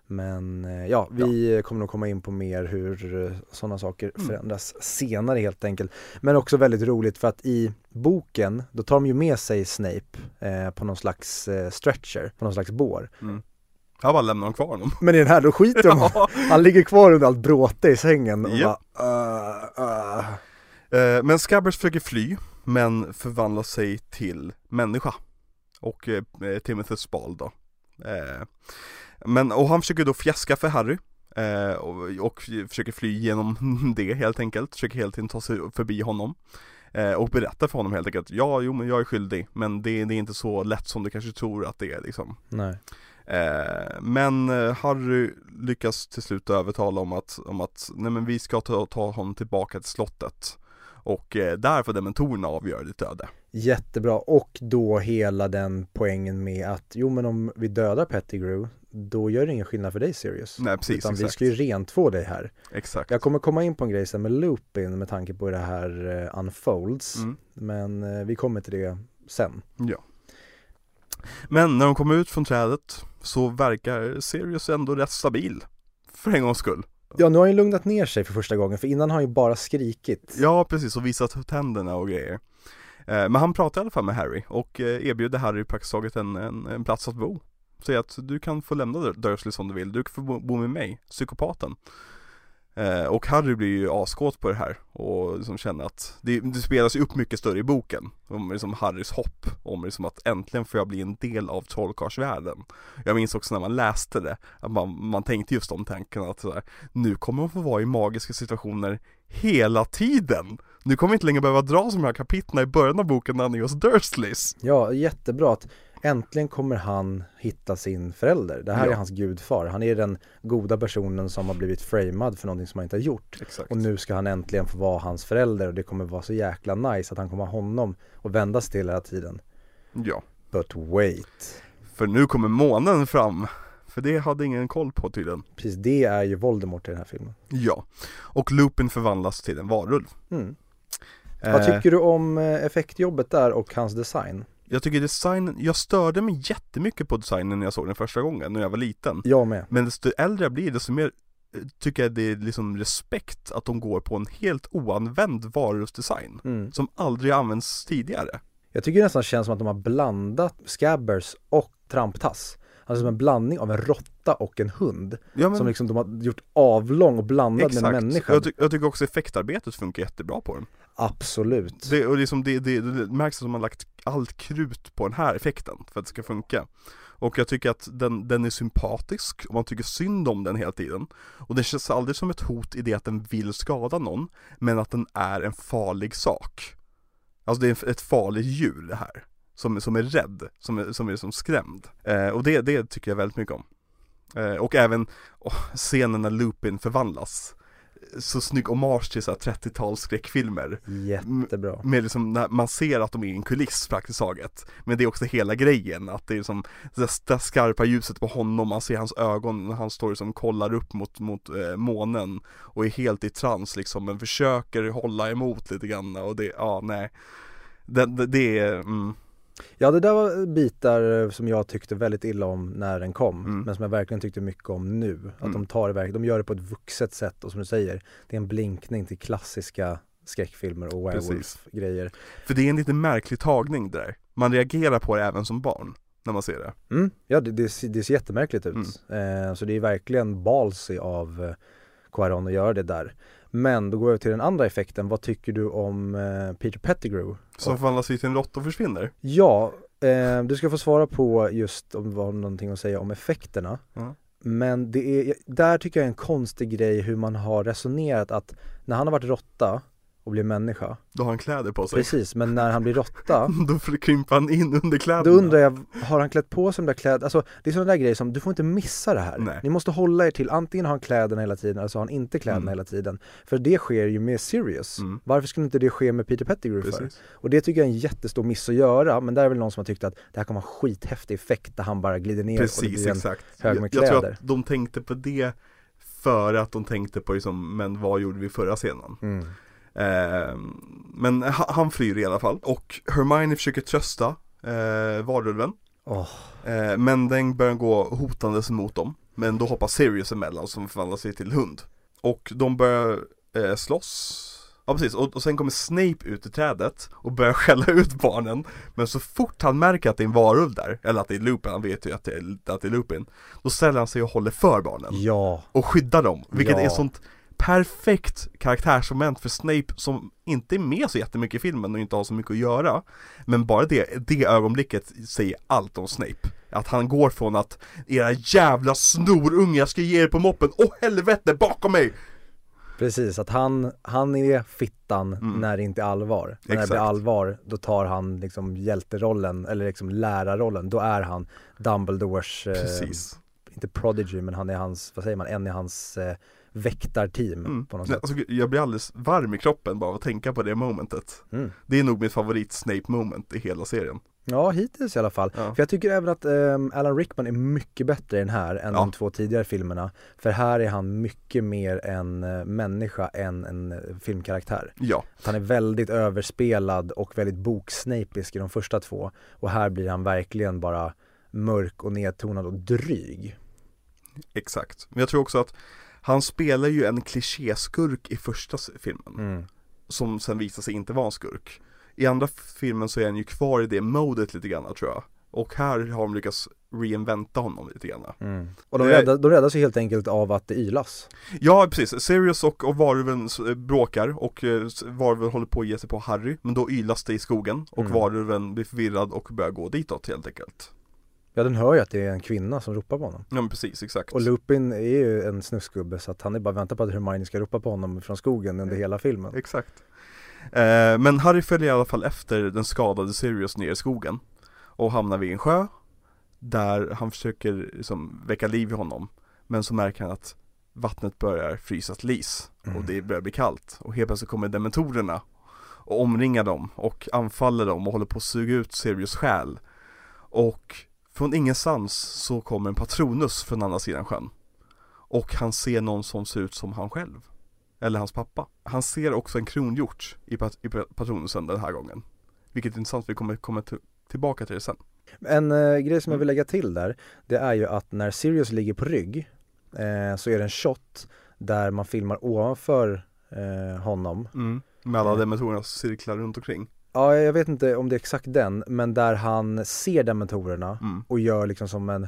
Men eh, ja, vi kommer nog komma in på mer hur sådana saker Mm. förändras senare helt enkelt. Men också väldigt roligt för att i boken, då tar de ju med sig Snape eh, på någon slags eh, stretcher, på någon slags bår. Mm. Jag bara lämnar dem kvar honom. Men i den här, då skiter de [LAUGHS] Ja. Han ligger kvar under allt bråte i sängen och Ja. bara uh, uh. Eh, Men Scabbers försöker fly, men förvandlar sig till människa. Och eh, Timothy Spall då. Eh, men, och han försöker då fjäska för Harry. Eh, och, och försöker fly genom [LAUGHS] det helt enkelt. Försöker hela tiden ta sig förbi honom. Eh, och berättar för honom helt enkelt, ja jo men jag är skyldig. Men det, det är inte så lätt som du kanske tror att det är liksom. Nej. Eh, men Harry lyckas till slut övertala om att, om att nej men vi ska ta, ta honom tillbaka till slottet. Och eh, där får dementorerna avgöra ditt öde. Jättebra och då hela den poängen med att jo men om vi dödar Pettigrew då gör det ingen skillnad för dig Sirius. Nej precis, Utan vi exakt. ska ju rentvå dig här. Exakt. Jag kommer komma in på en grej sen med Lupin med tanke på hur det här eh, unfolds. Mm. Men eh, vi kommer till det sen. Ja. Men när de kommer ut från trädet så verkar Sirius ändå rätt stabil. För en gångs skull. Ja nu har han ju lugnat ner sig för första gången för innan har han ju bara skrikit. Ja precis, och visat tänderna och grejer. Eh, men han pratar i alla fall med Harry och eh, erbjuder Harry praktiskt taget en, en, en plats att bo. Säger att du kan få lämna Dursley som du vill, du kan få bo, med mig, psykopaten. Eh, och Harry blir ju askåt på det här och liksom känner att det, det spelas ju upp mycket större i boken om liksom Harrys hopp, om liksom att äntligen får jag bli en del av trollkarlsvärlden. Jag minns också när man läste det, att man, man tänkte just de tankarna att sådär, nu kommer man få vara i magiska situationer hela tiden. Nu kommer vi inte längre behöva dra som de här kapitlen i början av boken när han är hos Dursleys. Ja, jättebra att äntligen kommer han hitta sin förälder. Det här Ja. är hans gudfar. Han är den goda personen som har blivit framad för någonting som han inte har gjort. Exakt. Och nu ska han äntligen få vara hans förälder och det kommer vara så jäkla nice att han kommer ha honom och vända sig till hela tiden. Ja, But wait. för nu kommer månen fram. För det hade ingen koll på tydligen. Precis, det är ju Voldemort i den här filmen. Ja, och Lupin förvandlas till en varulv. Mm. Eh, Vad tycker du om eh, effektjobbet där och hans design? Jag tycker designen, jag störde mig jättemycket på designen när jag såg den första gången, när jag var liten. Jag med. Men desto äldre jag blir, desto mer eh, tycker jag det är liksom respekt att de går på en helt oanvänd varulvsdesign. Mm. Som aldrig använts tidigare. Jag tycker det nästan känns som att de har blandat Scabbers och Tramptass. Är som en blandning av en råtta och en hund. Ja, men, Som liksom de har gjort avlång och blandad med en människa. Jag, ty jag tycker också effektarbetet funkar jättebra på den. Absolut. Det, och liksom det, det, det märks att de har lagt allt krut på den här effekten för att det ska funka. Och jag tycker att den, den är sympatisk och man tycker synd om den hela tiden. Och det känns aldrig som ett hot i det att den vill skada någon, men att den är en farlig sak. Alltså det är ett farligt djur det här. Som, som är rädd, som är, som är liksom skrämd. Eh, och det, det tycker jag väldigt mycket om. Eh, och även oh, scenen när Lupin förvandlas så snygg hommage till så här 30-tals skräckfilmer Jättebra. Med liksom, man ser att de är i en kuliss praktiskt taget Men det är också hela grejen, att det är som det skarpa ljuset på honom, man ser hans ögon när han står liksom kollar upp mot, mot eh, månen Och är helt i trans liksom, men försöker hålla emot lite grann och det, ja nej Det, det, det är, mm. Ja det där var bitar som jag tyckte väldigt illa om när den kom Mm. men som jag verkligen tyckte mycket om nu. Att Mm. de tar det de gör det på ett vuxet sätt och som du säger, det är en blinkning till klassiska skräckfilmer och werewolf-grejer. För det är en lite märklig tagning det där Man reagerar på det även som barn När man ser det Mm, ja det, det, ser- det ser jättemärkligt ut. Mm. Eh, så det är verkligen ballsy av eh, Quaron att göra det där. Men då går jag till den andra effekten, vad tycker du om eh, Peter Pettigrew? Som förvandlas till en råtta och försvinner Ja, eh, du ska få svara på just om du har någonting att säga om effekterna. Ja. Men det är, där tycker jag är en konstig grej hur man har resonerat att när han har varit råtta och blir människa, Då har han kläder på sig precis, men när han blir råtta [LAUGHS] Då kryper han in under kläderna Då undrar jag, har han klätt på sig de där kläderna? Alltså det är sådana där grejer som, du får inte missa det här. Nej. Ni måste hålla er till, antingen har han kläderna hela tiden eller så har han inte kläderna Mm. hela tiden. För det sker ju med Sirius. Mm. Varför skulle inte det ske med Peter Pettigrew för? Precis. Och det tycker jag är en jättestor miss att göra, men där är väl någon som har tyckt att det här kommer vara skithäftig effekt där han bara glider ner och det Precis, blir en exakt. hög med jag, jag tror kläder. att de tänkte på det före att de tänkte på liksom, men vad gjorde vi förra scenen? Mm. Eh, men ha- han flyr i alla fall. Och Hermione försöker trösta eh, varulven Åh. eh, Men den börjar gå hotandes mot dem. Men då hoppar Sirius emellan som förvandlar sig till hund. Och de börjar eh, slåss. Ja precis, och, och sen kommer Snape ut i trädet och börjar [LAUGHS] skälla ut barnen. Men så fort han märker att det är en varulv där, eller att det är Lupin, han vet ju att det är, att det är Lupin Då ställer han sig och håller för barnen. Ja, och skyddar dem, vilket Ja. är sånt perfekt karaktärsmoment för Snape som inte är med så jättemycket i filmen och inte har så mycket att göra Men bara det, det ögonblicket säger allt om Snape Att han går från att era jävla snorungar, jag ska ge er på moppen, åh helvete bakom mig! precis. Att han, han är fittan Mm. när det inte är allvar. Men när det blir allvar, då tar han liksom hjälterollen, eller liksom lärarrollen. Då är han Dumbledores, eh, inte prodigy, men han är hans, vad säger man, en i hans eh, väktarteam mm. på något sätt. alltså, Jag blir alldeles varm i kroppen bara av att tänka på det momentet Mm. Det är nog mitt favorit Snape moment i hela serien Ja, hittills i alla fall. Ja. För jag tycker även att ehm, Alan Rickman är mycket bättre i den här än Ja. de två tidigare filmerna. För här är han mycket mer en eh, människa än en eh, filmkaraktär. Ja, Att han är väldigt överspelad och väldigt boksnapisk i de första två. Och här blir han verkligen bara mörk och nedtonad och dryg. exakt Men jag tror också att han spelar ju en klichéskurk i första filmen Mm. som sen visar sig inte vara en skurk. I andra filmen så är han ju kvar i det modet lite grann tror jag. Och här har de lyckats reinventa honom lite grann. Mm. Och de, Det- räddas, de räddas ju helt enkelt av att det ylas. Ja precis, Sirius och, och varulven eh, bråkar och eh, varulven håller på att ge sig på Harry Men då ylas det i skogen och Mm. varulven blir förvirrad och börjar gå ditåt helt enkelt Ja den hör ju att det är en kvinna som ropar på honom. Ja men precis, exakt Och Lupin är ju en snusgubbe så att han är bara väntar på att Hermione ska ropa på honom från skogen under hela filmen. Exakt eh, Men Harry följer i alla fall efter den skadade Sirius ner i skogen Och hamnar vid en sjö Där han försöker liksom väcka liv i honom Men så märker han att vattnet börjar frysa till is Mm. Och det börjar bli kallt Och helt plötsligt kommer dementorerna Och omringar dem och anfaller dem och håller på att suga ut Sirius själ Och från ingenstans så kommer en Patronus från andra sidan sjön Och han ser någon som ser ut som han själv eller hans pappa. Han ser också en kronhjort i, pat- i pat- patronusen den här gången. Vilket är intressant, vi kommer komma tillbaka till det sen. En eh, grej som jag Mm. vill lägga till där, det är ju att när Sirius ligger på rygg eh, så är det en shot där man filmar ovanför eh, honom. Med alla Mm. dementorerna som cirklar runt omkring. Ja, jag vet inte om det är exakt den, men där han ser dementorerna Mm. och gör liksom som en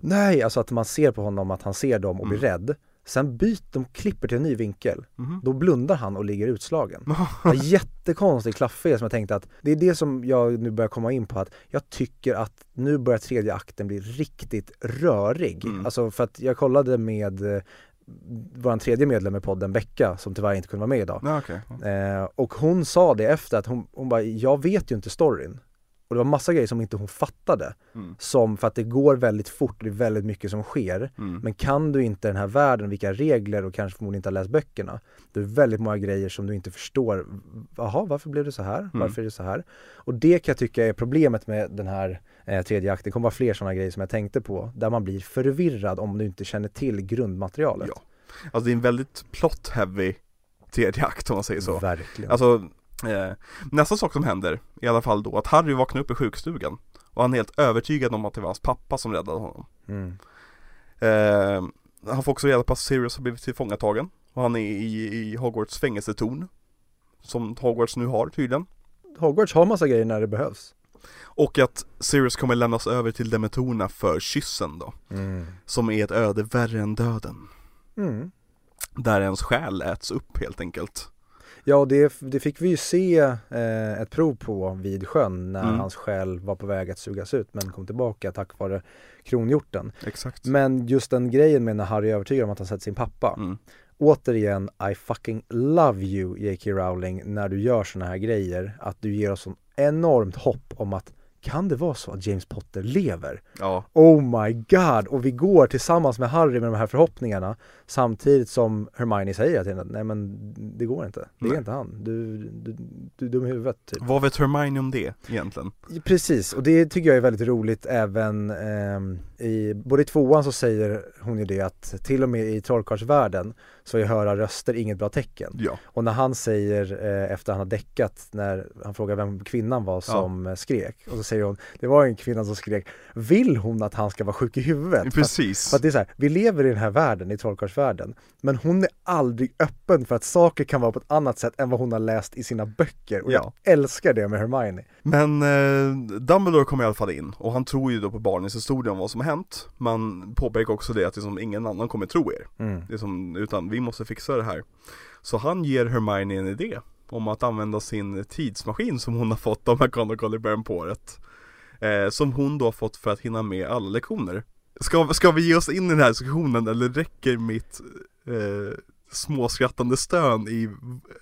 nej, alltså att man ser på honom att han ser dem och blir Mm. rädd. Sen byter de, klipper till en ny vinkel. Mhm. Då blundar han och ligger utslagen. [LAUGHS] Det är jättekonstig klafffel som jag tänkte att det är det som jag nu börjar komma in på att jag tycker att nu börjar tredje akten bli riktigt rörig. Mm. Alltså för att jag kollade med eh, vår tredje medlem i podden, Becka, som tyvärr inte kunde vara med idag. Ja, okej. Eh, och hon sa det efter att hon, hon bara, jag vet ju inte storyn. Och det var massa grejer som inte hon fattade. Mm. Som för att det går väldigt fort det är väldigt mycket som sker. Mm. Men kan du inte den här världen, vilka regler och kanske förmodligen inte har läst böckerna. Det är väldigt många grejer som du inte förstår. Jaha, varför blev det så här? Mm. Varför är det så här? Och det kan jag tycka är problemet med den här eh, tredje akten. Det kommer vara fler sådana grejer som jag tänkte på. Där man blir förvirrad om du inte känner till grundmaterialet. Ja. Alltså det är en väldigt plot heavy tredje akt om man säger så. Verkligen. Alltså, eh, nästa sak som händer, i alla fall då, att Harry vaknar upp i sjukstugan och han är helt övertygad om att det var hans pappa som räddade honom. mm. Eh, han får också reda på att Sirius har blivit tillfångatagen och han är i, i Hogwarts fängelsetorn. Som Hogwarts nu har tydligen. Hogwarts har massa grejer när det behövs. Och att Sirius kommer lämnas över till Dementorerna för kyssen då. Som är ett öde värre än döden. Mm. Där ens själ äts upp helt enkelt. Ja, det, det fick vi ju se eh, ett prov på vid sjön när Mm. hans själ var på väg att sugas ut men kom tillbaka tack vare kronhjorten. Exakt. Men just den grejen med när Harry är övertygad om att han sett sin pappa. Mm. Återigen, I fucking love you J.K. Rowling när du gör såna här grejer. Att du ger oss sån enormt hopp om att kan det vara så att James Potter lever? Ja, Oh my god! Och vi går tillsammans med Harry med de här förhoppningarna samtidigt som Hermione säger till henne att nej men det går inte, det är Nej. inte han, du, du, du är dum i huvudet typ. vad vet Hermione om det egentligen? Precis, och det tycker jag är väldigt roligt även ehm, i, både i tvåan så säger hon ju det att till och med i trollkarlsvärlden så är höra röster inget bra tecken. Ja, Och när han säger eh, efter han har däckat, när han frågar vem kvinnan var som eh, skrek och så säger hon, det var en kvinna som skrek, vill hon att han ska vara sjuk i huvudet? För att, precis. för att det är så här, vi lever i den här världen, i trollkarlsvärlden, men hon är aldrig öppen för att saker kan vara på ett annat sätt än vad hon har läst i sina böcker och Ja. jag älskar det med Hermione. Men eh, Dumbledore kommer i alla fall in och han tror ju då på barnens historia om vad som har hänt. Man påpekar också det att det är som ingen annan kommer tro er. Mm. Det är som, utan vi måste fixa det här. Så han ger Hermione en idé om att använda sin tidsmaskin som hon har fått av McGonagall i början på året. Eh, som hon då har fått för att hinna med alla lektioner. Ska, ska vi ge oss in i den här diskussionen eller räcker mitt eh, småskrattande stön i,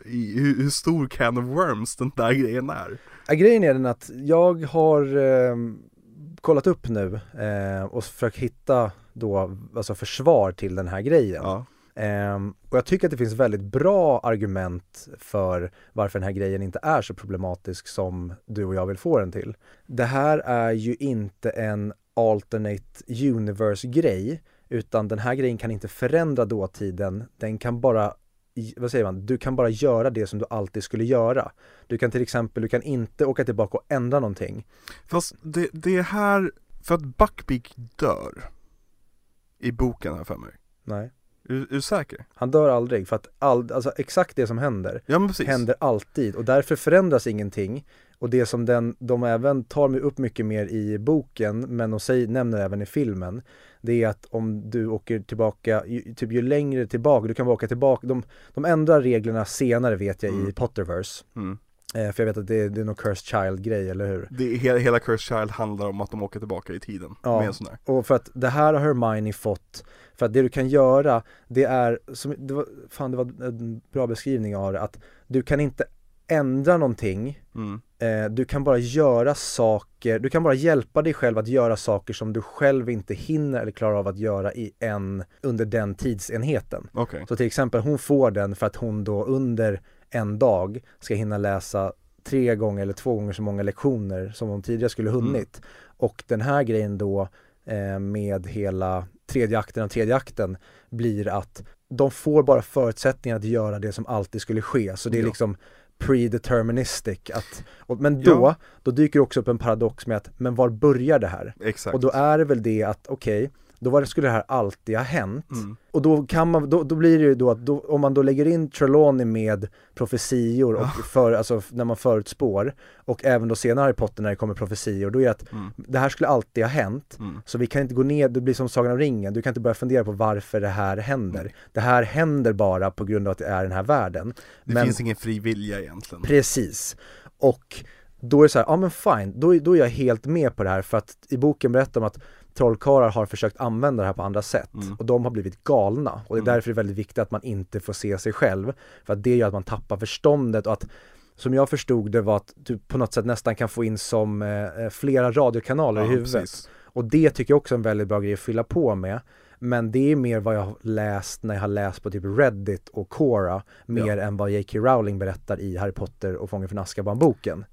i hur, hur stor can of worms den där grejen är? Ja, grejen är den att jag har eh, kollat upp nu eh, och försökt hitta då, alltså försvar till den här grejen. Ja, Ehm, och jag tycker att det finns väldigt bra argument för varför den här grejen inte är så problematisk som du och jag vill få den till. Det här är ju inte en alternate universe grej utan den här grejen kan inte förändra dåtiden, den kan bara vad säger man, du kan bara göra det som du alltid skulle göra. Du kan till exempel, du kan inte åka tillbaka och ändra någonting. fast det, det är här, för att Buckbeak dör i boken här för mig. Nej. Är, du säker? Han dör aldrig för att all, alltså exakt det som händer Ja händer alltid och därför förändras ingenting. Och det som den, de även tar upp mycket mer i boken, men de säger, nämner även i filmen, det är att om du åker tillbaka, ju, typ ju längre tillbaka, du kan åka tillbaka, de, de ändrar reglerna senare vet jag i Mm. Potterverse. Mm. Eh, för jag vet att det, det är någon Cursed Child-grej, eller hur? Det är, hela, hela Cursed Child handlar om att de åker tillbaka i tiden Ja. med en sån där. Och för att det här har Hermione fått, för att det du kan göra, det är, som, det var, fan det var en bra beskrivning av det, att du kan inte ändra någonting Mm. Eh, du kan bara göra saker, du kan bara hjälpa dig själv att göra saker som du själv inte hinner eller klarar av att göra i en, under den tidsenheten. Okej. Så till exempel hon får den för att hon då under en dag ska hinna läsa tre gånger eller två gånger så många lektioner som hon tidigare skulle hunnit. Och den här grejen då eh, med hela tredje akten och tredje akten blir att de får bara förutsättningar att göra det som alltid skulle ske. Så det är Ja. liksom predeterministic. Att, och, men då, Ja. då dyker också upp en paradox med att, men var börjar det här? Exakt. Och då är det väl det att, okej, då var det, skulle det här alltid ha hänt. Mm. Och då kan man, då, då blir det ju då att då, om man då lägger in Trelawney med profetior och Ja. för, alltså när man förutspår och även då senare i Potter när det kommer profetior, då är det att Mm. det här skulle alltid ha hänt. Mm. Så vi kan inte gå ner, det blir som Sagan om ringen, du kan inte börja fundera på varför det här händer. Nej. Det här händer bara på grund av att det är den här världen. Det Men- finns ingen fri vilja egentligen. Precis. Och då är det så här, ja men fine, då, då är jag helt med på det här för att i boken berättar de att trollkarlar har försökt använda det här på andra sätt Mm. och de har blivit galna och det är Mm. därför det är väldigt viktigt att man inte får se sig själv för att det gör att man tappar förståndet och att som jag förstod det var att du på något sätt nästan kan få in som eh, flera radiokanaler i Ja, huvudet precis. och det tycker jag också är en väldigt bra grej att fylla på med men det är mer vad jag har läst när jag har läst på typ Reddit och Quora mer än vad J.K. Rowling berättar i Harry Potter och Fången från Azkaban-boken.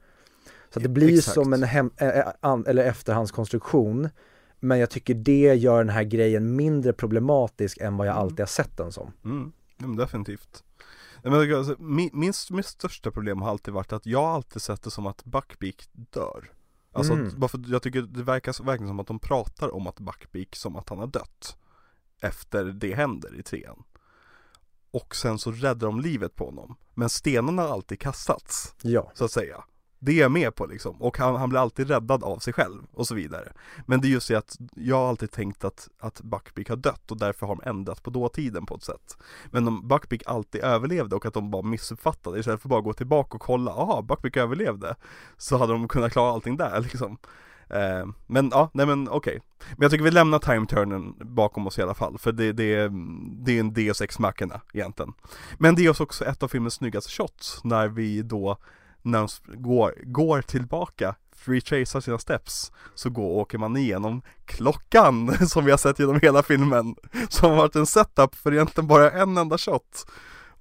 Så det blir Exakt. som en hem, ä, ä, an, eller efterhandskonstruktion men jag tycker det gör den här grejen mindre problematisk än vad jag Mm. alltid har sett den som. Mm, ja, men definitivt. Men alltså, min, min, min största problem har alltid varit att jag alltid sett det som att Buckbeak dör. Alltså Mm. att, bara för jag tycker det verkar verkligen som att de pratar om att Buckbeak som att han har dött. Efter det händer i trean. Och sen så räddar de livet på honom. Men stenarna har alltid kastats, Ja, så att säga. Det är jag med på liksom. Och han, han blir alltid räddad av sig själv och så vidare. Men det är just det att jag har alltid tänkt att, att Buckbeak har dött och därför har de ändrat på dåtiden på ett sätt. Men om Buckbeak alltid överlevde och att de bara missuppfattade istället för bara gå tillbaka och kolla, aha Buckbeak överlevde. Så hade de kunnat klara allting där [LAUGHS] liksom. Eh, men ja, nej men okej. Men jag tycker vi lämnar time-turnen bakom oss i alla fall, för det, det, det är en Deus ex machina egentligen. Men det är också ett av filmens snyggaste shots, när vi då när de går, går tillbaka, retracear sina steps, så går, åker man igenom klockan [LAUGHS] som vi har sett genom hela filmen. [LAUGHS] Som har varit en setup för egentligen bara en enda shot.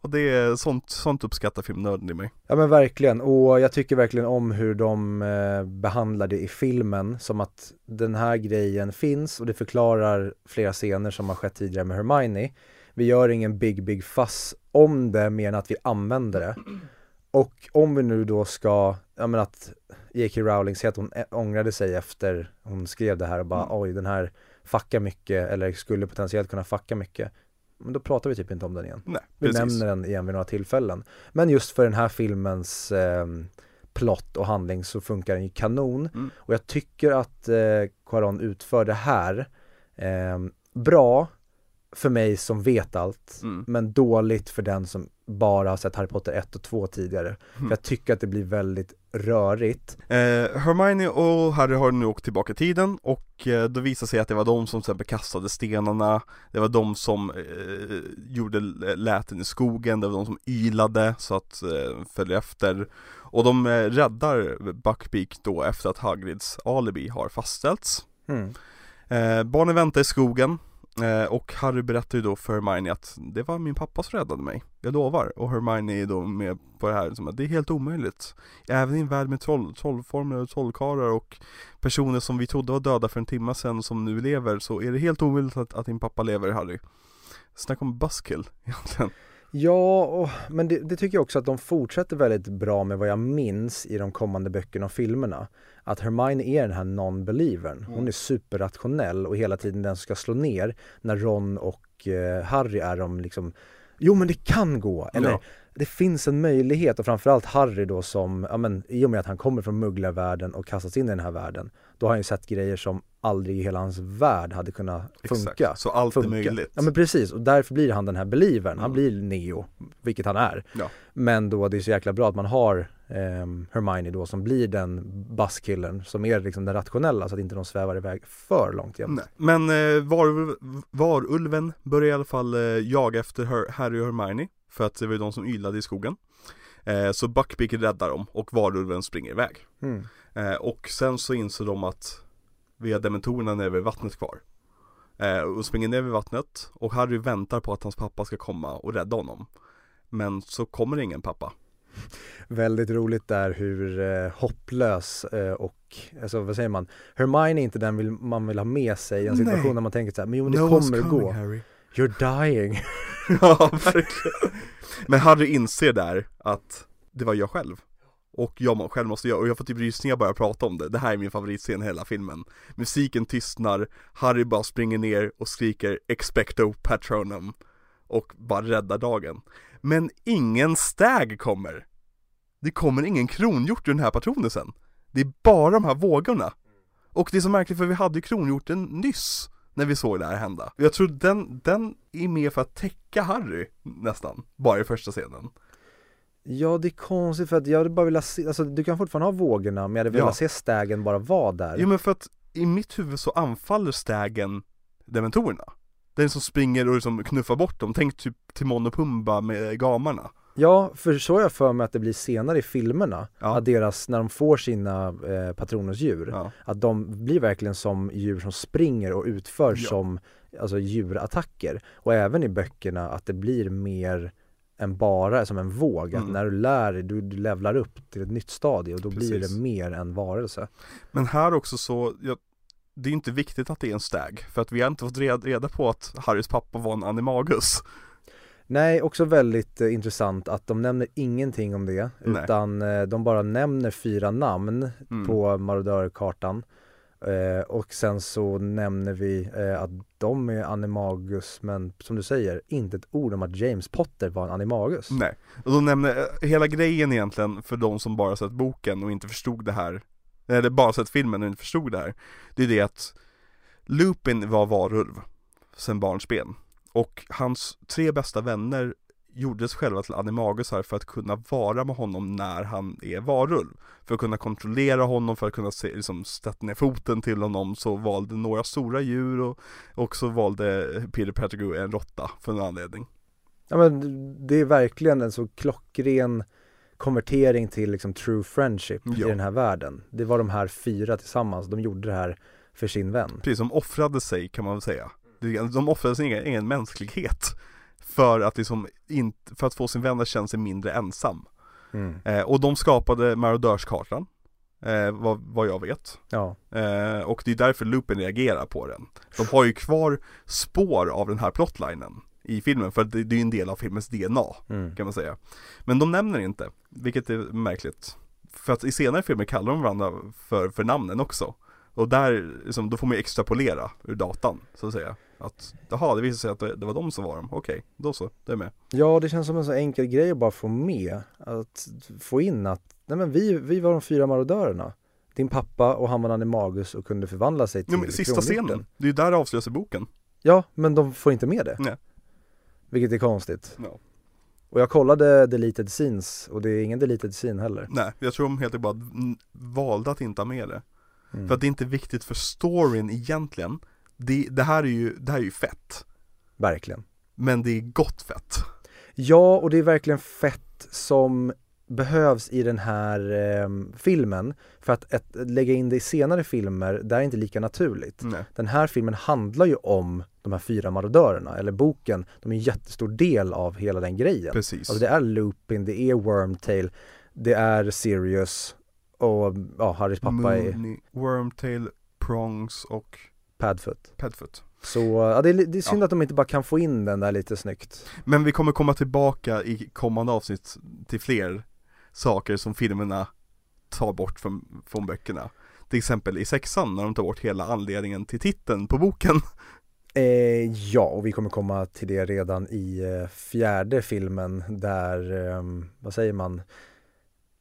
Och det är sånt, sånt uppskattar filmnörden i mig. Ja men verkligen, och jag tycker verkligen om hur de eh, behandlar det i filmen som att den här grejen finns och det förklarar flera scener som har skett tidigare med Hermione. Vi gör ingen big big fuss om det mer än att vi använder det. Och om vi nu då ska, ja men att J.K. Rowling säger att hon ångrade sig efter hon skrev det här och bara Mm. oj den här fuckar mycket eller skulle potentiellt kunna fucka mycket. Men då pratar vi typ inte om den igen. Nej, Vi precis. nämner den igen vid några tillfällen. Men just för den här filmens eh, plott och handling så funkar den ju kanon. Mm. Och jag tycker att eh, Quaron utför det här eh, bra för mig som vet allt, Mm. men dåligt för den som bara har sett Harry Potter 1 och 2 tidigare. Mm. För jag tycker att det blir väldigt rörigt. Eh, Hermione och Harry har nu åkt tillbaka i tiden och eh, då visar sig att det var de som till exempel kastade stenarna Det var de som eh, gjorde läten i skogen, det var de som ylade så att eh, följde efter Och de eh, räddar Buckbeak då efter att Hagrids alibi har fastställts Mm. eh, Barnen väntar i skogen eh, Eh, och Harry berättar ju då för Hermione att det var min pappa som räddade mig, jag lovar. Och Hermione är då med på det här som att det är helt omöjligt. Även i en värld med troll, trollformler och trollkarlar och personer som vi trodde var döda för en timme sedan som nu lever så är det helt omöjligt att, att din pappa lever Harry. Snacka om buskill egentligen. Ja, och, men det, det tycker jag också att de fortsätter väldigt bra med vad jag minns i de kommande böckerna och filmerna. Att Hermione är den här non-believern. Hon Mm. är superrationell och hela tiden den som ska slå ner när Ron och eh, Harry är de liksom Jo men det kan gå, eller Ja. det finns en möjlighet och framförallt Harry då som, ja men i och med att han kommer från mugglarvärlden och kastats in i den här världen Då har han ju sett grejer som aldrig i hela hans värld hade kunnat funka Exakt, så allt är funka. möjligt. Ja men precis, och därför blir han den här believern, han Mm. blir Neo, vilket han är. Ja. Men då det är så jäkla bra att man har ehm, Hermione då som blir den busskillen som är liksom den rationella så att inte de svävar iväg för långt jämt. Nej. Men eh, var, varulven börjar i alla fall eh, jaga efter Her- Harry och Hermione För att det var ju de som ylade i skogen eh, Så Buckbeak räddar dem och varulven springer iväg Mm. Eh, Och sen så inser de att vi har dementorerna nere vid vattnet kvar. Eh, Och springer ner vid vattnet och Harry väntar på att hans pappa ska komma och rädda honom. Men så kommer ingen pappa. [LAUGHS] Väldigt roligt där hur eh, hopplös eh, och, alltså vad säger man, Hermione är inte den vill, man vill ha med sig i en Nej. situation där man tänker så här, men jo men det No kommer coming, gå. Harry. You're dying. [LAUGHS] Ja, verkligen. Men Harry inser där att det var jag själv och jag själv måste göra, och jag får typ rysningar bara jag pratar om det. Det här är min favoritscen i hela filmen. Musiken tystnar, Harry bara springer ner och skriker 'Expecto Patronum' och bara räddar dagen. Men ingen stag kommer. Det kommer ingen kronhjort ur den här patronusen. Det är bara de här vågorna. Och det är så märkligt för vi hade ju kronhjorten nyss när vi såg det här hända. Jag tror den, den är med för att täcka Harry nästan, bara i första scenen. Ja det är konstigt för att jag hade bara velat se, alltså du kan fortfarande ha vågorna men jag hade velat Ja. se stägen bara vara där. Jo men för att i mitt huvud så anfaller stägen dementorerna. Den som springer och liksom knuffar bort dem, tänk typ Timon och Pumba med gamarna. Ja, för så har jag för mig att det blir senare i filmerna, Ja. att deras, när de får sina eh, patronusdjur, Ja. att de blir verkligen som djur som springer och utför Ja. som alltså djurattacker. Och även i böckerna att det blir mer än bara som en våg, att Mm. när du lär dig, du, du levlar upp till ett nytt stadie och då blir Precis. det mer en varelse. Men här också så, ja, det är inte viktigt att det är en stag, för att vi har inte fått reda, reda på att Harrys pappa var en animagus. Nej, också väldigt eh, intressant att de nämner ingenting om det, Nej. utan eh, de bara nämner fyra namn Mm. på marodörkartan. Eh, och sen så nämner vi eh, att de är animagus, men som du säger, inte ett ord om att James Potter var en animagus. Nej, och de nämner eh, hela grejen egentligen för de som bara sett boken och inte förstod det här Eller bara sett filmen och inte förstod det här Det är det att Lupin var varulv sen barnsben Och hans tre bästa vänner gjorde sig själva till animagusar för att kunna vara med honom när han är varulv För att kunna kontrollera honom, för att kunna se, liksom, sätta ner foten till honom så valde några stora djur och, och så valde Peter Pettigrew en råtta för en anledning Ja men det är verkligen en så klockren konvertering till liksom true friendship Ja. i den här världen. Det var de här fyra tillsammans, de gjorde det här för sin vän. Precis, de offrade sig kan man väl säga. De offrade sin egen, egen mänsklighet. För att liksom inte, för att få sin vän att känna sig mindre ensam. Mm. Eh, och de skapade marodörskartan. Eh, vad, vad jag vet. Ja, Eh, och det är därför Lupin reagerar på den. De har ju kvar spår av den här plotlinen i filmen, för det, det är ju en del av filmens DNA mm. kan man säga. Men de nämner inte, vilket är märkligt. För att i senare filmer kallar de varandra för, för namnen också. Och där, liksom, då får man ju extrapolera ur datan, så att säga. Att, jaha, det visar sig att det, det var de som var dem. Okej, då så, det är med. ja det känns som en så enkel grej att bara få med, att få in att, nej men vi, vi var de fyra marodörerna. Din pappa och han var animagus och kunde förvandla sig till Ja, men sista scenen, det är ju där det avslöjas i boken. Ja, men de får inte med det. Nej. Vilket är konstigt. Ja. Och jag kollade deleted scenes och det är ingen deleted scene heller. Nej, jag tror de helt enkelt bara valde att inte ha med det. Mm. För att det är inte viktigt för storyn egentligen. Det, det, här är ju, det här är ju fett. Verkligen. Men det är gott fett. Ja, och det är verkligen fett som behövs i den här eh, filmen. För att ett, lägga in det i senare filmer, där är inte lika naturligt. Nej. Den här filmen handlar ju om de här fyra marodörerna, eller boken, de är en jättestor del av hela den grejen. Precis. Alltså det är Lupin, det är Wormtail, det är Sirius och ja, Harrys pappa är Mooney, Wormtail, Prongs och Padfoot. Padfoot. Så ja, det, är, det är synd Ja. att de inte bara kan få in den där lite snyggt. Men vi kommer komma tillbaka i kommande avsnitt till fler saker som filmerna tar bort från, från böckerna. Till exempel i sexan när de tar bort hela anledningen till titeln på boken. Eh, ja, och vi kommer komma till det redan i eh, fjärde filmen där, eh, vad säger man,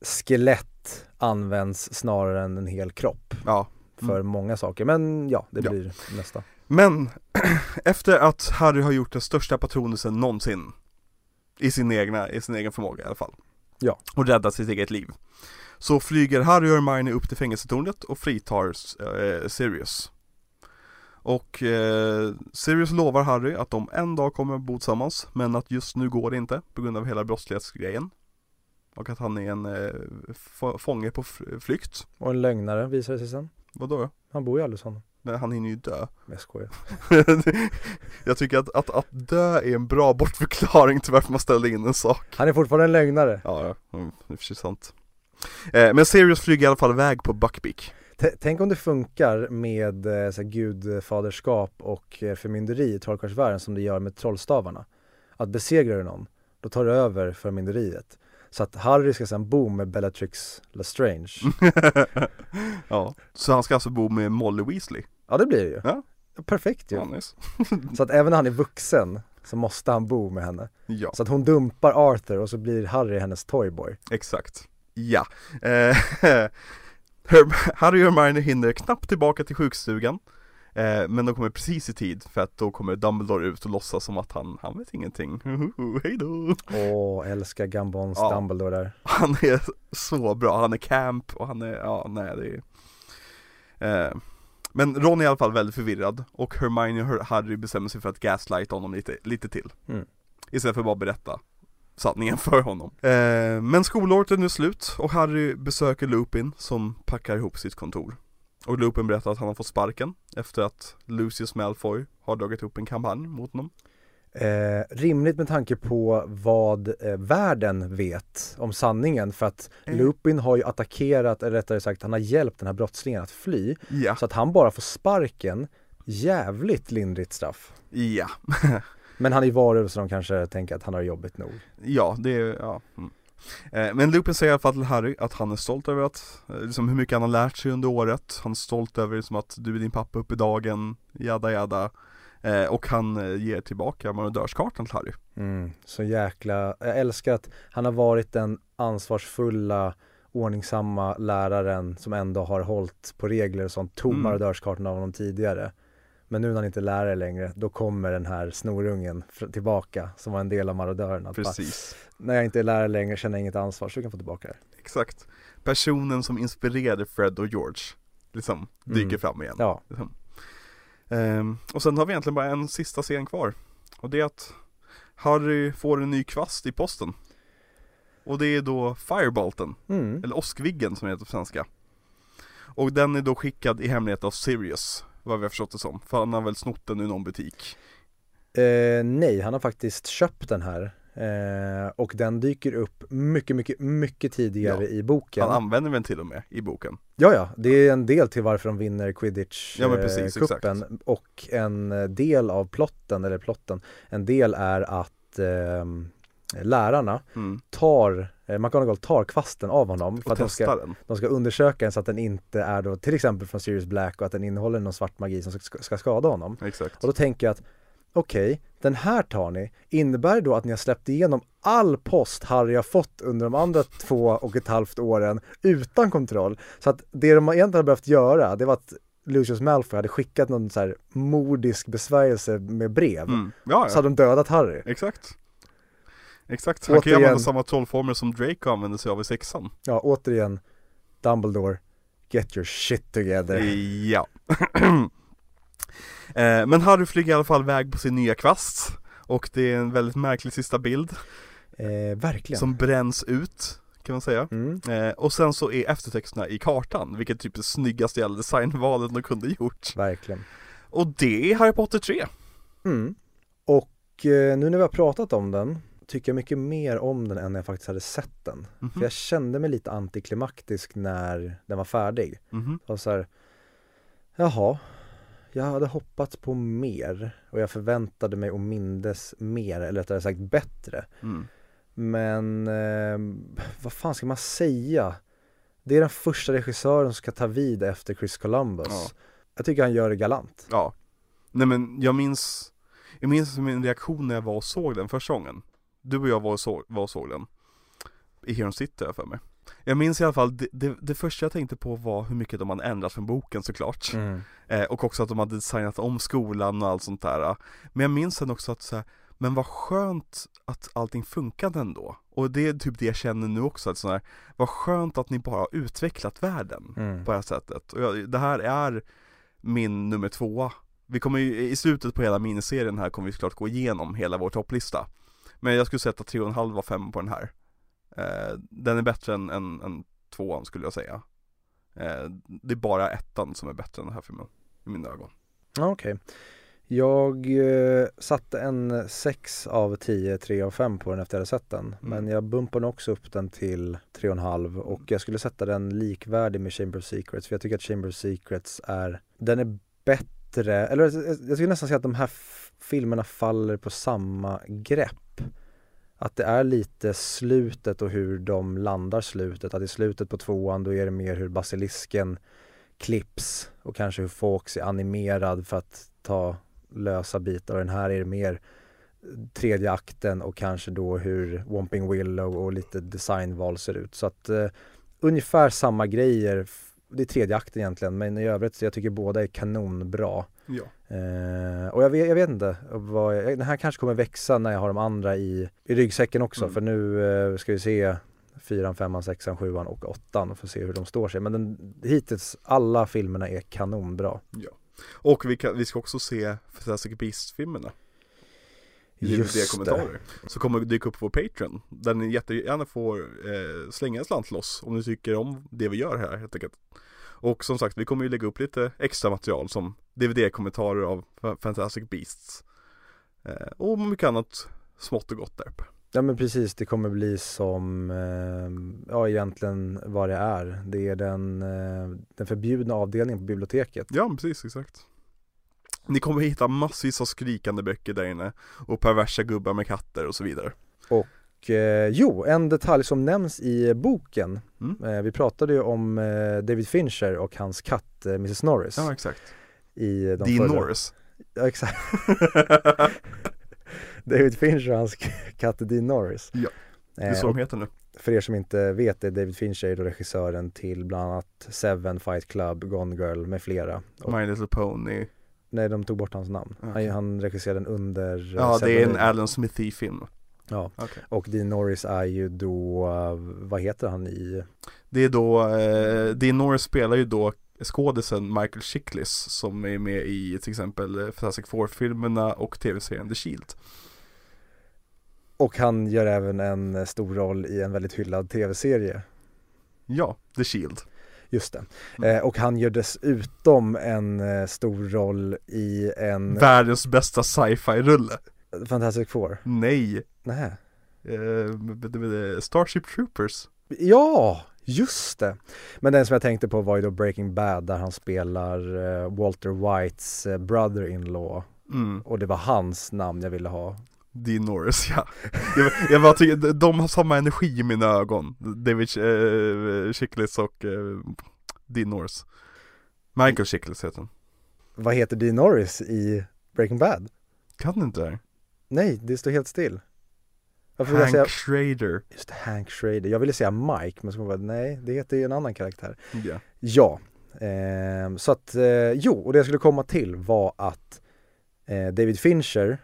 skelett används snarare än en hel kropp Ja. För många saker. Men ja, det Ja. blir nästa. Men [CLEARS THROAT] efter att Harry har gjort den största patronusen någonsin i sin, egna, i sin egen förmåga i alla fall. Ja. Och räddat sitt eget liv. Så flyger Harry och Hermione upp till fängelsetornet och fritar eh, Sirius. Och eh, Sirius lovar Harry att de en dag kommer att bo tillsammans, men att just nu går det inte på grund av hela brottslighetsgrejen. Och att han är en eh, fånge på flykt. Och en lögnare visar det sig sen. Vadå då? Han bor ju alldeles honom. Nej, Han hinner ju dö. Jag skojar. [LAUGHS] jag tycker att, att, att dö är en bra bortförklaring till varför man ställde in en sak. Han är fortfarande en lögnare. Ja, ja, mm, det är för sig sant. Eh, men Sirius flyger i alla fall iväg på Buckbeak. T- Tänk om det funkar med eh, så här, gudfaderskap och eh, förmynderi i trollkarlsvärlden som det gör med trollstavarna. Att besegrar du någon, då tar du över förmynderiet. Så att Harry ska sen bo med Bellatrix Lestrange. [LAUGHS] ja, så han ska alltså bo med Molly Weasley? Ja det blir det ju. Ja. Perfekt ju. Ja, nice. [LAUGHS] Så att även när han är vuxen så måste han bo med henne. ja, Så att hon dumpar Arthur och så blir Harry hennes toyboy. exakt. Ja. Eh, [LAUGHS] Harry och Hermione hinner knappt tillbaka till sjukstugan. Eh, men de kommer precis i tid för att då kommer Dumbledore ut och låtsas som att han, han vet ingenting. [LAUGHS] Hej då! Åh, älskar Gambons Ja. Dumbledore där. [LAUGHS] Han är så bra, han är camp och han är, ja nej det är eh, Men Ron är i alla fall väldigt förvirrad och Hermione och Harry bestämmer sig för att gaslighta honom lite, lite till Mm. Istället för att bara berätta sanningen [LAUGHS] för honom eh, Men skolåret är nu slut och Harry besöker Lupin som packar ihop sitt kontor Och Lupin berättar att han har fått sparken efter att Lucius Malfoy har dragit upp en kampanj mot honom Eh, rimligt med tanke på vad eh, världen vet om sanningen för att Mm. Lupin har ju attackerat, eller rättare sagt han har hjälpt den här brottslingen att fly. Ja, Så att han bara får sparken, jävligt lindrigt straff. ja, [LAUGHS] Men han är varulv så de kanske tänker att han har jobbigt nog. Ja, det är, ja. Mm. Eh, Men Lupin säger i alla fall till Harry att han är stolt över att, eh, liksom hur mycket han har lärt sig under året. Han är stolt över liksom att du är din pappa upp i dagen, jada jada. Eh, och han eh, ger tillbaka marodörskartan till Harry. Mm, så jäkla, jag älskar att han har varit den ansvarsfulla, ordningsamma läraren som ändå har hållit på regler och sånt, tog Mm. marodörskartan av honom tidigare. Men nu när han inte är lärare längre, då kommer den här snorungen tillbaka som var en del av marodörerna. Att bara, Precis. När jag inte är lärare längre känner jag inget ansvar, så du kan få tillbaka det. Exakt. Personen som inspirerade Fred och George, liksom, dyker Mm. fram igen. Ja, Liksom. Ehm, och sen har vi egentligen bara en sista scen kvar. Och det är att Harry får en ny kvast i posten. Och det är då Firebolten. mm. Eller Åskviggen som det heter på svenska Och den är då skickad i hemlighet av Sirius Vad vi har förstått det som, för han har väl snott den ur någon butik Eh, nej, han har faktiskt köpt den här. Eh, och den dyker upp mycket, mycket, mycket tidigare Ja. i boken. Han använder den till och med i boken Ja, ja, det är en del till varför de vinner quidditch Ja, eh. Och en eh, del av plotten, eller plotten, en del är att ehm, lärarna mm. tar, McGonagall tar kvasten av honom för Och att de ska, den de ska undersöka den så att den inte är då till exempel från Sirius Black och att den innehåller någon svart magi som ska, ska skada honom. Exakt Och då tänker jag att okej, den här tar ni, innebär det då att ni har släppt igenom all post Harry har fått under de andra två och ett halvt åren utan kontroll? Så att det de egentligen hade behövt göra, det var att Lucius Malfoy hade skickat någon så här mordisk besvärjelse med brev. mm. Ja, Så ja. hade de dödat Harry. exakt Exakt, han kan ju Återigen- använda samma trollformer som Draco använde sig av i sexan Ja, återigen, Dumbledore, get your shit together. Ja [CLEARS THROAT] eh, Men Harry flyger i alla fall iväg på sin nya kvast Och det är en väldigt märklig sista bild Eh, verkligen. Som bränns ut, kan man säga Mm. Eh, och sen så är eftertexterna i kartan, vilket är typ det snyggaste jävla designvalet de kunde gjort. Verkligen. Och det är Harry Potter 3. Mm. Och eh, nu när vi har pratat om den tycker jag mycket mer om den än jag faktiskt hade sett den. Mhm. För jag kände mig lite antiklimaktisk när den var färdig. Mhm. Och så här, jaha, jag hade hoppats på mer och jag förväntade mig och mindes mer, eller rättare sagt bättre. Mm. Men eh, vad fan ska man säga? Det är den första regissören som ska ta vid efter Chris Columbus. Ja. Jag tycker han gör det galant. Ja. Nej men jag minns, jag minns min reaktion när jag var och såg den första gången. Du och jag var och såg, var och såg den. I Heron City jag för mig. Jag minns i alla fall, det, det, det första jag tänkte på var hur mycket de hade ändrat från boken såklart. Mm. Eh, och också att de hade designat om skolan och allt sånt där. Men jag minns sen också att så här, men vad skönt att allting funkade ändå. Och det är typ det jag känner nu också, att så här, vad skönt att ni bara har utvecklat världen Mm. på det här sättet. Och jag, det här är min nummer tvåa. Vi kommer ju, i slutet på hela miniserien här kommer vi såklart gå igenom hela vår topplista. Men jag skulle sätta 3,5 av 5 på den här. Eh, den är bättre än, än, än tvåan skulle jag säga. Eh, det är bara ettan som är bättre än den här filmen, i mina ögon. Okej. Jag eh, satte en 6 av 10, 3 av 5 på den efter jag hade sett den. Men jag bumpade också upp den till 3,5 och jag skulle sätta den likvärdig med Chamber of Secrets. För jag tycker att Chamber of Secrets är, den är bättre, eller jag skulle nästan säga att de här f- filmerna faller på samma grepp. att det är lite slutet och hur de landar slutet. Att i slutet på tvåan då är det mer hur basilisken klipps och kanske hur Fawkes är animerad för att ta lösa bitar. Och den här är det mer tredje akten och kanske då hur Womping Willow och lite designval ser ut. Så att eh, ungefär samma grejer. Det är tredje akten egentligen men i övrigt så jag tycker båda är kanonbra. Ja. Eh, och jag vet, jag vet inte, vad jag, den här kanske kommer växa när jag har de andra i, i ryggsäcken också Mm. för nu eh, ska vi se fyran, femman, sexan, sjuan och åttan och få se hur de står sig. Men den, hittills, alla filmerna är kanonbra. Och vi, kan, vi ska också se Fantastic Beasts-filmerna det. DVD-kommentarer. Så kommer dyka upp på vår Patreon. Där ni jättegärna får eh, slänga en slant till oss om ni tycker om det vi gör här helt enkelt. Och som sagt, vi kommer ju lägga upp lite extra material som DVD-kommentarer av Fa- Fantastic Beasts. Eh, och mycket annat smått och gott där uppe. Ja men precis, det kommer bli som, eh, ja egentligen vad det är. Det är den, eh, den förbjudna avdelningen på biblioteket. Ja, precis, exakt. Ni kommer hitta massvis av skrikande böcker där inne och perversa gubbar med katter och så vidare. Och eh, jo, en detalj som nämns i boken. Mm. Eh, vi pratade ju om eh, David Fincher och hans katt eh, Mrs Norris. Ja, exakt. i de Dean förra. Norris. Ja, exakt. [LAUGHS] David Fincher och hans [LAUGHS] katt Dean Norris. Ja, Det är Eh, så och de heter nu. för er som inte vet det, David Fincher är då regissören till bland annat Seven, Fight Club, Gone Girl med flera. Och, My Little Pony. Nej, de tog bort hans namn. Okej. Han, han regisserade den under eh, Ja, det är en. Alan Smithy-film. Ja, Okej. och Dean Norris är ju då, eh, vad heter han i, Det är då, eh, Dean Norris spelar ju då skådisen Michael Chiklis som är med i till exempel eh, Fantastic Four-filmerna och tv-serien The Shield. och han gör även en eh, stor roll i en väldigt hyllad tv-serie. Ja, The Shield. Just det. Mm. Eh, och han gör dessutom en eh, stor roll i en Världens bästa sci-fi-rulle. Fantastic Four. Nej. Nej. Eh, Starship Troopers. Ja, just det. Men den som jag tänkte på var ju då Breaking Bad där han spelar eh, Walter Whites eh, brother-in-law Mm. och det var hans namn jag ville ha. Dean Norris, ja. Jag, jag bara tycker, de- har samma energi i mina ögon. David eh, Chiklis och eh, Dean Norris. Michael Chiklis heter han. Vad heter Dean Norris i Breaking Bad? Kan du inte det? Nej, det står helt still. Varför Hank säga, Schrader. just Hank Schrader. Jag ville säga Mike, men så på, nej, det heter ju en annan karaktär. Ja. Ja, ehm, så att, eh, jo, och det jag skulle komma till var att eh, David Fincher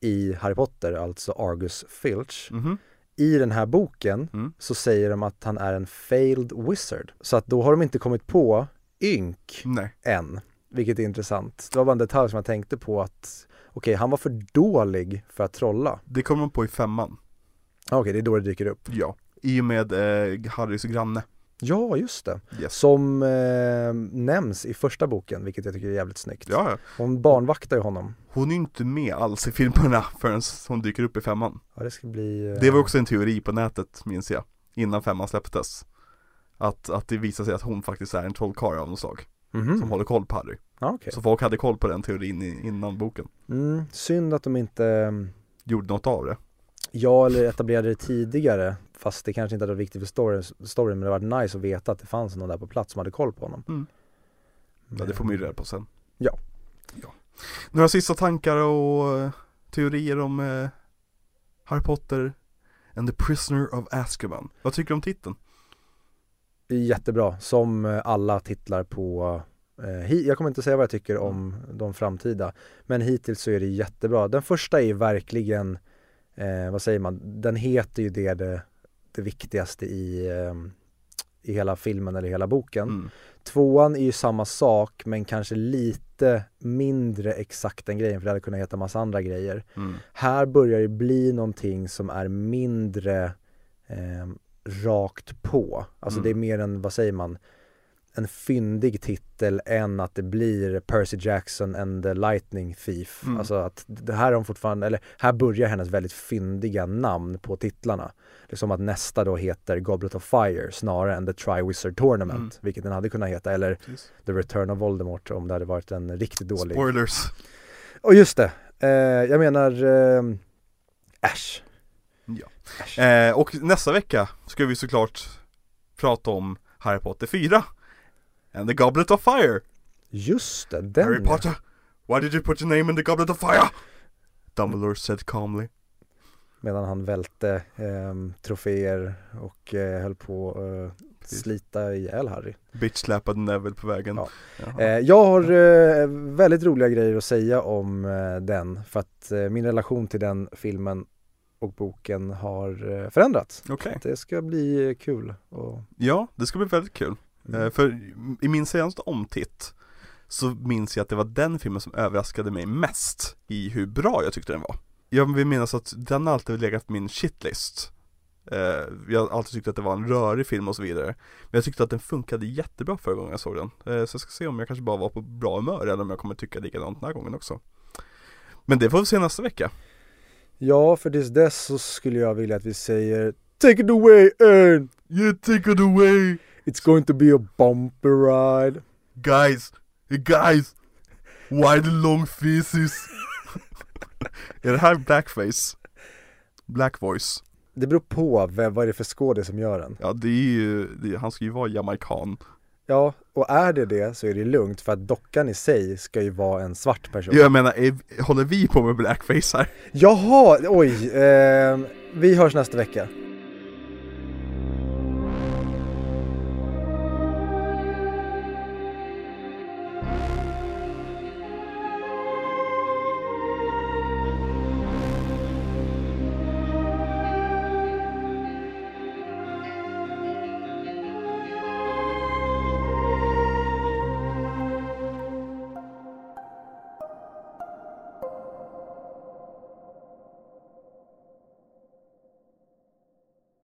i Harry Potter, alltså Argus Filch, Mhm. i den här boken Mm. så säger de att han är en failed wizard. Så att då har de inte kommit på ynk Nej. än, vilket är intressant. Det var bara en detalj som jag tänkte på att okej, han var för dålig för att trolla. Det kommer man på i femman. Okej, det är då det dyker upp. Ja. I och med eh, Harrys granne. Ja, just det. Yes. Som eh, nämns i första boken, vilket jag tycker är jävligt snyggt. Ja. Hon barnvaktar ju honom. Hon är ju inte med alls i filmerna förrän hon dyker upp i femman. Ja, det ska bli... eh, Det var också en teori på nätet, minns jag. Innan femman släpptes. Att, att det visar sig att hon faktiskt är en trollkarl av något slag. Mhm. Som håller koll på Harry. Ja, okej. Så folk hade koll på den teorin innan boken. Mm, synd att de inte, mm, Gjorde något av det. ja eller etablerade det tidigare. Fast det kanske inte hade varit viktigt för storyn, storyn men det var nice att veta att det fanns någon där på plats som hade koll på honom. Mm. Ja, det får man ju reda på sen. Ja. ja. Några sista tankar och eh, teorier om eh, Harry Potter and the Prisoner of Azkaban. Vad tycker du om titeln? Jättebra, som eh, alla titlar på eh, jag kommer inte säga vad jag tycker om de framtida Men hittills så är det jättebra. Den första är verkligen eh, Vad säger man? Den heter ju det det, det viktigaste i, eh, i hela filmen eller hela boken Mm. Tvåan är ju samma sak men kanske lite mindre exakt den grejen för det hade kunnat heta massa andra grejer Mm. här börjar det bli någonting som är mindre eh, rakt på. Alltså Mm. det är mer en, vad säger man, en fyndig titel än att det blir Percy Jackson and the Lightning Thief. Mm. Alltså att det här är de fortfarande, eller här börjar hennes väldigt fyndiga namn på titlarna. Det är som att nästa då heter Goblet of Fire snarare än The Triwizard Tournament, Mm. vilket den hade kunnat heta, eller Precis. The Return of Voldemort om det hade varit en riktigt dålig. Spoilers. Och just det, eh, jag menar eh, Ash. Ja. Eh, och nästa vecka ska vi såklart prata om Harry Potter 4 And the Goblet of Fire Just det, den Harry. Potter, why did you put your name in the Goblet of Fire? Dumbledore said calmly Medan han välte ehm, troféer och eh, höll på att eh, slita ihjäl Harry. Bitch slappade Neville på vägen Ja. Eh, jag har eh, väldigt roliga grejer att säga om eh, den för att eh, min relation till den filmen och boken har eh, förändrats. Okej, Det ska bli eh, kul. Och, ja det ska bli väldigt kul Mm. Eh, För i min senaste omtitt Så minns jag att det var den filmen som överraskade mig mest i hur bra jag tyckte den var Jag vill minnas att den har alltid legat på min shitlist Eh, Jag har alltid tyckt att det var en rörig film och så vidare Men jag tyckte att den funkade jättebra förra gången jag såg den Eh, Så jag ska se om jag kanske bara var på bra humör eller om jag kommer tycka likadant den här gången också Men det får vi se nästa vecka ja, för tills dess så skulle jag vilja att vi säger Take it away Ern! You take it away It's going to be a bumpy ride. Guys, guys Why the long faces? Är det här blackface? Black voice? Det beror på vem, vad är det för skådis som gör den. Ja det är ju, det, han ska ju vara jamaican Ja, och är det det så är det lugnt för att dockan i sig ska ju vara en svart person. Jag menar, är, håller vi på med blackface här? Jaha, oj, eh, vi hörs nästa vecka.